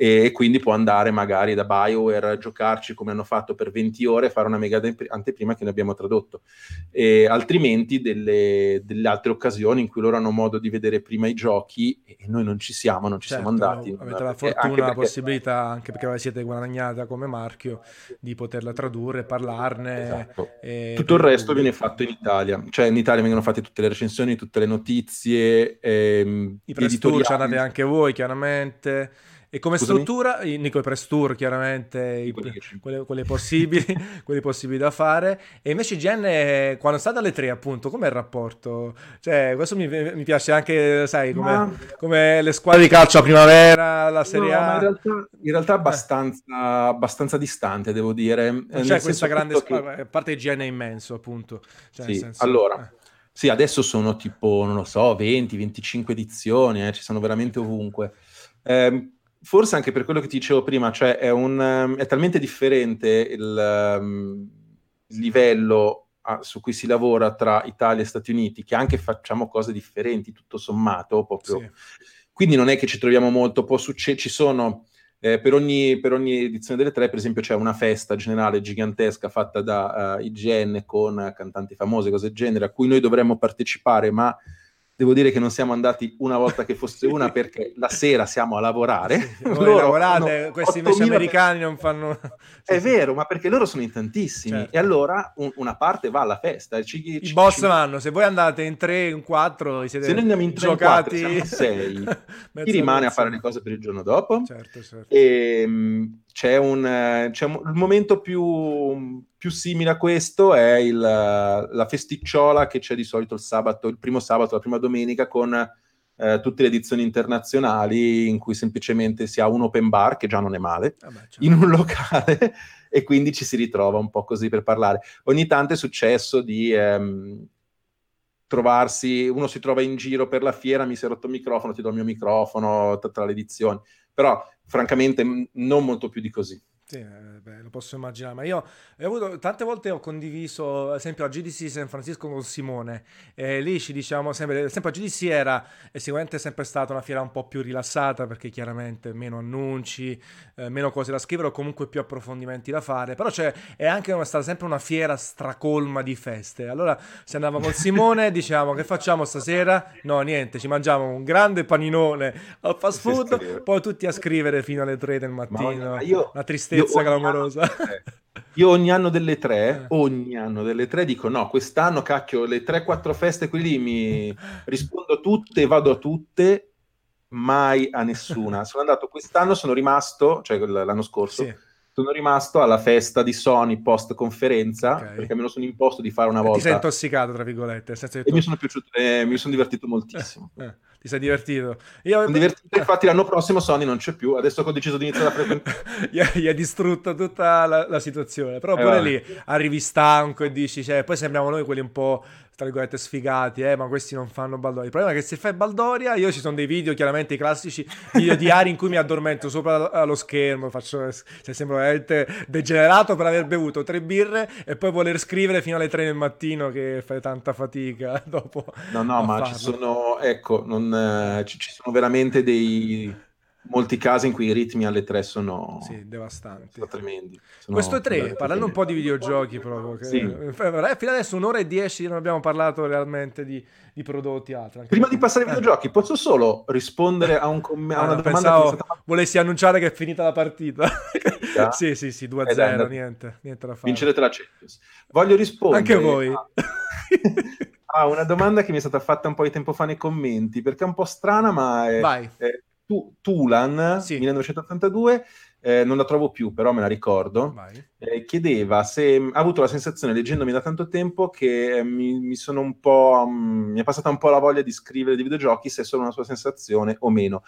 e quindi può andare magari da BioWare a giocarci come hanno fatto per 20 ore e fare una mega anteprima che ne abbiamo tradotto. E altrimenti delle, delle, altre occasioni in cui loro hanno modo di vedere prima i giochi e noi non ci siamo, non ci certo, siamo andati. Avete la fortuna, perché... la possibilità, anche perché la siete guadagnata come marchio, di poterla tradurre, parlarne. Esatto. E... Tutto il resto viene fatto in Italia, cioè in Italia vengono fatte tutte le recensioni, tutte le notizie. Ehm, I press tour ci andate anche voi, chiaramente. E come Scusami? struttura, Nico Press Tour chiaramente, i, quelle, quelle, possibili, quelle, possibili, da fare. E invece IGN, quando state alle tre appunto, com'è il rapporto? Cioè, questo mi, mi piace anche, sai, come, ma... come, le squadre di calcio a primavera, la Serie no, A. in realtà, in realtà abbastanza, eh. abbastanza, distante, devo dire. Non c'è questa grande squadra, che... a parte IGN è immenso appunto. Cioè, sì, senso, allora... Eh. Sì, adesso sono tipo, non lo so, 20, 25 edizioni, eh, ci sono veramente ovunque. Eh, forse anche per quello che ti dicevo prima, cioè è, un, um, è talmente differente il, um, livello a, su cui si lavora tra Italia e Stati Uniti che anche facciamo cose differenti tutto sommato, proprio. Sì. Quindi non è che ci troviamo molto, può succedere, ci sono... Eh, per, ogni, per, ogni, edizione delle tre, per esempio, c'è una festa generale gigantesca fatta da uh, IGN con cantanti famose, cose del genere, a cui noi dovremmo partecipare, ma Devo dire che non siamo andati una volta che fosse una perché la sera siamo a lavorare. Sì, loro lavorate, questi invece americani non fanno... È vero, ma perché loro sono in tantissimi certo. e allora un, una parte va alla festa. Ci, I ci, boss ci... vanno, se voi andate in tre, in quattro, siete se noi andiamo in tre, giocati... in quattro, sei, chi rimane a fare le cose per il giorno dopo? Certo, certo. E, ehm, c'è un, c'è un il momento più, più, simile a questo è il, la festicciola che c'è di solito il sabato, il primo sabato, la prima domenica con eh, tutte le edizioni internazionali in cui semplicemente si ha un open bar, che già non è male, ah beh, certo. in un locale e quindi ci si ritrova un po' così per parlare. Ogni tanto è successo di ehm, trovarsi, uno si trova in giro per la fiera, mi si è rotto il microfono, ti do il mio microfono tra le edizioni, però francamente non molto più di così. Sì, eh, beh, lo posso immaginare, ma io ho avuto, tante volte ho condiviso, ad esempio a GDC San Francisco con Simone, e lì ci diciamo sempre, sempre a GDC era è sicuramente sempre stata una fiera un po' più rilassata perché chiaramente meno annunci, eh, meno cose da scrivere o comunque più approfondimenti da fare, però c'è, è anche una, stata sempre una fiera stracolma di feste, allora se andavamo con Simone dicevamo che facciamo stasera? No, niente, ci mangiamo un grande paninone al fast food, poi tutti a scrivere fino alle 3 del mattino, la tristezza tristezza clamorosa. io ogni anno delle tre, eh. ogni anno delle tre dico no, quest'anno cacchio, le 3-4 feste qui lì mi rispondo tutte, vado a tutte, mai a nessuna. sono andato quest'anno, sono rimasto, cioè l'anno scorso, sì. Sono rimasto alla festa di Sony post conferenza, okay. perché me lo sono imposto di fare una volta. Ti sei intossicato, tra virgolette. E tu... mi sono piaciuto, eh, mi sono divertito moltissimo. Eh, eh ti sei divertito. Io... Sono divertito, infatti l'anno prossimo Sony non c'è più, adesso che ho deciso di iniziare a frequentare. gli, ha distrutto tutta la, la situazione, però eh, pure lì arrivi stanco e dici, cioè, poi sembriamo noi quelli un po' tra virgolette sfigati, eh, ma questi non fanno Baldoria. Il problema è che se fai Baldoria, io ci sono dei video, chiaramente i classici video diari in cui mi addormento sopra lo schermo, faccio, cioè, sembro veramente degenerato per aver bevuto tre birre e poi voler scrivere fino alle tre del mattino che fai tanta fatica dopo. No, no, ma farlo. ci sono, ecco, non, eh, ci, ci sono veramente dei molti casi in cui i ritmi alle tre sono, sì, devastanti. Sono tremendi. Sono Questo è tre, parlando un po' di videogiochi proprio. Che, sì. Eh, fino adesso un'ora e dieci non abbiamo parlato realmente di, di prodotti altri. Prima di passare ai eh. videogiochi, posso solo rispondere a, un com- a una no, domanda? Stata... volessi annunciare che è finita la partita. sì, sì, sì, 2-0, eh, dai, niente, niente da fare. Vincerete la Champions. Voglio rispondere... Anche voi. A... Ah, una domanda che mi è stata fatta un po' di tempo fa nei commenti, perché è un po' strana, ma è, Vai. È Tulan sì. 1982, eh, non la trovo più, però me la ricordo. Eh, chiedeva se ha avuto la sensazione, leggendomi da tanto tempo, che eh, mi, mi, sono un po'. Um, mi è passata un po' la voglia di scrivere di videogiochi, se è solo una sua sensazione o meno.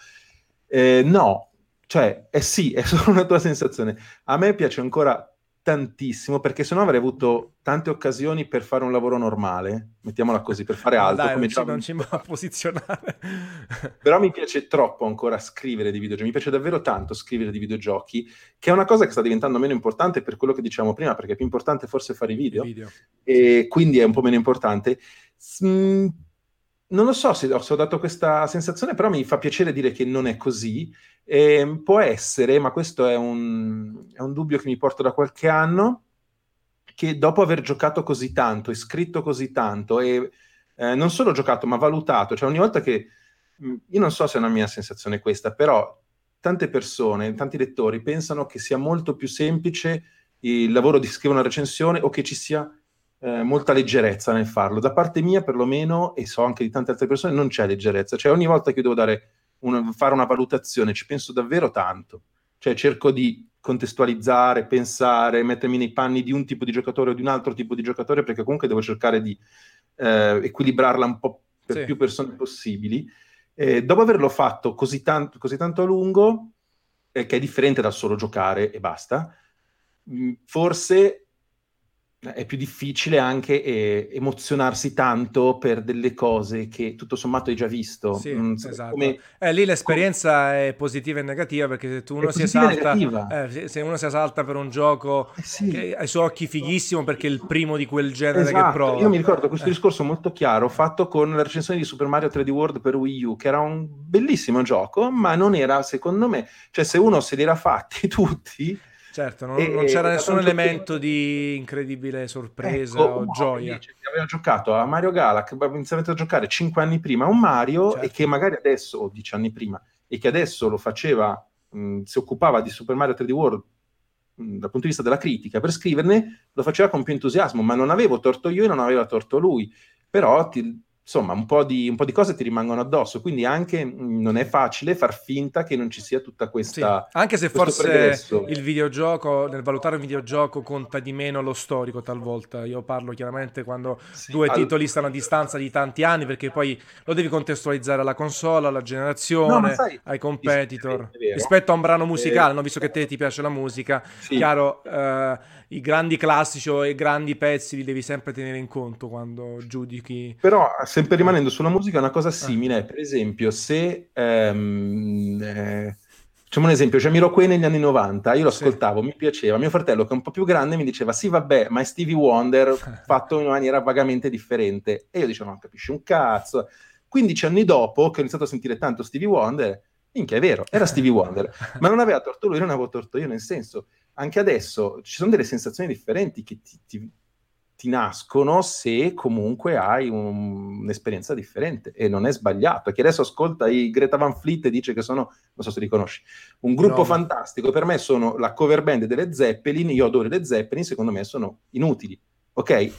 Eh, no, cioè, eh sì, è solo una tua sensazione. A me piace ancora tantissimo perché sennò avrei avuto tante occasioni per fare un lavoro normale, mettiamola così, per fare altro. Dai, come non, ci, non ci a posizionare. Però mi piace troppo ancora scrivere di videogiochi, mi piace davvero tanto scrivere di videogiochi, che è una cosa che sta diventando meno importante per quello che dicevamo prima, perché è più importante forse fare i video, video. e quindi è un po' meno importante. Mm, non lo so se, ho dato questa sensazione, però mi fa piacere dire che non è così. E può essere, ma questo è un, è un dubbio che mi porto da qualche anno, che dopo aver giocato così tanto e scritto così tanto e eh, non solo giocato ma valutato, cioè ogni volta che mm, io non so se è una mia sensazione questa, però tante persone, tanti lettori pensano che sia molto più semplice il lavoro di scrivere una recensione o che ci sia eh, molta leggerezza nel farlo. Da parte mia, perlomeno, e so anche di tante altre persone, non c'è leggerezza. Cioè, ogni volta che io devo dare una, fare una valutazione, ci penso davvero tanto. Cioè, cerco di contestualizzare, pensare, mettermi nei panni di un tipo di giocatore o di un altro tipo di giocatore, perché comunque devo cercare di eh, equilibrarla un po' per sì. più persone possibili. Eh, dopo averlo fatto così tanto, così tanto a lungo, eh, che è differente dal solo giocare e basta, forse è più difficile anche eh, emozionarsi tanto per delle cose che tutto sommato hai già visto. Sì, mm, esatto. Come... Eh, lì l'esperienza come... è positiva e negativa perché se tu uno si esalta, eh, se uno si esalta per un gioco eh sì. che ai suoi occhi fighissimo perché è il primo di quel genere esatto. che prova. Io mi ricordo questo eh. discorso molto chiaro fatto con la recensione di Super Mario 3D World per Wii U, che era un bellissimo gioco, ma non era secondo me, cioè se uno se li era fatti tutti Certo, non, e, non c'era nessun elemento di incredibile sorpresa ecco, o gioia. Che aveva giocato a Mario Galax, aveva iniziato a giocare cinque anni prima a un Mario certo. e che magari adesso, o dieci anni prima, e che adesso lo faceva, mh, si occupava di Super Mario 3D World mh, dal punto di vista della critica per scriverne, lo faceva con più entusiasmo, ma non avevo torto io e non aveva torto lui. Però ti, insomma, un po, di, un po' di cose ti rimangono addosso, quindi anche mh, mm, non è facile far finta che non ci sia tutta questa... Sì, anche se forse progresso. il videogioco, nel valutare un videogioco conta di meno lo storico talvolta, io parlo chiaramente quando sì, due al... titoli stanno a distanza di tanti anni, perché poi lo devi contestualizzare alla console, alla generazione, no, sai, ai competitor, rispetto a un brano musicale, eh... no? visto che a te ti piace la musica, sì. chiaro... Eh, i grandi classici o i grandi pezzi li devi sempre tenere in conto quando giudichi. Però, sempre rimanendo sulla musica, è una cosa simile. Eh. Per esempio, se... Ehm, eh, facciamo un esempio, Jamiroquai negli anni 90, io lo ascoltavo, sì. mi piaceva. Mio fratello, che è un po' più grande, mi diceva, sì, vabbè, ma è Stevie Wonder fatto in maniera vagamente differente. E io dicevo, non capisci un cazzo. 15 anni dopo, che ho iniziato a sentire tanto Stevie Wonder, minchia, è vero, era Stevie Wonder. ma non aveva torto lui, non avevo torto io, nel senso anche adesso ci sono delle sensazioni differenti che ti, ti, ti nascono se comunque hai un, un'esperienza differente e non è sbagliato. Che adesso ascolta i Greta Van Fleet e dice che sono, non so se li conosci, un gruppo no. fantastico. Per me sono la cover band delle Zeppelin, io adoro le Zeppelin, secondo me sono inutili. Ok?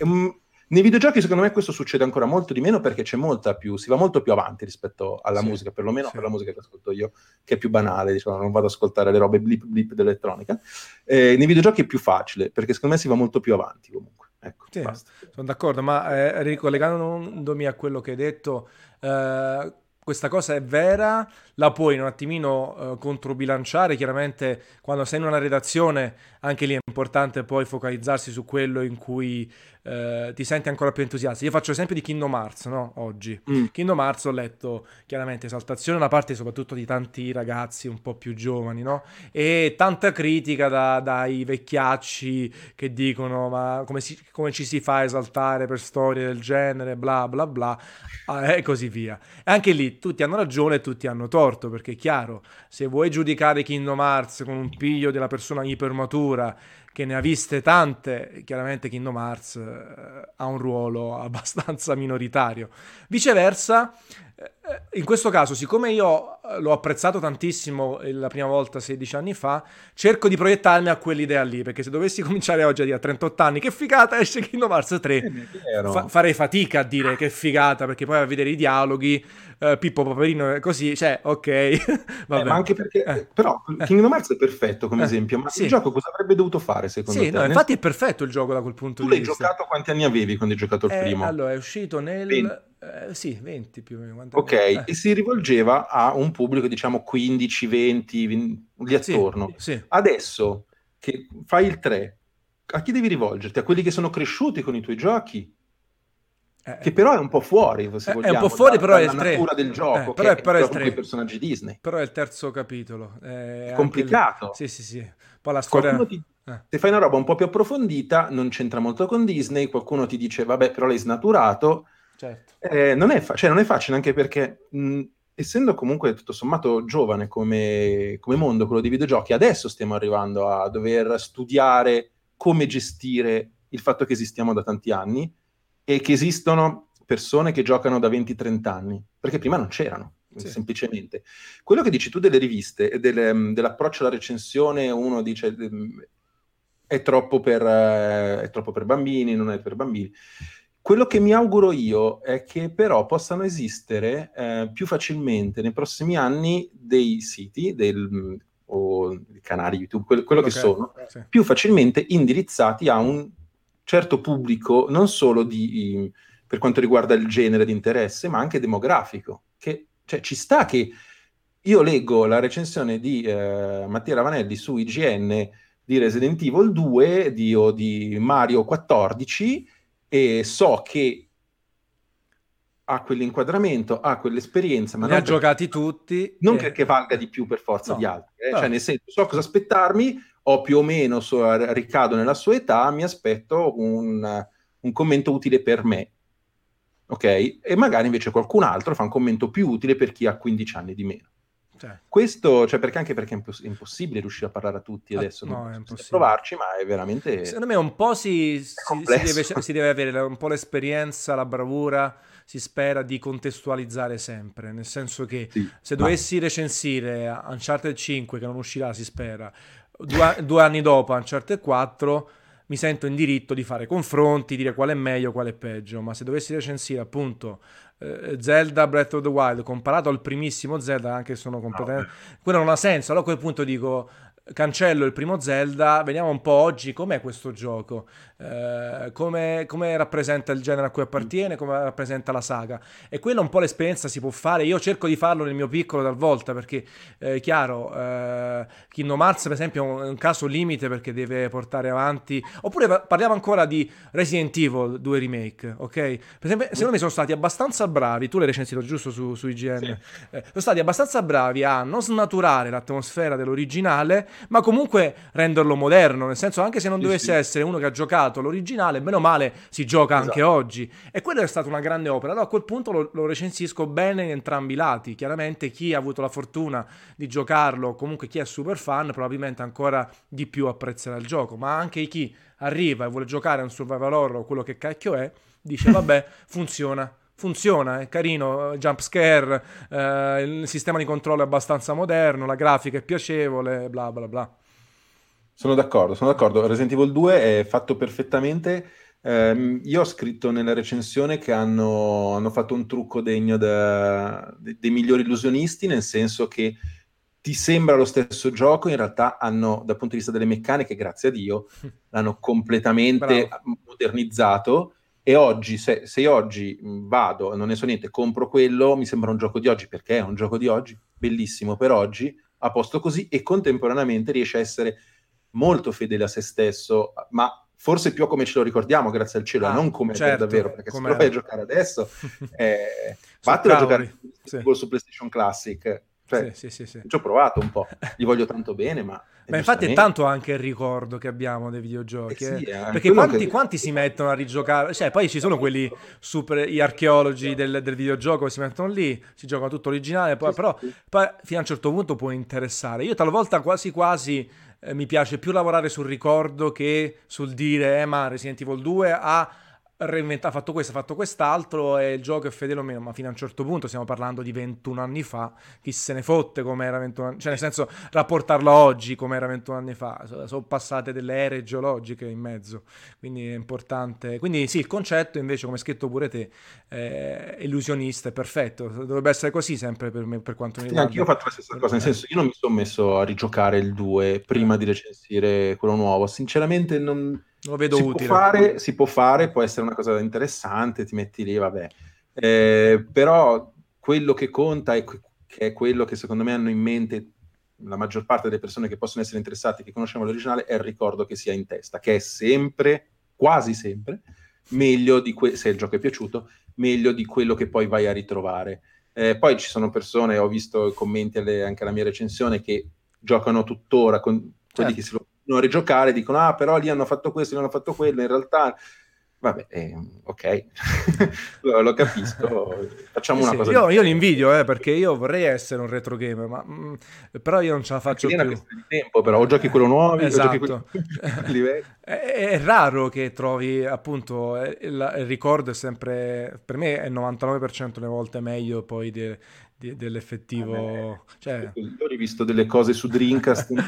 Nei videogiochi, secondo me, questo succede ancora molto di meno perché c'è molta più, si va molto più avanti rispetto alla sì, musica, perlomeno sì. per la musica che ascolto io, che è più banale, diciamo, non vado ad ascoltare le robe blip blip dell'elettronica. Eh, nei videogiochi è più facile perché secondo me si va molto più avanti comunque. Ecco, sì, sono d'accordo, ma eh, ricollegandomi a quello che hai detto, eh, questa cosa è vera, la puoi un attimino uh, controbilanciare, chiaramente quando sei in una redazione anche lì è importante poi focalizzarsi su quello in cui uh, ti senti ancora più entusiasta. Io faccio l'esempio di Kingdom Hearts, no? Oggi. Mm. Kingdom Hearts ho letto chiaramente esaltazione da parte soprattutto di tanti ragazzi un po' più giovani, no? E tanta critica da, dai vecchiacci che dicono ma come, si, come, ci si fa a esaltare per storie del genere, bla bla bla, ah, e così via. E anche lì tutti hanno ragione e tutti hanno torto, perché è chiaro, se vuoi giudicare Kingdom Hearts con un piglio della persona ipermatura che ne ha viste tante, chiaramente Kingdom Hearts eh, ha un ruolo abbastanza minoritario. Viceversa, eh, in questo caso, siccome io eh, l'ho apprezzato tantissimo la prima volta 16 anni fa, cerco di proiettarmi a quell'idea lì, perché se dovessi cominciare oggi a dire a 38 anni che figata esce Kingdom Hearts 3, fa- farei fatica a dire che figata, perché poi a vedere i dialoghi, uh, Pippo Paperino così, cioè, ok. eh, ma anche perché, eh. però, Kingdom Hearts è perfetto come eh. esempio, ma sì. il gioco cosa avrebbe dovuto fare secondo sì, te? No, infatti è perfetto il gioco da quel punto tu di vista. Tu l'hai giocato quanti anni avevi quando hai giocato il primo? Allora, è uscito nel... 20. Eh, sì, 20 più o meno. Ok, eh. e si rivolgeva a un pubblico diciamo 15, 20, 20 lì attorno. Sì, sì. Adesso che fai il 3, a chi devi rivolgerti? A quelli che sono cresciuti con i tuoi giochi? Eh, che però è un po' fuori, se vogliamo, è un po' fuori, da, però è 3. natura del gioco, eh, però, è, però è il 3. i personaggi Disney. Però è il terzo capitolo. È, complicato. Il... Sì, sì, sì. Poi la storia... Ti... Eh. Se fai una roba un po' più approfondita, non c'entra molto con Disney, qualcuno ti dice, vabbè, però l'hai snaturato, certo. Eh, non, è fa- cioè, non, è facile anche perché, mh, essendo comunque tutto sommato giovane come, come mondo, quello dei videogiochi, adesso stiamo arrivando a dover studiare come gestire il fatto che esistiamo da tanti anni e che esistono persone che giocano da 20-30 anni, perché prima non c'erano. Sì. semplicemente. Quello che dici tu delle riviste e delle, dell'approccio alla recensione, uno dice è troppo, per, è troppo per bambini, non è per bambini. Quello che mi auguro io è che però possano esistere eh, più facilmente nei prossimi anni dei siti del, o dei canali YouTube, quello, quello okay. che sono, sì. più facilmente indirizzati a un certo pubblico, non solo di, per quanto riguarda il genere di interesse, ma anche demografico, che cioè, ci sta che io leggo la recensione di eh, Mattia Ravanelli su IGN di Resident Evil 2 di, o di Mario 14 e so che ha quell'inquadramento, ha quell'esperienza, ma ne ha giocati tutti. Non e... perché valga di più per forza no. di altri, eh? cioè nel senso so cosa aspettarmi, ho più o meno, so, ricado nella sua età, mi aspetto un, un commento utile per me ok? E magari invece qualcun altro fa un commento più utile per chi ha 15 anni di meno. Cioè. Questo, cioè perché anche perché è, imposs- impossibile riuscire a parlare a tutti ah, adesso, no, non è provarci, ma è veramente... Secondo me un po' si, si, si, deve, si, deve, avere un po' l'esperienza, la bravura, si spera di contestualizzare sempre, nel senso che sì, se dovessi ma... recensire Uncharted 5, che non uscirà, si spera, due, due anni dopo Uncharted 4 mi sento in diritto di fare confronti, dire qual è meglio, qual è peggio, ma se dovessi recensire appunto eh, Zelda Breath of the Wild comparato al primissimo Zelda, anche se sono completamente... No, quello non ha senso, allora a quel punto dico cancello il primo Zelda, vediamo un po' oggi com'è questo gioco, eh, come, come, rappresenta il genere a cui appartiene, come rappresenta la saga. E quella un po' l'esperienza si può fare, io cerco di farlo nel mio piccolo talvolta, perché è eh, chiaro, eh, Kingdom Hearts per esempio è un, un, caso limite perché deve portare avanti, oppure parliamo ancora di Resident Evil 2 Remake, ok? Per esempio, secondo me sono stati abbastanza bravi, tu l'hai recensito giusto su, su IGN, sì. eh, sono stati abbastanza bravi a non snaturare l'atmosfera dell'originale, ma comunque renderlo moderno, nel senso anche se non sì, dovesse sì. essere uno che ha giocato l'originale, bene o male si gioca esatto. anche oggi. E quella è stata una grande opera. Allora a quel punto lo, lo, recensisco bene in entrambi i lati. Chiaramente chi ha avuto la fortuna di giocarlo, o comunque chi è super fan, probabilmente ancora di più apprezzerà il gioco, ma anche chi arriva e vuole giocare a un survival horror, quello che cacchio è, dice vabbè, funziona funziona, è carino, jump scare, eh, il sistema di controllo è abbastanza moderno, la grafica è piacevole, bla bla bla. Sono d'accordo, sono d'accordo. Resident Evil 2 è fatto perfettamente. Eh, io ho scritto nella recensione che hanno, hanno fatto un trucco degno da, de, dei migliori illusionisti, nel senso che ti sembra lo stesso gioco, in realtà hanno, dal punto di vista delle meccaniche, grazie a Dio, l'hanno completamente Bravo. modernizzato e oggi, se, se, io oggi vado e non ne so niente, compro quello, mi sembra un gioco di oggi, perché è un gioco di oggi, bellissimo per oggi, a posto così, e contemporaneamente riesce a essere molto fedele a se stesso, ma forse più come ce lo ricordiamo, grazie al cielo, ah, non come certo, davvero, perché come... se lo fai giocare adesso, eh, vattelo a giocare sì. su PlayStation Classic, cioè, sì, sì, sì, Ci ho provato un po', gli voglio tanto bene, ma... Ma infatti è tanto anche il ricordo che abbiamo dei videogiochi. Eh eh. Perché quanti, che... quanti, si mettono a rigiocare? Cioè, poi ci sono quelli super, gli archeologi del, del videogioco che si mettono lì, si gioca tutto originale, poi, però poi, fino a un certo punto può interessare. Io talvolta quasi quasi eh, mi piace più lavorare sul ricordo che sul dire, eh ma Resident Evil 2 ha reinventato, ha fatto questo, ha fatto quest'altro e il gioco è fedele o meno, ma fino a un certo punto stiamo parlando di 21 anni fa, chi se ne fotte come era 21 anni, cioè nel senso rapportarlo a oggi come era 21 anni fa, sono passate delle ere geologiche in mezzo, quindi è importante, quindi sì, il concetto invece come hai scritto pure te, è illusionista, è perfetto, dovrebbe essere così sempre per me, per quanto mi riguarda. Anche io ho fatto la stessa cosa, nel senso io non mi sono messo a rigiocare il 2 prima di recensire quello nuovo, sinceramente non lo vedo si utile. Può fare, si può fare, può essere una cosa interessante, ti metti lì, vabbè. Eh, però quello che conta è, che è quello che secondo me hanno in mente la maggior parte delle persone che possono essere interessate, che conosciamo l'originale, è il ricordo che si ha in testa, che è sempre, quasi sempre, meglio di que- se il gioco è piaciuto, meglio di quello che poi vai a ritrovare. Eh, poi ci sono persone, ho visto commenti alle, anche alla mia recensione, che giocano tuttora con quelli certo. che si lo non rigiocare, dicono ah però lì hanno fatto questo, lì hanno fatto quello, in realtà Vabbè, eh, ok, lo capisco, facciamo sì, una cosa. Io, io li invidio, eh, perché io vorrei essere un retro gamer, ma, mh, mm, però io non ce la faccio più. È una di tempo, però o giochi quello nuovo, esatto. quello è, è, raro che trovi, appunto, il, il, ricordo è sempre, per me è il 99% delle volte meglio poi de, dell'effettivo... Ah, cioè... Io ho rivisto delle cose su Dreamcast, che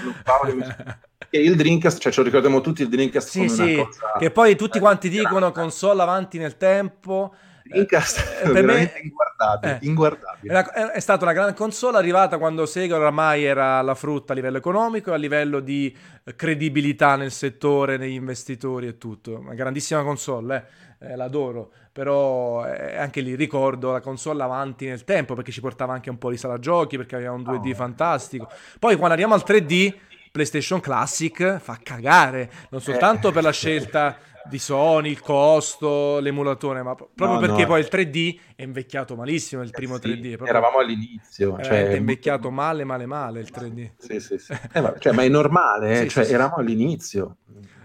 il Dreamcast, cioè ce lo ricordiamo tutti, il Dreamcast sì, sì, cosa... che poi tutti quanti dicono console avanti nel tempo. Dreamcast eh, per me inguardabile, eh, inguardabile. È, è, stata una grande console arrivata quando Sega oramai era la frutta a livello economico e a livello di credibilità nel settore, negli investitori e tutto. Una grandissima console, eh, eh l'adoro, però eh, anche lì ricordo la console avanti nel tempo perché ci portava anche un po' di sala giochi, perché aveva un 2D oh, fantastico. Poi quando arriviamo al 3D PlayStation Classic fa cagare, non soltanto per la scelta di Sony, il costo, l'emulatore, ma proprio no, perché no. poi il 3D è invecchiato malissimo, il primo eh sì, 3D. Proprio... Eravamo all'inizio. Cioè... È invecchiato male, male, male il 3D. Sì, sì, sì. Eh, ma, cioè, ma, è normale, eh? cioè, eravamo all'inizio.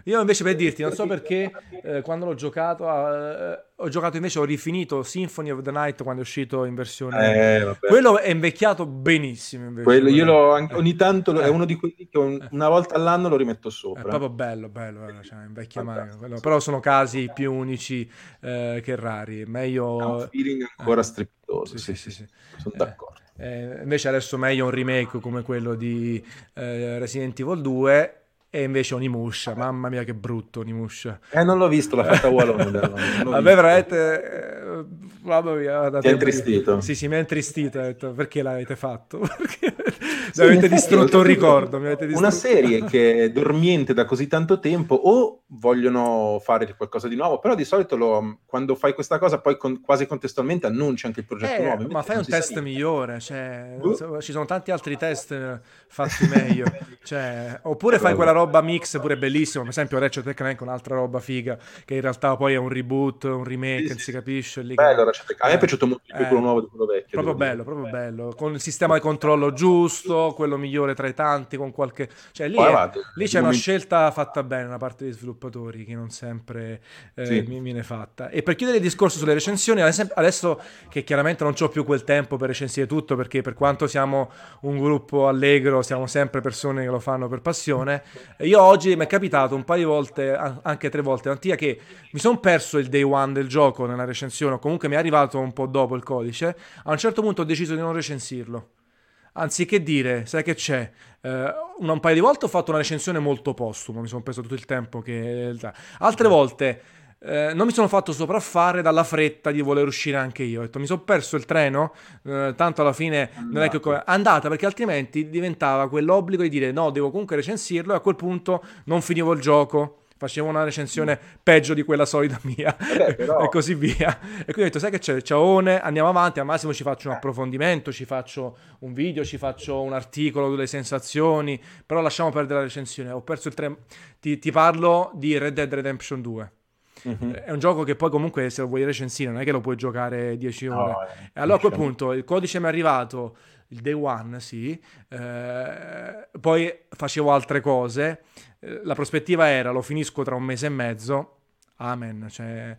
Io invece per dirti, non so perché, eh, quando l'ho giocato, eh, ho giocato invece, ho rifinito Symphony of the Night quando è uscito in versione... Eh, quello è invecchiato benissimo. Invece, quello, io l'ho, ogni tanto, è uno di quelli che un, una volta all'anno lo rimetto sopra. È proprio bello, bello, bello cioè, invecchia mai. Quello, però sono casi più unici eh, che rari. Meglio... Ha un feeling ancora strepitoso. Sì, sì, sì. sì. Sono d'accordo. Eh, invece adesso meglio un remake come quello di eh, Resident Evil 2 e invece Onimusha, mamma mia che brutto Onimusha. Eh, non l'ho visto, l'ha fatta Wallone. Vabbè, veramente... Eh, mamma mia. Ti è intristito? Sì, sì, mi è intristito. Detto, perché l'avete fatto? Perché sì, mi avete distrutto un ricordo. Distrutto... Una serie che è dormiente da così tanto tempo o vogliono fare qualcosa di nuovo, però di solito lo, quando fai questa cosa poi con, quasi contestualmente annunci anche il progetto eh, nuovo. Ma fai un test sa. migliore, cioè, uh. ci sono tanti altri test fatti meglio. cioè, oppure fai quella roba mix pure bellissima, per esempio Ratchet Clank un'altra roba figa che in realtà poi è un reboot, un remake, sì, non si capisce. Lì bello. A me è piaciuto molto di più quello nuovo di quello vecchio. Proprio bello, proprio bello, con il sistema di controllo giusto, quello migliore tra i tanti, con qualche... Cioè lì, è, lì c'è una scelta fatta bene da parte dei sviluppatori che non sempre eh, sì. viene fatta. E per chiudere il discorso sulle recensioni, adesso che chiaramente non ho più quel tempo per recensire tutto, perché per quanto siamo un gruppo allegro, siamo sempre persone che lo fanno per passione, io oggi mi è capitato un paio di volte, anche tre volte, Antia, che mi sono perso il day one del gioco nella recensione, o comunque mi è arrivato un po' dopo il codice, a un certo punto ho deciso di non recensirlo. Anziché dire, sai che c'è, eh, un paio di volte ho fatto una recensione molto postuma, mi sono preso tutto il tempo che... Altre volte eh, non mi sono fatto sopraffare dalla fretta di voler uscire anche io. Ho detto, mi sono perso il treno, eh, tanto alla fine andata. non è che andata perché altrimenti diventava quell'obbligo di dire no, devo comunque recensirlo e a quel punto non finivo il gioco. Facevo una recensione peggio di quella solita mia Vabbè, però... e così via. E quindi ho detto, sai che c'è, ciaone, andiamo avanti, al massimo ci faccio un approfondimento, ci faccio un video, ci faccio un articolo delle sensazioni, però lasciamo perdere la recensione. Ho perso il treno. Ti, ti parlo di Red Dead Redemption 2. Mm-hmm. È un gioco che poi comunque se lo vuoi recensire non è che lo puoi giocare 10 ore. No, eh, e allora a quel punto il codice mi è arrivato il day one, sì, eh, poi facevo altre cose, eh, la prospettiva era lo finisco tra un mese e mezzo, amen, cioè,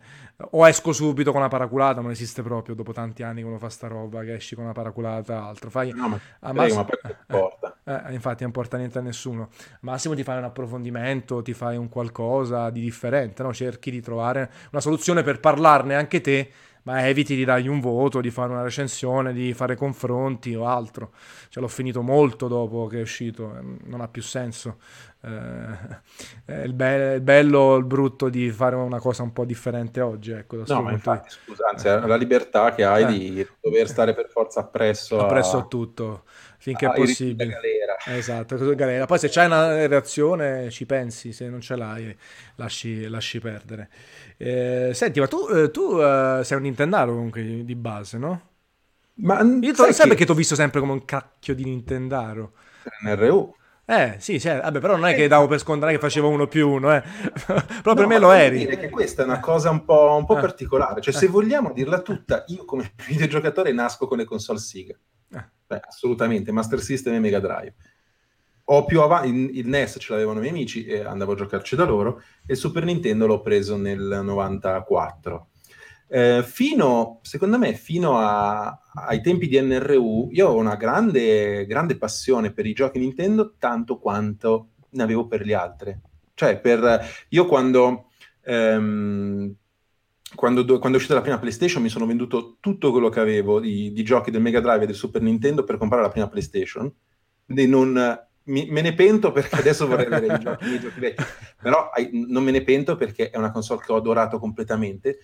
o esco subito con una paraculata, non esiste proprio dopo tanti anni che uno fa sta roba, che esci con una paraculata, altro, fai... No, ma, ah, ma, ma eh. Eh, eh, infatti non importa niente a nessuno, massimo ti fai un approfondimento, ti fai un qualcosa di differente, no? cerchi di trovare una soluzione per parlarne anche te ma eviti di dargli un voto, di fare una recensione, di fare confronti o altro. Cioè, l'ho finito molto dopo che è uscito, ehm, non ha più senso. Eh, il, be- il, bello, il brutto di fare una cosa un po' differente oggi. Ecco, no, ma infatti, scusa, anzi, eh. la libertà che hai eh. di dover stare per forza appresso, appresso a, a tutto finché è possibile. Esatto, galera. Poi se c'hai una reazione ci pensi, se non ce l'hai lasci, lasci perdere. Eh, senti, ma tu, eh, tu uh, sei un Nintendaro comunque di base, no? Ma io sai che... perché ti ho visto sempre come un cacchio di Nintendaro. NRU. Eh, sì, sì, vabbè, però non è che davo per scontato che facevo uno più uno, eh. però per me lo eri. dire che questa è una cosa un po', un po eh. particolare, cioè se vogliamo dirla tutta, io come videogiocatore nasco con le console Sega. Eh. Beh, assolutamente, Master System e Mega Drive. ho più avanti, il, NES ce l'avevano i miei amici e andavo a giocarci da loro, e il Super Nintendo l'ho preso nel 94. Eh, fino, secondo me, fino a, ai tempi di NRU, io ho una grande, grande passione per i giochi Nintendo, tanto quanto ne avevo per gli altri. Cioè, per, io quando, ehm, quando, quando, è uscita la prima PlayStation mi sono venduto tutto quello che avevo di, di, giochi del Mega Drive e del Super Nintendo per comprare la prima PlayStation. Quindi non, mi, me ne pento perché adesso vorrei avere i giochi, i giochi vecchi, però ai, non me ne pento perché è una console che ho adorato completamente.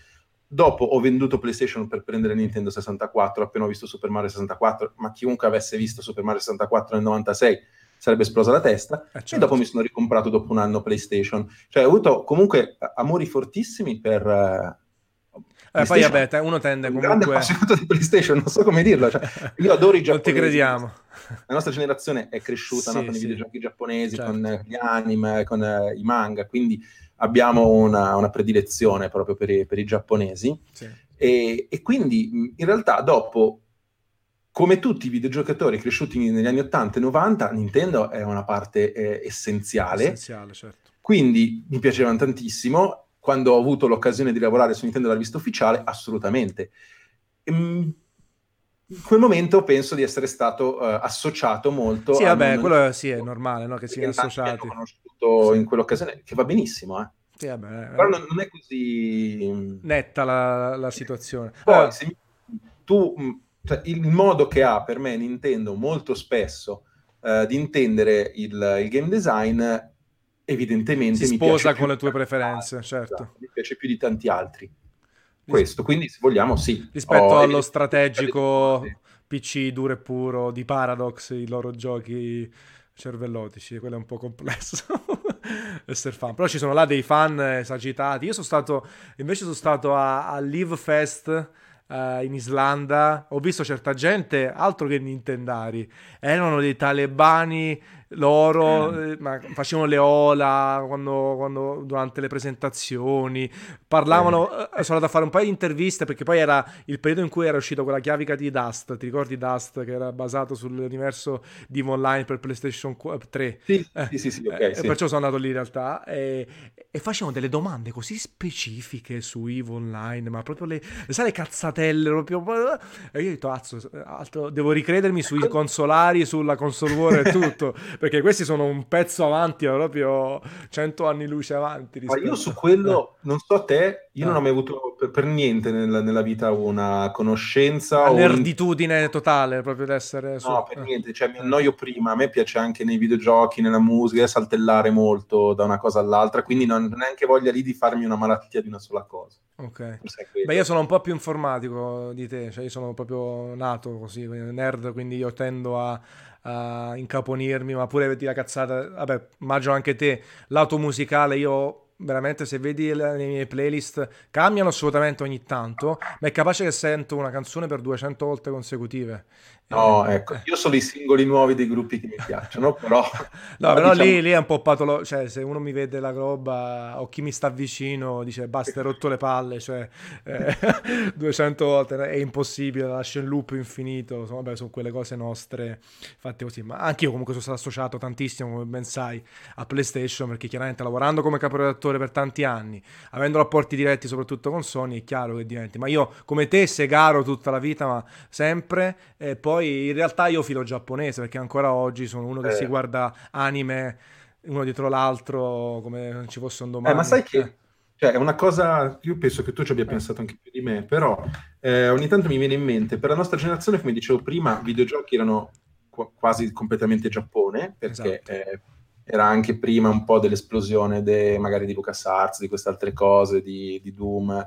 Dopo ho venduto PlayStation per prendere Nintendo 64, appena ho visto Super Mario 64, ma chiunque avesse visto Super Mario 64 nel 96 sarebbe esplosa la testa. Eh, certo. E dopo mi sono ricomprato dopo un anno PlayStation. Cioè ho avuto comunque amori fortissimi per... Eh, poi vabbè, uno tende comunque... Un grande appassionato di PlayStation, non so come dirlo. Cioè, io adoro i giapponesi. Non ti crediamo. La nostra generazione è cresciuta sì, no, con sì. i videogiochi giapponesi, certo. con gli anime, con uh, i manga, quindi abbiamo una, una predilezione proprio per i, per i giapponesi. Sì. E, e, quindi in realtà dopo, come tutti i videogiocatori cresciuti negli anni 80 e 90, Nintendo è una parte eh, essenziale. Essenziale, certo. Quindi mi piacevano tantissimo. Quando ho avuto l'occasione di lavorare su Nintendo dalla vista ufficiale, assolutamente. Ehm, in quel momento penso di essere stato uh, associato molto. Sì, vabbè, non... quello sì, è normale no? che siano associati. Ho conosciuto sì. in quell'occasione, che va benissimo, eh. Sì, vabbè, Però non, non, è così netta la, la situazione. Poi, allora... se tu, mm, cioè, il modo che ha per me Nintendo molto spesso uh, di intendere il, il, game design, evidentemente si sposa con le tue preferenze, certo. Esatto, mi piace più di tanti altri questo, quindi se vogliamo sì. Rispetto oh, allo strategico PC duro e puro di Paradox, i loro giochi cervellotici, quello è un po' complesso essere fan. Però ci sono là dei fan esagitati. Io sono stato, invece sono stato a, a Live Fest Uh, in Islanda, ho visto certa gente, altro che Nintendari, erano dei talebani loro mm. eh, ma facevano le ola quando, quando, durante le presentazioni, parlavano, eh. sono andato a fare un paio di interviste perché poi era il periodo in cui era uscito quella chiavica di Dust, ti ricordi Dust che era basato sull'universo di Online per PlayStation 3? Sì, eh, sì, sì, sì, okay, eh, sì. perciò sono andato lì in realtà e, e facevano delle domande così specifiche su EVE Online, ma proprio le, sai le cazzatelle proprio... E io ho detto, azzo, devo ricredermi sui consolari, sulla console war e tutto perché questi sono un pezzo avanti, proprio 100 anni luce avanti. Ma io su quello, eh. non so te, io ah. non ho mai avuto per, per niente nella, nella, vita una conoscenza. Una nerditudine un... totale, proprio di essere... Su... No, per niente, cioè mi annoio prima, a me piace anche nei videogiochi, nella musica, saltellare molto da una cosa all'altra, quindi non ho neanche voglia lì di farmi una malattia di una sola cosa. Ok. Beh, io sono un po' più informatico di te, cioè io sono proprio nato così, nerd, quindi io tendo a a incaponirmi, ma pure di la cazzata, vabbè, immagino anche te, lato musicale io veramente se vedi le, le, mie playlist cambiano assolutamente ogni tanto, ma è capace che sento una canzone per 200 volte consecutive No, eh, ecco, io sono i singoli nuovi dei gruppi che mi piacciono, però... no, però diciamo... lì, lì, è un po' patologico, cioè se uno mi vede la roba o chi mi sta vicino dice basta, hai rotto le palle, cioè eh, 200 volte, è impossibile, lascia in loop infinito, insomma, vabbè, sono quelle cose nostre fatte così, ma anche io comunque sono stato associato tantissimo, come ben sai, a PlayStation, perché chiaramente lavorando come caporedattore per tanti anni, avendo rapporti diretti soprattutto con Sony, è chiaro che diventi, ma io come te segaro tutta la vita, ma sempre, e poi poi in realtà io filo giapponese perché ancora oggi sono uno che eh. si guarda anime uno dietro l'altro come non ci fosse un domani. Eh, ma sai che cioè, è una cosa, io penso che tu ci abbia eh. pensato anche più di me, però eh, ogni tanto mi viene in mente, per la nostra generazione, come dicevo prima, i videogiochi erano qu- quasi completamente Giappone, perché esatto. eh, era anche prima un po' dell'esplosione de, magari di LucasArts, di queste altre cose, di, di Doom.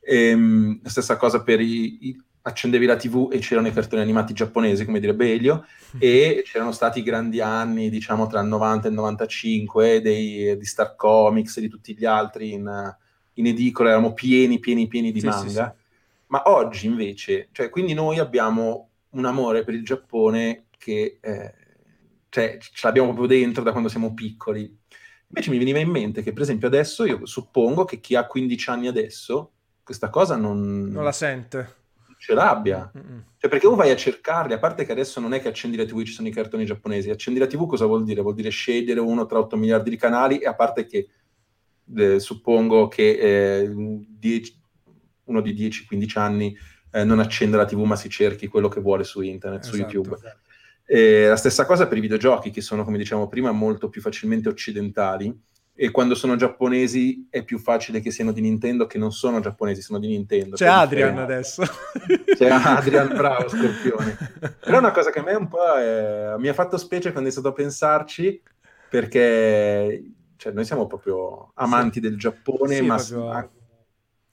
E, ehm, la stessa cosa per i, i accendevi la tv e c'erano i cartoni animati giapponesi, come direbbe Elio, e c'erano stati grandi anni, diciamo, tra il 90 e il 95 dei, di Star Comics e di tutti gli altri in, in edicola, eravamo pieni, pieni, pieni di sì, manga. Sì, sì. Ma oggi invece, cioè, quindi noi abbiamo un amore per il Giappone che eh, cioè, ce l'abbiamo proprio dentro da quando siamo piccoli. Invece mi veniva in mente che, per esempio, adesso io suppongo che chi ha 15 anni adesso questa cosa non... Non la sente ce l'abbia. Cioè, perché o vai a cercarli, a parte che adesso non è che accendi la TV ci sono i cartoni giapponesi, accendi la TV cosa vuol dire? Vuol dire scegliere uno tra 8 miliardi di canali e a parte che eh, suppongo che eh, dieci, uno di 10-15 anni eh, non accenda la TV ma si cerchi quello che vuole su internet, esatto. su YouTube. E la stessa cosa per i videogiochi che sono, come diciamo prima, molto più facilmente occidentali e quando sono giapponesi è più facile che siano di Nintendo che non sono giapponesi, sono di Nintendo. C'è Adrian adesso. C'è Adrian, bravo Scorpione. Però è una cosa che a me un po' è... mi ha fatto specie quando è stato a pensarci perché cioè, noi siamo proprio amanti sì. del Giappone, sì, ma proprio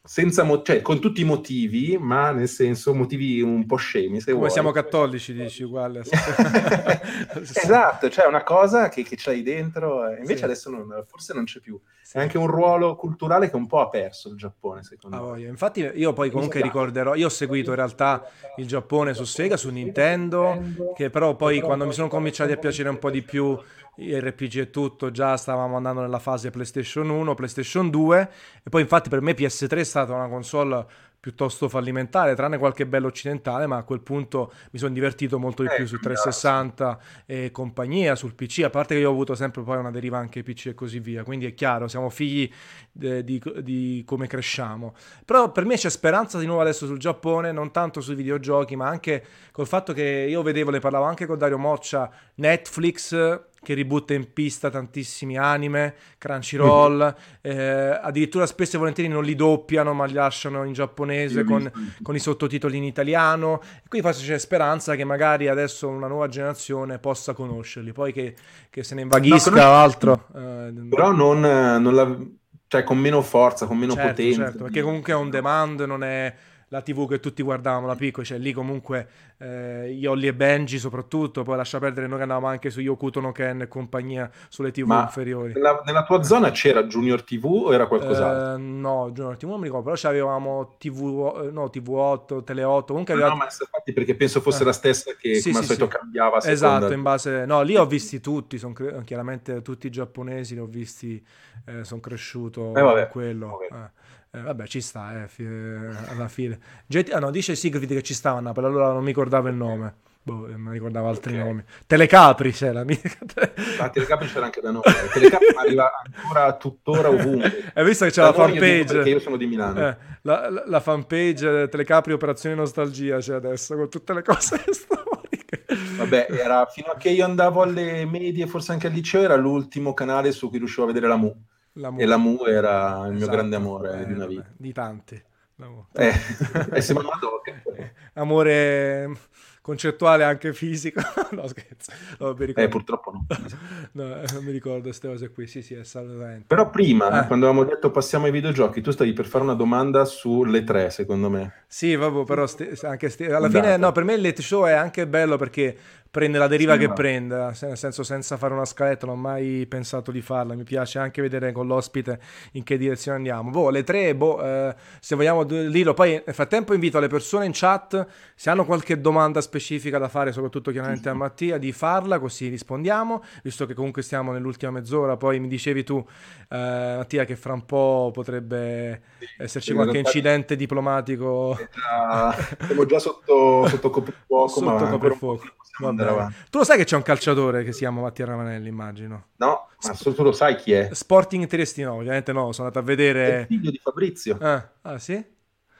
senza mo- cioè, con tutti i motivi, ma nel senso motivi un po' scemi. Se Come vuoi. siamo cattolici, dici uguale. esatto, cioè una cosa che, che c'hai dentro, invece sì. adesso non, forse non c'è più. Sì. È anche un ruolo culturale che un po' ha perso il Giappone, secondo ah, me. Infatti, io poi comunque ricorderò, io ho seguito in realtà il Giappone su Sega, su Nintendo, che però poi quando mi sono cominciati a piacere un po' di più RPG e tutto, già stavamo andando nella fase PlayStation 1, PlayStation 2 e poi infatti per me PS3 è stata una console piuttosto fallimentare, tranne qualche bello occidentale, ma a quel punto mi sono divertito molto di più su 360 e compagnia, sul PC, a parte che io ho avuto sempre poi una deriva anche PC e così via, quindi è chiaro, siamo figli di, di, di come cresciamo. Però per me c'è speranza di nuovo adesso sul Giappone, non tanto sui videogiochi, ma anche col fatto che io vedevo, ne parlavo anche con Dario Moccia, Netflix che ributta in pista tantissimi anime, Crunchyroll, mm-hmm. eh, addirittura spesso e volentieri non li doppiano ma li lasciano in giapponese con, con, i sottotitoli in italiano. E quindi forse c'è speranza che magari adesso una nuova generazione possa conoscerli, poi che, che se ne invaghisca no, altro. Eh, Però non, non la... cioè con meno forza, con meno certo, potenza. Certo, perché comunque è on demand, non è la TV che tutti guardavamo da piccoli, cioè lì comunque eh, Yolli e Benji soprattutto, poi lascia perdere noi che andavamo anche su Yokuto no Ken e compagnia sulle TV Ma inferiori. Nella, nella, tua zona c'era Junior TV o era qualcos'altro? Eh, no, Junior TV non mi ricordo, però avevamo TV, eh, no, TV8, Tele 8, comunque aveva... No, ma infatti perché penso fosse eh. la stessa che sì, come al solito sì. cambiava Esatto, in base... No, lì ho visti tutti, son cre... chiaramente tutti i giapponesi li ho visti, eh, sono cresciuto eh, vabbè, quello. Vabbè. Eh, vabbè, ci sta, eh, fi- alla fine. GT- ah, no, dice Sigrid che ci stava a Napoli, allora non mi ricordavo il nome. Boh, eh, mi ricordavo altri okay. nomi. Telecapri c'era. Ma Telecapri c'era anche da noi. Telecapri arriva ancora tuttora ovunque. Hai visto che c'è da la fanpage? Perché io sono di Milano. Eh, la, la, la, fanpage Telecapri Operazione Nostalgia c'è adesso, con tutte le cose storiche. Vabbè, era, fino a che io andavo alle medie, forse anche al liceo, era l'ultimo canale su cui riuscivo a vedere la Mu. La e la Mu era il esatto. mio grande amore eh, di una vita. Di tanti. Eh, e siamo Amore concettuale anche fisico. no, scherzo. No, eh, purtroppo no. no. Eh, non mi ricordo queste cose qui. Sì, sì, assolutamente. Però prima, eh. quando avevamo detto passiamo ai videogiochi, tu stavi per fare una domanda sulle tre, secondo me. Sì, vabbè, però sti- anche sti- alla fine, no, per me il late show è anche bello perché prende la deriva sì, che no. prende, nel senso senza fare una scaletta, non ho mai pensato di farla, mi piace anche vedere con l'ospite in che direzione andiamo. Boh, le tre, boh, eh, se vogliamo dirlo, poi nel frattempo invito le persone in chat, se hanno qualche domanda specifica da fare, soprattutto chiaramente a Mattia, di farla, così rispondiamo, visto che comunque stiamo nell'ultima mezz'ora, poi mi dicevi tu, eh, Mattia, che fra un po' potrebbe esserci qualche incidente diplomatico. Già, siamo già sotto, sotto coprifuoco, sotto ma coprifuoco tu lo sai che c'è un calciatore che si chiama Mattia Ravanelli, immagino. No, ma Sp- tu lo sai chi è? Sporting Triestino, ovviamente no, sono andato a vedere... È il figlio di Fabrizio. Ah, ah sì?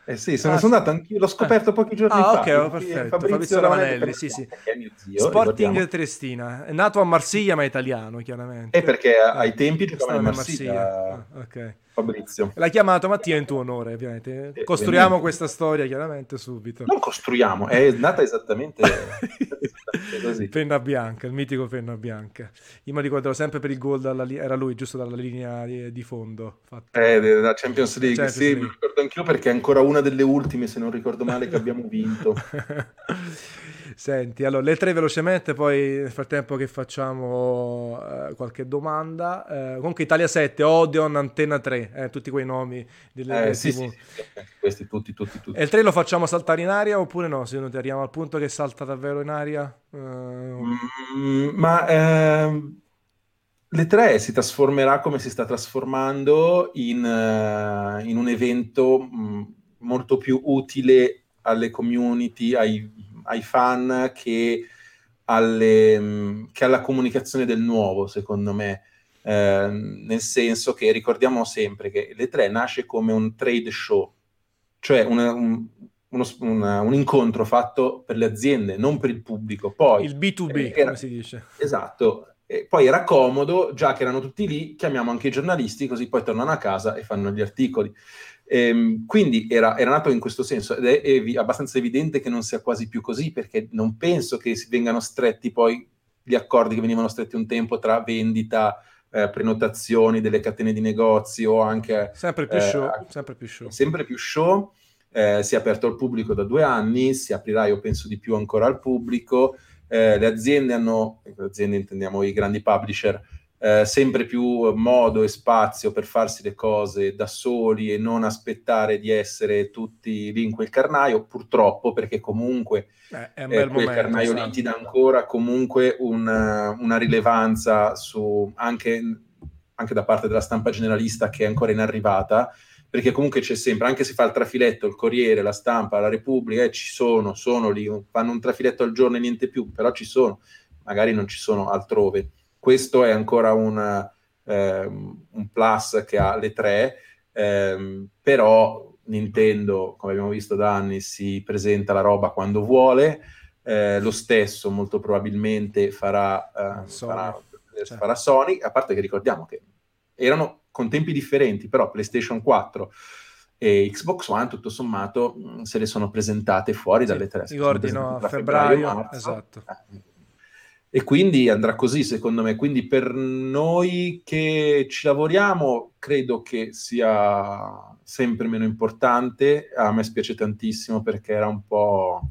Eh sì, sono, ah, sono andato anch'io, l'ho scoperto eh. pochi giorni ah, fa. ok, perfetto. Fabrizio, Fabrizio Ravanelli, sì, sì. Zio, Sporting ricordiamo. Triestina, è nato a Marsiglia ma è italiano, chiaramente. E perché ai tempi giocava in Marsiglia. Marsiglia. Ah, ok. Fabrizio. L'ha chiamato Mattia in tuo onore, ovviamente. Eh, costruiamo questa storia chiaramente subito. Non costruiamo, è nata esattamente così. Penna bianca, il mitico penna bianca. Io mi ricorderò sempre per il gol, dalla, era lui giusto dalla linea di, di fondo. Fatto. Eh, della Champions League, Champions sì, League. mi ricordo anch'io perché è ancora una delle ultime, se non ricordo male, che abbiamo vinto. Senti, allora le tre velocemente, poi nel frattempo che facciamo eh, qualche domanda. Eh, comunque Italia 7, Odeon, Antenna 3, eh, tutti quei nomi delle eh, sì, sì, sì, questi tutti, tutti, tutti. E il 3 lo facciamo saltare in aria oppure no? Se non arriviamo al punto che salta davvero in aria? Mm, ma ehm, le 3 si trasformerà come si sta trasformando in, uh, in un evento mh, mm, molto più utile alle community, ai, ai fan che, alle, che, alla comunicazione del nuovo, secondo me. Eh, nel senso che ricordiamo sempre che l'E3 nasce come un trade show, cioè una, un, uno, una, un, incontro fatto per le aziende, non per il pubblico. Poi, il B2B, eh, era, come si dice. Esatto. E poi era comodo, già che erano tutti lì, chiamiamo anche i giornalisti, così poi tornano a casa e fanno gli articoli. Ehm, quindi era, era, nato in questo senso ed è, è, abbastanza evidente che non sia quasi più così, perché non penso che si vengano stretti poi gli accordi che venivano stretti un tempo tra vendita, eh, prenotazioni delle catene di negozi o anche... Sempre più eh, show. Sempre più show. Sempre più show eh, si è aperto al pubblico da due anni, si aprirà io penso di più ancora al pubblico, eh, le aziende hanno, le aziende intendiamo i grandi publisher, eh, sempre più modo e spazio per farsi le cose da soli e non aspettare di essere tutti lì in quel carnaio, purtroppo perché comunque eh, bel quel momento, carnaio lì ti dà ancora comunque una, una rilevanza su, anche, anche da parte della stampa generalista che è ancora inarrivata, perché comunque c'è sempre, anche se fa il trafiletto, il Corriere, la stampa, la Repubblica, eh, ci sono, sono lì, fanno un trafiletto al giorno e niente più, però ci sono, magari non ci sono altrove. Questo è ancora un, eh, un plus che ha le tre, eh, però Nintendo, come abbiamo visto da anni, si presenta la roba quando vuole, eh, lo stesso molto probabilmente farà, eh, Sony. Farà, cioè. farà Sony, a parte che ricordiamo che erano con tempi differenti, però PlayStation 4 e Xbox One tutto sommato mm, se le sono presentate fuori sì, dalle tre. Ricordi, no? A febbraio, febbraio esatto. Eh. E quindi andrà così, secondo me. Quindi per noi che ci lavoriamo, credo che sia sempre meno importante. A me spiace tantissimo perché era un po'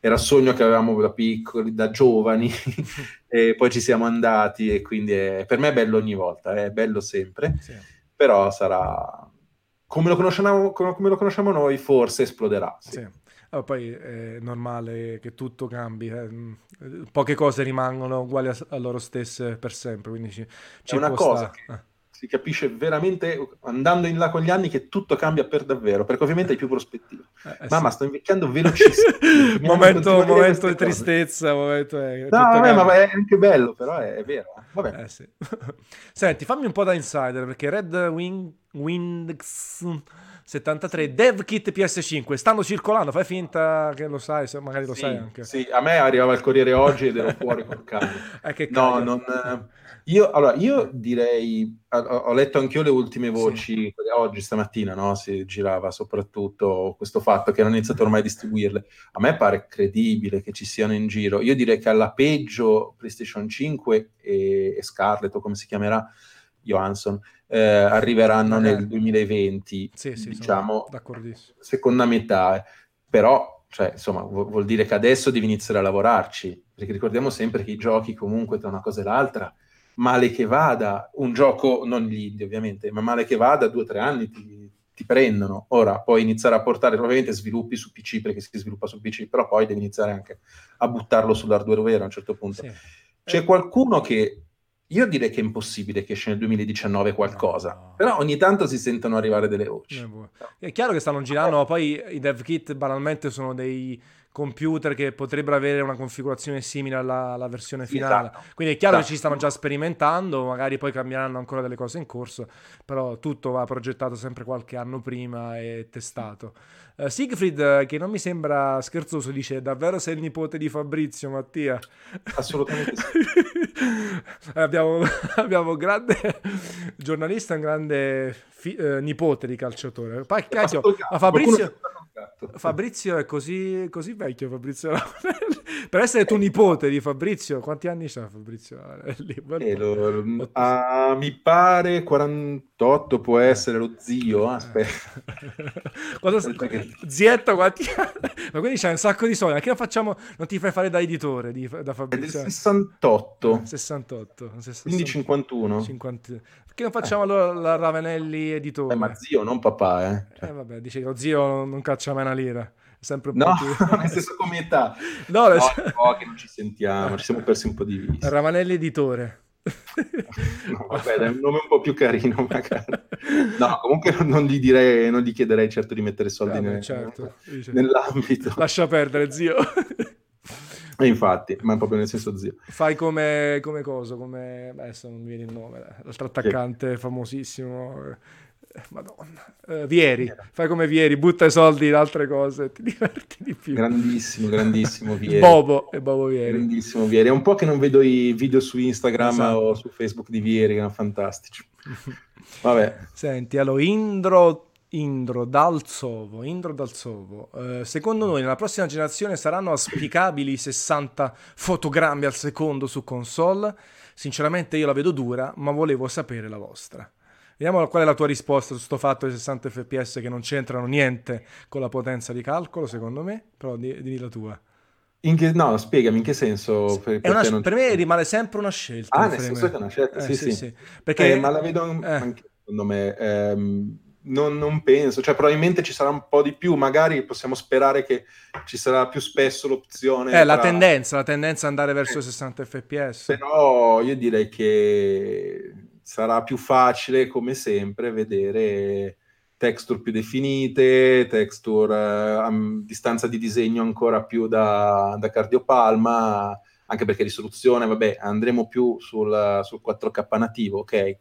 era sogno che avevamo da piccoli, da giovani, e poi ci siamo andati e quindi è, per me è bello ogni volta, è bello sempre, sì. però sarà come lo, conosciamo, come lo conosciamo noi, forse esploderà. Sì. Sì. Oh, poi è normale che tutto cambi, eh. poche cose rimangono uguali a, a, loro stesse per sempre, quindi ci, ci è una cosa eh si capisce veramente andando in là con gli anni che tutto cambia per davvero, perché ovviamente hai più prospettive. Eh, eh Mamma, sì. sto invecchiando velocissimo. momento momento di tristezza, momento è, No, vabbè, ma è anche bello, però è, è vero. Vabbè. Eh, sì. Senti, fammi un po' da insider, perché Red Wing, Wings 73 Dev Kit PS5 stanno circolando, fai finta che lo sai, se magari lo sì, sai anche. Sì, a me arrivava il Corriere oggi ed ero fuori col cane. Eh, no, non... Io, allora, io direi, ho letto anch'io le ultime voci, sì. oggi stamattina, no? Si girava soprattutto questo fatto che hanno iniziato ormai a distribuirle. A me pare credibile che ci siano in giro. Io direi che alla peggio PlayStation 5 e, e Scarlett, o come si chiamerà, Johansson, eh, arriveranno eh. nel 2020, sì, sì, diciamo, seconda metà. Però, cioè, insomma, vuol dire che adesso devi iniziare a lavorarci, perché ricordiamo sempre che i giochi comunque tra una cosa e l'altra male che vada, un gioco, non gli indie ovviamente, ma male che vada, due o tre anni ti, ti, prendono. Ora puoi iniziare a portare, ovviamente sviluppi su PC perché si sviluppa su PC, però poi devi iniziare anche a buttarlo sull'hardware vero a un certo punto. Sì. C'è eh. qualcuno che io direi che è impossibile che esce nel 2019 qualcosa, no. però ogni tanto si sentono arrivare delle voci. È chiaro che stanno girando, poi i dev kit banalmente sono dei computer che potrebbero avere una configurazione simile alla, alla versione finale. Esatto. Quindi è chiaro esatto. che ci stanno già sperimentando, magari poi cambieranno ancora delle cose in corso, però tutto va progettato sempre qualche anno prima e testato. Uh, Siegfried, che non mi sembra scherzoso, dice: Davvero sei il nipote di Fabrizio, Mattia? Assolutamente sì. abbiamo, abbiamo un grande giornalista, un grande fi- eh, nipote di calciatore. Poi, cacchio, ma Fabrizio. Fabrizio è così, così vecchio, Fabrizio Per essere tuo nipote di Fabrizio, quanti anni c'ha Fabrizio? Eh, lo, ah, mi pare 48, può eh. essere lo zio. Ah, aspetta. Quando, Zietto, quanti anni? Ma quindi c'è un sacco di soldi. Anche facciamo, non ti fai fare da editore di, da Fabrizio? È del 68. 68. 68. Quindi 51. 50. Perché non facciamo eh. allora la Ravenelli editore? Eh, ma zio, non papà, eh. Cioè. eh vabbè, dice che lo zio non caccia mai una lira sempre un no, po' più... nel senso come età. No, no, no che non ci sentiamo, ci siamo persi un po' di vista. Ravanelli editore. no, vabbè, è un nome un po' più carino magari. No, comunque non gli, direi, non gli chiederei certo di mettere soldi vabbè, nel, certo. nell'ambito. Lascia perdere, zio. E infatti, ma proprio nel senso zio. Fai come, come cosa, come... adesso non mi viene il nome, l'altro attaccante che... famosissimo Madonna, uh, Vieri, fai come Vieri, butta i soldi in altre cose, ti diverti di più. Grandissimo, grandissimo Vieri. Bobo e Bobo Vieri. Grandissimo Vieri. È un po' che non vedo i video su Instagram esatto. o su Facebook di Vieri, che sono fantastici. Vabbè. Senti, allora, Indro, Indro Dalzovo, Indro Dalzovo. Uh, secondo noi nella prossima generazione saranno auspicabili 60 fotogrammi al secondo su console? Sinceramente io la vedo dura, ma volevo sapere la vostra. Vediamo qual è la tua risposta su questo fatto di 60 fps che non c'entrano niente con la potenza di calcolo, secondo me, però di, di la tua. Che, no, spiegami in che senso. Per, una, non... per, me rimane sempre una scelta. Ah, nel senso che è una scelta, eh, sì, sì, sì. Perché... Eh, ma la vedo eh. anche, secondo me. Ehm, non, non, penso, cioè probabilmente ci sarà un po' di più, magari possiamo sperare che ci sarà più spesso l'opzione. Eh, tra... la tendenza, la tendenza ad andare verso i 60 fps. Però io direi che sarà più facile, come sempre, vedere texture più definite, texture eh, a distanza di disegno ancora più da, da cardiopalma, anche perché risoluzione, vabbè, andremo più sul, sul 4K nativo, ok?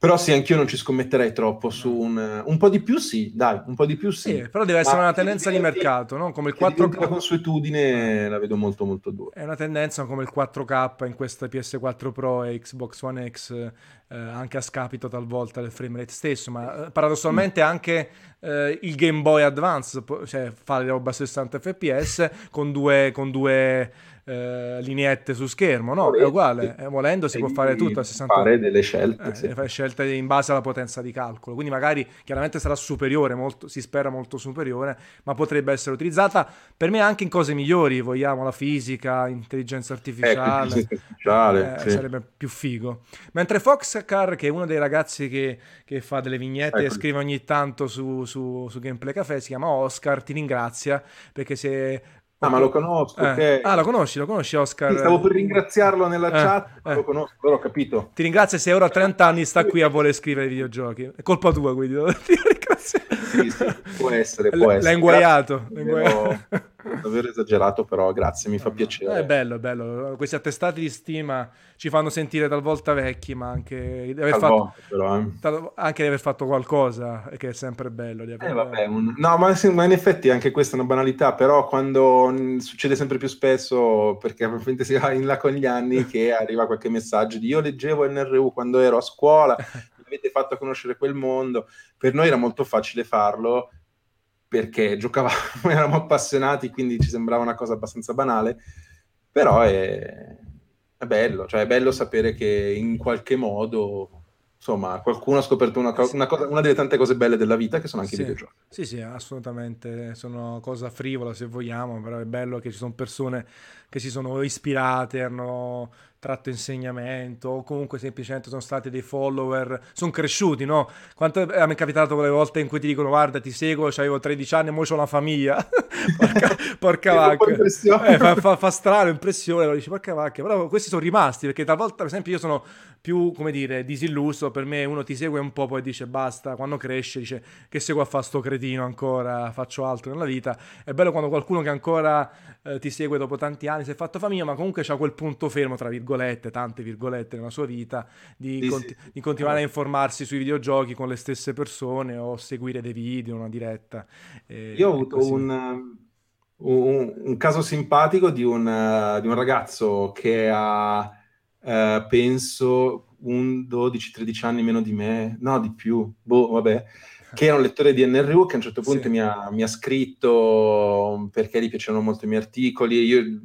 Però sì, anch'io non ci scommetterei troppo su un, un po' di più, sì, dai, un po' di più sì. sì però deve essere Ma una tendenza di mercato, no? Come il 4K. La consuetudine la vedo molto molto dura. È una tendenza come il 4K in questa PS4 Pro e Xbox One X, eh, anche a scapito talvolta del frame rate stesso, ma eh, paradossalmente mm. anche eh, il Game Boy Advance, cioè fa le roba a 60 fps con due, con due eh, lineette su schermo, no? È uguale, eh, volendo si può fare tutto a 60 fare delle scelte, eh, sì. scelte in base alla potenza di calcolo, quindi magari chiaramente sarà superiore, molto, si spera molto superiore, ma potrebbe essere utilizzata per me anche in cose migliori, vogliamo la fisica, intelligenza artificiale, eh, artificiale eh, sì. sarebbe più figo. Mentre Foxcar, che è uno dei ragazzi che, che fa delle vignette ecco. e scrive ogni tanto su, su, su Gameplay Café, si chiama Oscar, ti ringrazia perché se Ah, ma lo conosco, eh. ok. Ah, lo conosci, lo conosci Oscar? Sì, stavo per ringraziarlo nella eh. chat, eh. lo conosco, però ho capito. Ti ringrazio se ora a 30 anni sta qui a voler scrivere videogiochi. È colpa tua, quindi. Ti ringrazio. Sì, sì, può essere, può essere. L'hai inguaiato. L'hai inguaiato. Davvero esagerato, però grazie, mi fa piacere. È bello, è bello. Questi attestati di stima ci fanno sentire talvolta vecchi, ma anche di aver, fatto, però, eh. anche di aver fatto qualcosa, che è sempre bello. Di aver... eh, vabbè, un... No, ma, ma, in effetti anche questa è una banalità, però quando succede sempre più spesso, perché probabilmente si va in là con gli anni, che arriva qualche messaggio di io leggevo NRU quando ero a scuola, mi avete fatto conoscere quel mondo. Per noi era molto facile farlo, perché giocavamo, eravamo appassionati, quindi ci sembrava una cosa abbastanza banale, però è, è bello, cioè è bello sapere che in qualche modo insomma, qualcuno ha scoperto una, co- una, cosa, una, delle tante cose belle della vita che sono anche sì, i videogiochi. Sì, sì, assolutamente, sono cosa frivola se vogliamo, però è bello che ci sono persone che si sono ispirate, hanno tratto insegnamento o comunque semplicemente sono stati dei follower, sono cresciuti, no? Quanto a me è capitato quelle volte in cui ti dicono guarda ti seguo, avevo 13 anni e ora ho una famiglia, porca, porca vacca, eh, fa, fa, fa, strano, impressione, lo dici porca vacca, però questi sono rimasti perché talvolta per esempio io sono più, come dire, disilluso, per me uno ti segue un po' poi dice basta, quando cresce dice che seguo a fare sto cretino ancora, faccio altro nella vita, è bello quando qualcuno che ancora eh, ti segue dopo tanti anni si è fatto famiglia ma comunque c'ha quel punto fermo tra virgolette virgolette, tante virgolette nella sua vita, di, sì, conti- sì. di continuare a informarsi sui videogiochi con le stesse persone o seguire dei video, una diretta. Eh, Io ho avuto un, un, un, caso simpatico di un, uh, di un ragazzo che ha, uh, penso, un 12-13 anni meno di me, no, di più, boh, vabbè che era un lettore di NRU che a un certo punto sì. mi, ha, mi, ha, scritto perché gli piacevano molto i miei articoli. Io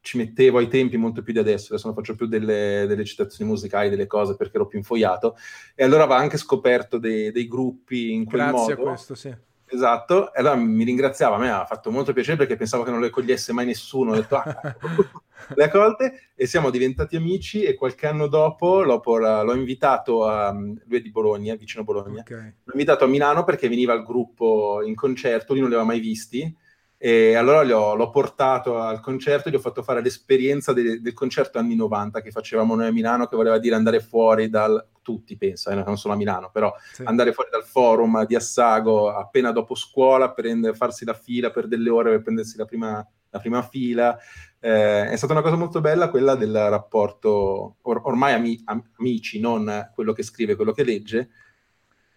ci mettevo ai tempi molto più di adesso, adesso non faccio più delle, delle citazioni musicali, delle cose perché ero più infogliato, e allora aveva anche scoperto dei, dei gruppi in quel Grazie modo. Grazie a questo, sì. Esatto, e allora mi ringraziava, a me ha fatto molto piacere perché pensavo che non le cogliesse mai nessuno, ho detto ah, le ha colte e siamo diventati amici e qualche anno dopo l'ho, l'ho invitato a, lui è di Bologna, vicino Bologna, okay. l'ho invitato a Milano perché veniva al gruppo in concerto, lui non li aveva mai visti E allora ho, l'ho portato al concerto e gli ho fatto fare l'esperienza de, del concerto anni 90 che facevamo noi a Milano, che voleva dire andare fuori dal... tutti pensa, eh, non solo a Milano, però sì. andare fuori dal forum di Assago appena dopo scuola, prendere, farsi la fila per delle ore per prendersi la prima, la prima fila. Eh, è stata una cosa molto bella quella del rapporto, or- ormai ami- amici, non quello che scrive, quello che legge,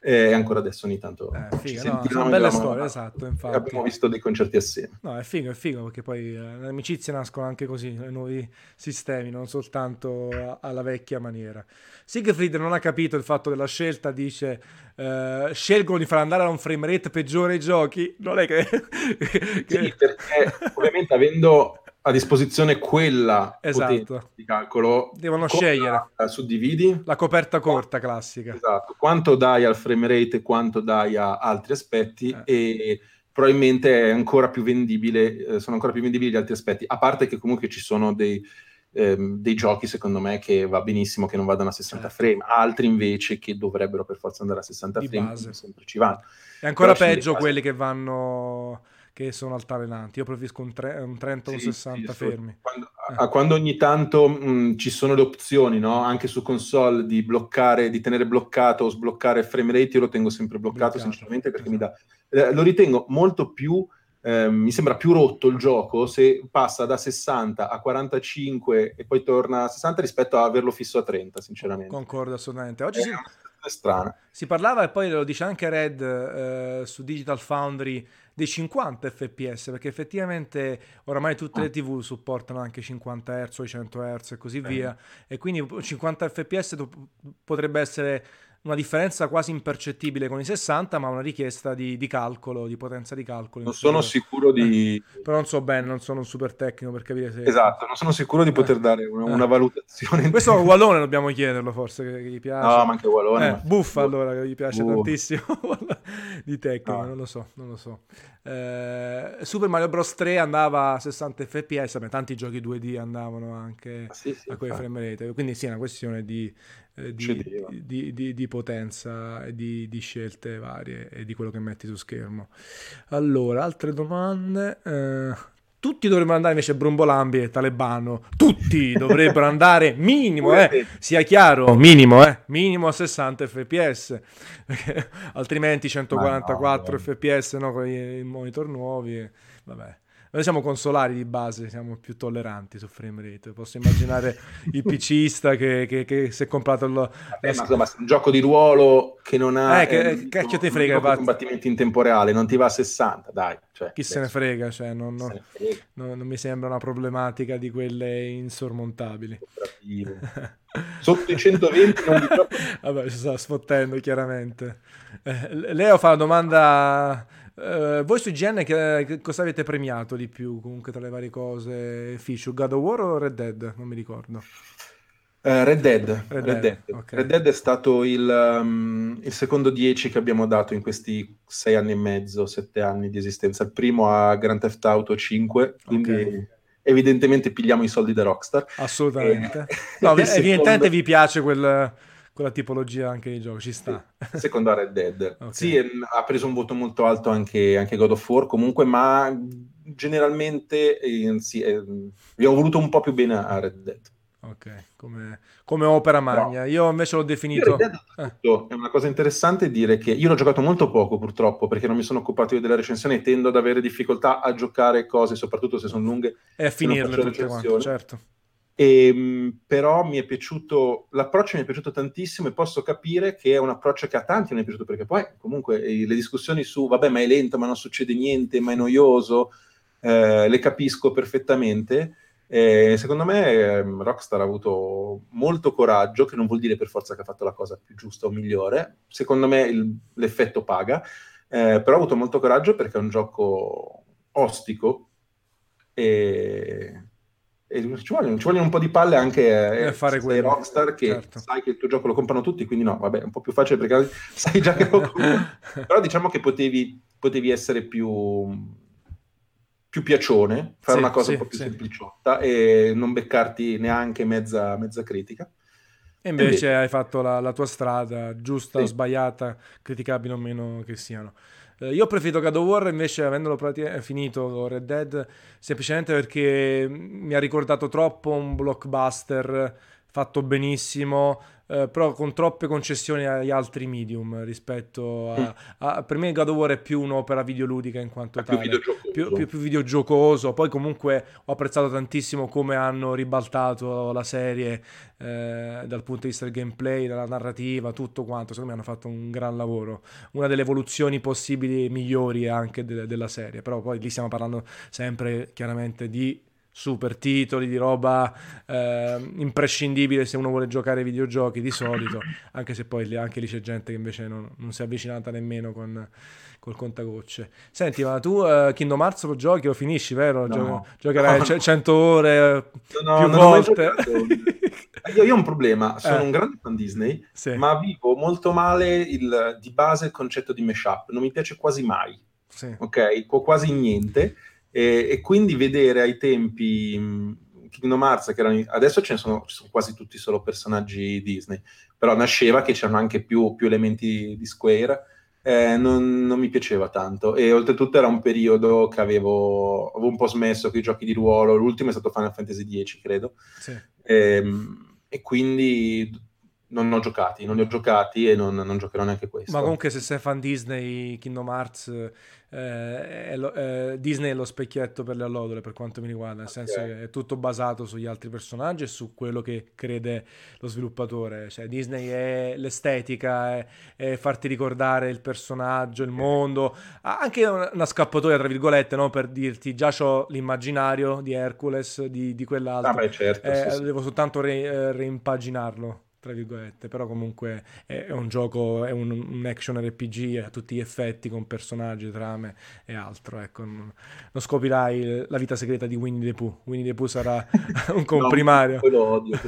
e ancora adesso ogni tanto eh, figa, no, sono belle storie, esatto, infatti. Abbiamo visto dei concerti assieme. No, è figo, è figo, perché poi eh, le amicizie nascono anche così, nei nuovi sistemi, non soltanto alla vecchia maniera. Siegfried non ha capito il fatto della scelta, dice eh, scelgono di far andare a un frame rate peggiore i giochi, non è che... che... Sì, perché ovviamente avendo a disposizione quella esatto. di calcolo. Devono scegliere. La suddividi. La coperta corta classica. Esatto. Quanto dai al frame rate e quanto dai a altri aspetti eh. e probabilmente è ancora più vendibile, eh, sono ancora più vendibili gli altri aspetti, a parte che comunque ci sono dei, ehm, dei giochi secondo me che va benissimo che non vadano a 60 certo. frame, altri invece che dovrebbero per forza andare a 60 di frame, base. sempre ci vanno. È ancora Però peggio quelli che vanno che sono altalenanti. Io preferisco un, tre, un 30 o un 60 sì, fermi. Quando, eh. quando, ogni tanto mh, ci sono le opzioni, no? anche su console, di bloccare, di tenere bloccato o sbloccare frame rate, io lo tengo sempre bloccato, bloccato sinceramente, perché esatto. mi dà... Eh, lo ritengo molto più... Eh, mi sembra più rotto il gioco se passa da 60 a 45 e poi torna a 60 rispetto a averlo fisso a 30, sinceramente. Concordo assolutamente. Oggi si, strana. si parlava, e poi lo dice anche Red eh, su Digital Foundry, dei 50 fps perché effettivamente oramai tutte le ah. tv supportano anche 50 Hz o 100 Hz e così via e quindi 50 fps potrebbe essere una differenza quasi impercettibile con i 60, ma una richiesta di, di calcolo, di potenza di calcolo. Non sono sicuro di... Eh, però non so bene, non sono un super tecnico per capire se... Esatto, non sono sicuro di poter eh. dare una, una, valutazione. Questo a Wallone dobbiamo chiederlo forse, che, che gli piace. No, ma anche Wallone. Eh, Buffa allora, che gli piace uh. tantissimo di tecnica, no. non lo so, non lo so. Eh, Super Mario Bros 3 andava a 60 fps, beh, tanti giochi 2D andavano anche ah, sì, sì, a quei frame rate, quindi sì, è una questione di eh, di, di, di, di, potenza e di, scelte varie e di quello che metti su schermo. Allora, altre domande. Eh, tutti dovrebbero andare invece Brumbolambi e Talebano. Tutti dovrebbero andare minimo, eh, sia chiaro, minimo, eh, minimo a 60 fps. altrimenti 144 no, fps no, con i monitor nuovi. Vabbè. Noi siamo consolari di base, siamo più tolleranti su frame rate. Posso immaginare il PCista che, che, che, si è comprato il... Vabbè, ma insomma, un gioco di ruolo che non ha... Eh, che eh, cacchio ti frega. Va... combattimenti in tempo reale, non ti va a 60, dai. Cioè, Chi se ne frega, cioè, non, non, frega. Non, non, mi sembra una problematica di quelle insormontabili. Sotto i 120 non. Vabbè, si sta sfottendo chiaramente. Eh, Leo fa la domanda Uh, voi su IGN che, che, cosa avete premiato di più comunque tra le varie cose? Fishu, God of War o Red Dead? Non mi ricordo. Uh, Red Dead. Red, Red, Dead. Okay. Red Dead è stato il, um, il, secondo 10 che abbiamo dato in questi 6 anni e mezzo, 7 anni di esistenza. Il primo a Grand Theft Auto 5, quindi okay. evidentemente pigliamo i soldi da Rockstar. Assolutamente. E... no, evidentemente secondo... vi piace quel quella tipologia anche di gioco, ci sta. Secondo Red Dead. okay. Sì, ha preso un voto molto alto anche, anche God of War, comunque, ma generalmente eh, sì, eh, abbiamo voluto un po' più bene a Red Dead. Ok, come, come opera magna. No. Io invece l'ho definito... Eh. È una cosa interessante dire che io l'ho giocato molto poco purtroppo perché non mi sono occupato io della recensione e tendo ad avere difficoltà a giocare cose, soprattutto se sono lunghe. E a finirle tutte quante, certo. E, ehm, però mi è piaciuto, l'approccio mi è piaciuto tantissimo e posso capire che è un approccio che a tanti non è piaciuto perché poi comunque eh, le discussioni su vabbè ma è lento, ma non succede niente, ma è noioso, eh, le capisco perfettamente. Eh, secondo me eh, Rockstar ha avuto molto coraggio, che non vuol dire per forza che ha fatto la cosa più giusta o migliore. Secondo me il, l'effetto paga, eh, però ha avuto molto coraggio perché è un gioco ostico e ci vogliono, ci vogliono, un po' di palle anche eh, fare sei Rockstar che certo. sai che il tuo gioco lo comprano tutti, quindi no, vabbè, è un po' più facile perché sai già che lo comprano. Però diciamo che potevi, potevi essere più, più piacione, fare sì, una cosa sì, un po' più sì. sempliciotta e non beccarti neanche mezza, mezza critica. E invece, invece hai fatto la, la, tua strada, giusta o sbagliata, criticabile o meno che siano. Eh, io ho preferito God of War invece avendolo praticamente finito Red Dead semplicemente perché mi ha ricordato troppo un blockbuster fatto benissimo eh, però con troppe concessioni agli altri medium rispetto a, mm. a, per me God of War è più un'opera videoludica in quanto è tale più videogiocoso. Più, più, più videogiocoso poi comunque ho apprezzato tantissimo come hanno ribaltato la serie eh, dal punto di vista del gameplay della narrativa tutto quanto secondo me hanno fatto un gran lavoro una delle evoluzioni possibili migliori anche de- della serie però poi lì stiamo parlando sempre chiaramente di super titoli, di roba eh, imprescindibile se uno vuole giocare ai videogiochi di solito, anche se poi anche lì c'è gente che invece non, non si è avvicinata nemmeno con, col contagocce. Senti, ma tu uh, Kingdom Hearts lo giochi o finisci, vero? No. Gio- giocherai no. 100 ore no, più volte. Io, io, ho un problema, sono eh. un grande fan Disney, sì. ma vivo molto male il, di base il concetto di mashup, non mi piace quasi mai, sì. ok? Quasi niente. E, e quindi vedere ai tempi Kingdom Hearts, che erano, adesso ce ne sono, ci sono quasi tutti solo personaggi Disney, però nasceva che c'erano anche più, più elementi di Square, eh, non, non, mi piaceva tanto. E oltretutto era un periodo che avevo, avevo un po' smesso con i giochi di ruolo, l'ultimo è stato Final Fantasy X, credo. Sì. E, ehm, e quindi non ho giocati, non li ho giocati e non, non, giocherò neanche questo. Ma comunque se sei fan Disney, Kingdom Hearts, eh, lo, eh, Disney è lo specchietto per le allodole per quanto mi riguarda, nel okay. senso che è tutto basato sugli altri personaggi e su quello che crede lo sviluppatore. Cioè Disney è l'estetica, è, è farti ricordare il personaggio, il mondo, anche una scappatoia tra virgolette, no? per dirti già ho l'immaginario di Hercules, di, di quell'altro, ah, beh, certo, eh, sì, devo soltanto re, eh, reimpaginarlo tra virgolette, però comunque è, è un gioco, è un, un, action RPG a tutti gli effetti con personaggi, trame e altro, ecco, non, non scoprirai la vita segreta di Winnie the Pooh, Winnie the Pooh sarà un comprimario. No, lo odio.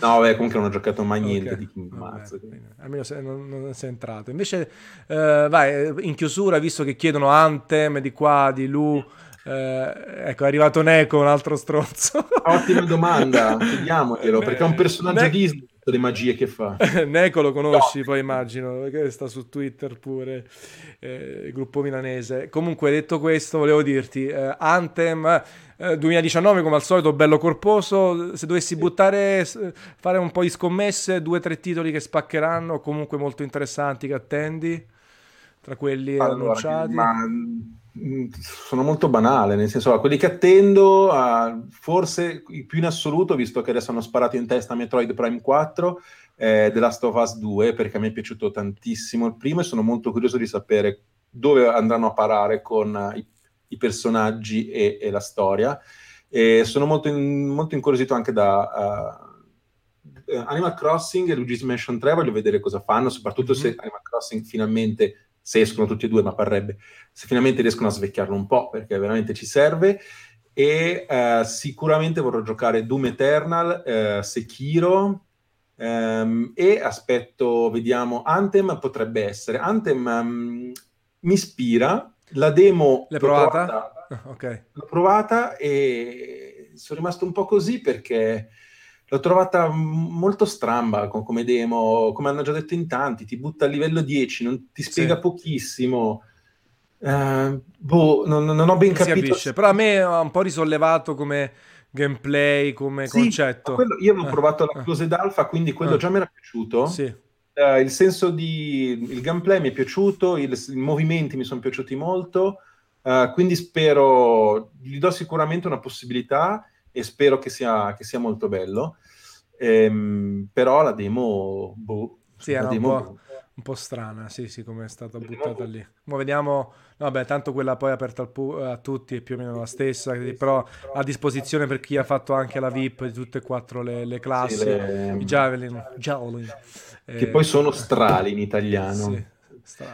no, beh, comunque non ho giocato mai niente okay. di Kingdom Hearts. Almeno se, non, non sei entrato. Invece, eh, vai, in chiusura, visto che chiedono Anthem di qua, di Lu... Eh, ecco, è arrivato Neko, un altro stronzo. Ottima domanda, chiediamoglielo, perché è un personaggio ne- Disney le magie che fa. Neko lo conosci, no. poi immagino, perché sta su Twitter pure, eh, gruppo milanese. Comunque, detto questo, volevo dirti, eh, Anthem... 2019 eh, come al solito bello corposo se dovessi buttare fare un po' di scommesse due o tre titoli che spaccheranno comunque molto interessanti che attendi tra quelli allora, annunciati ma Mm, sono molto banale, nel senso, quelli che attendo, uh, forse più in assoluto, visto che adesso hanno sparato in testa Metroid Prime 4, eh, The Last of Us 2, perché a me è piaciuto tantissimo il primo e sono molto curioso di sapere dove andranno a parare con i, i, personaggi e, e, la storia. E sono molto, in, molto incuriosito anche da... Uh, Animal Crossing e Luigi's Mansion 3 voglio vedere cosa fanno, soprattutto mm-hmm. se Animal Crossing finalmente se escono tutti e due, ma parrebbe, se finalmente riescono a svecchiarlo un po', perché veramente ci serve. E uh, sicuramente vorrò giocare Doom Eternal, uh, Sekiro, um, e aspetto, vediamo, Anthem potrebbe essere. Anthem um, mi ispira, la demo l'ho provata? provata, okay. l'ho provata e sono rimasto un po' così perché l'ho trovata molto stramba come demo, come hanno già detto in tanti, ti butta a livello 10, non ti spiega sì. pochissimo. Uh, boh, non, non, ho ben non capito. Si Però a me ha un po' risollevato come gameplay, come sì, concetto. Quello, io avevo eh, provato la Closed eh, Alpha, quindi quello eh, già mi era piaciuto. Sì. Uh, il senso di... il gameplay mi è piaciuto, il, i movimenti mi sono piaciuti molto, uh, quindi spero, gli do sicuramente una possibilità e spero che sia, che sia molto bello. Ehm, però la demo, boh, sì, era demo, un, po', un, po', strana, sì, sì, come è stata buttata lì. Ma vediamo, vabbè, tanto quella poi aperta pu- a tutti è più o meno la stessa, però a disposizione per chi ha fatto anche la VIP di tutte e quattro le, le classi, sì, le... i Javelin, Javelin. Che eh, poi sono strali in italiano. Sì.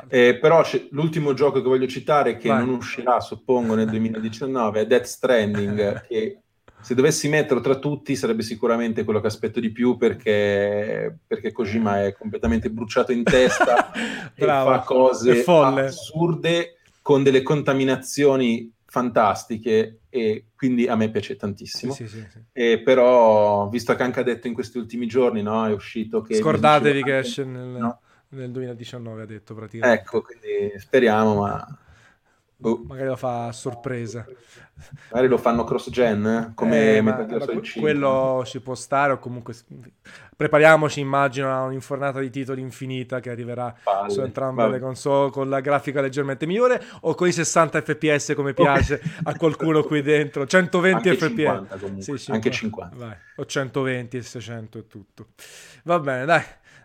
Eh, però l'ultimo gioco che voglio citare, che Vai. non uscirà, suppongo, nel 2019, è Death Stranding, che se dovessi metterlo tra tutti sarebbe sicuramente quello che aspetto di più perché, perché Kojima è completamente bruciato in testa e fa cose assurde con delle contaminazioni fantastiche e quindi a me piace tantissimo. Sì, sì, sì, e però, visto che anche ha detto in questi ultimi giorni, no, è uscito che... Scordatevi che esce nel... No? nel 2019 ha detto praticamente. Ecco, quindi speriamo, ma Uh. Magari lo fa a sorpresa. Magari lo fanno cross-gen, eh? come eh, Solid 5. Quello ci può stare, o comunque prepariamoci, immagino, a un'infornata di titoli infinita che arriverà Palle. su entrambe Vabbè. le console con la grafica leggermente migliore o con i 60 fps come piace a qualcuno qui dentro. 120 Anche fps. 50 sì, 50. Anche 50. Vai. O 120 e 600 e tutto. Va bene, dai.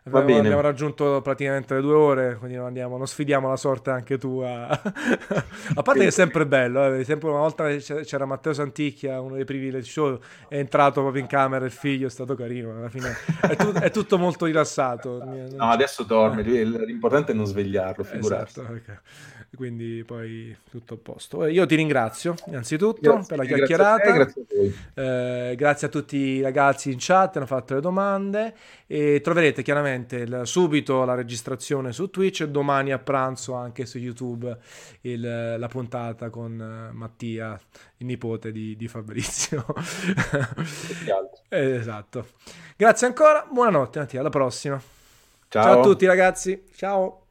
Va bene. Abbiamo raggiunto praticamente le due ore, quindi non, andiamo, non sfidiamo la sorte anche tu. A, a parte che è sempre bello, eh. sempre una volta c'era Matteo Santicchia, uno dei primi del show, è entrato proprio in camera il figlio, è stato carino, alla fine è, tu, è tutto molto rilassato. No, adesso dorme, l'importante è non svegliarlo, figurarsi. Esatto, okay quindi poi tutto a posto. Io ti ringrazio innanzitutto grazie, per la chiacchierata, grazie a, grazie, eh, grazie a, tutti i ragazzi in chat che hanno fatto le domande e troverete chiaramente il, subito la registrazione su Twitch e domani a pranzo anche su YouTube il, la puntata con eh, Mattia, il nipote di, di Fabrizio. esatto. Grazie ancora, buonanotte Mattia, alla prossima. Ciao. Ciao a tutti ragazzi, ciao.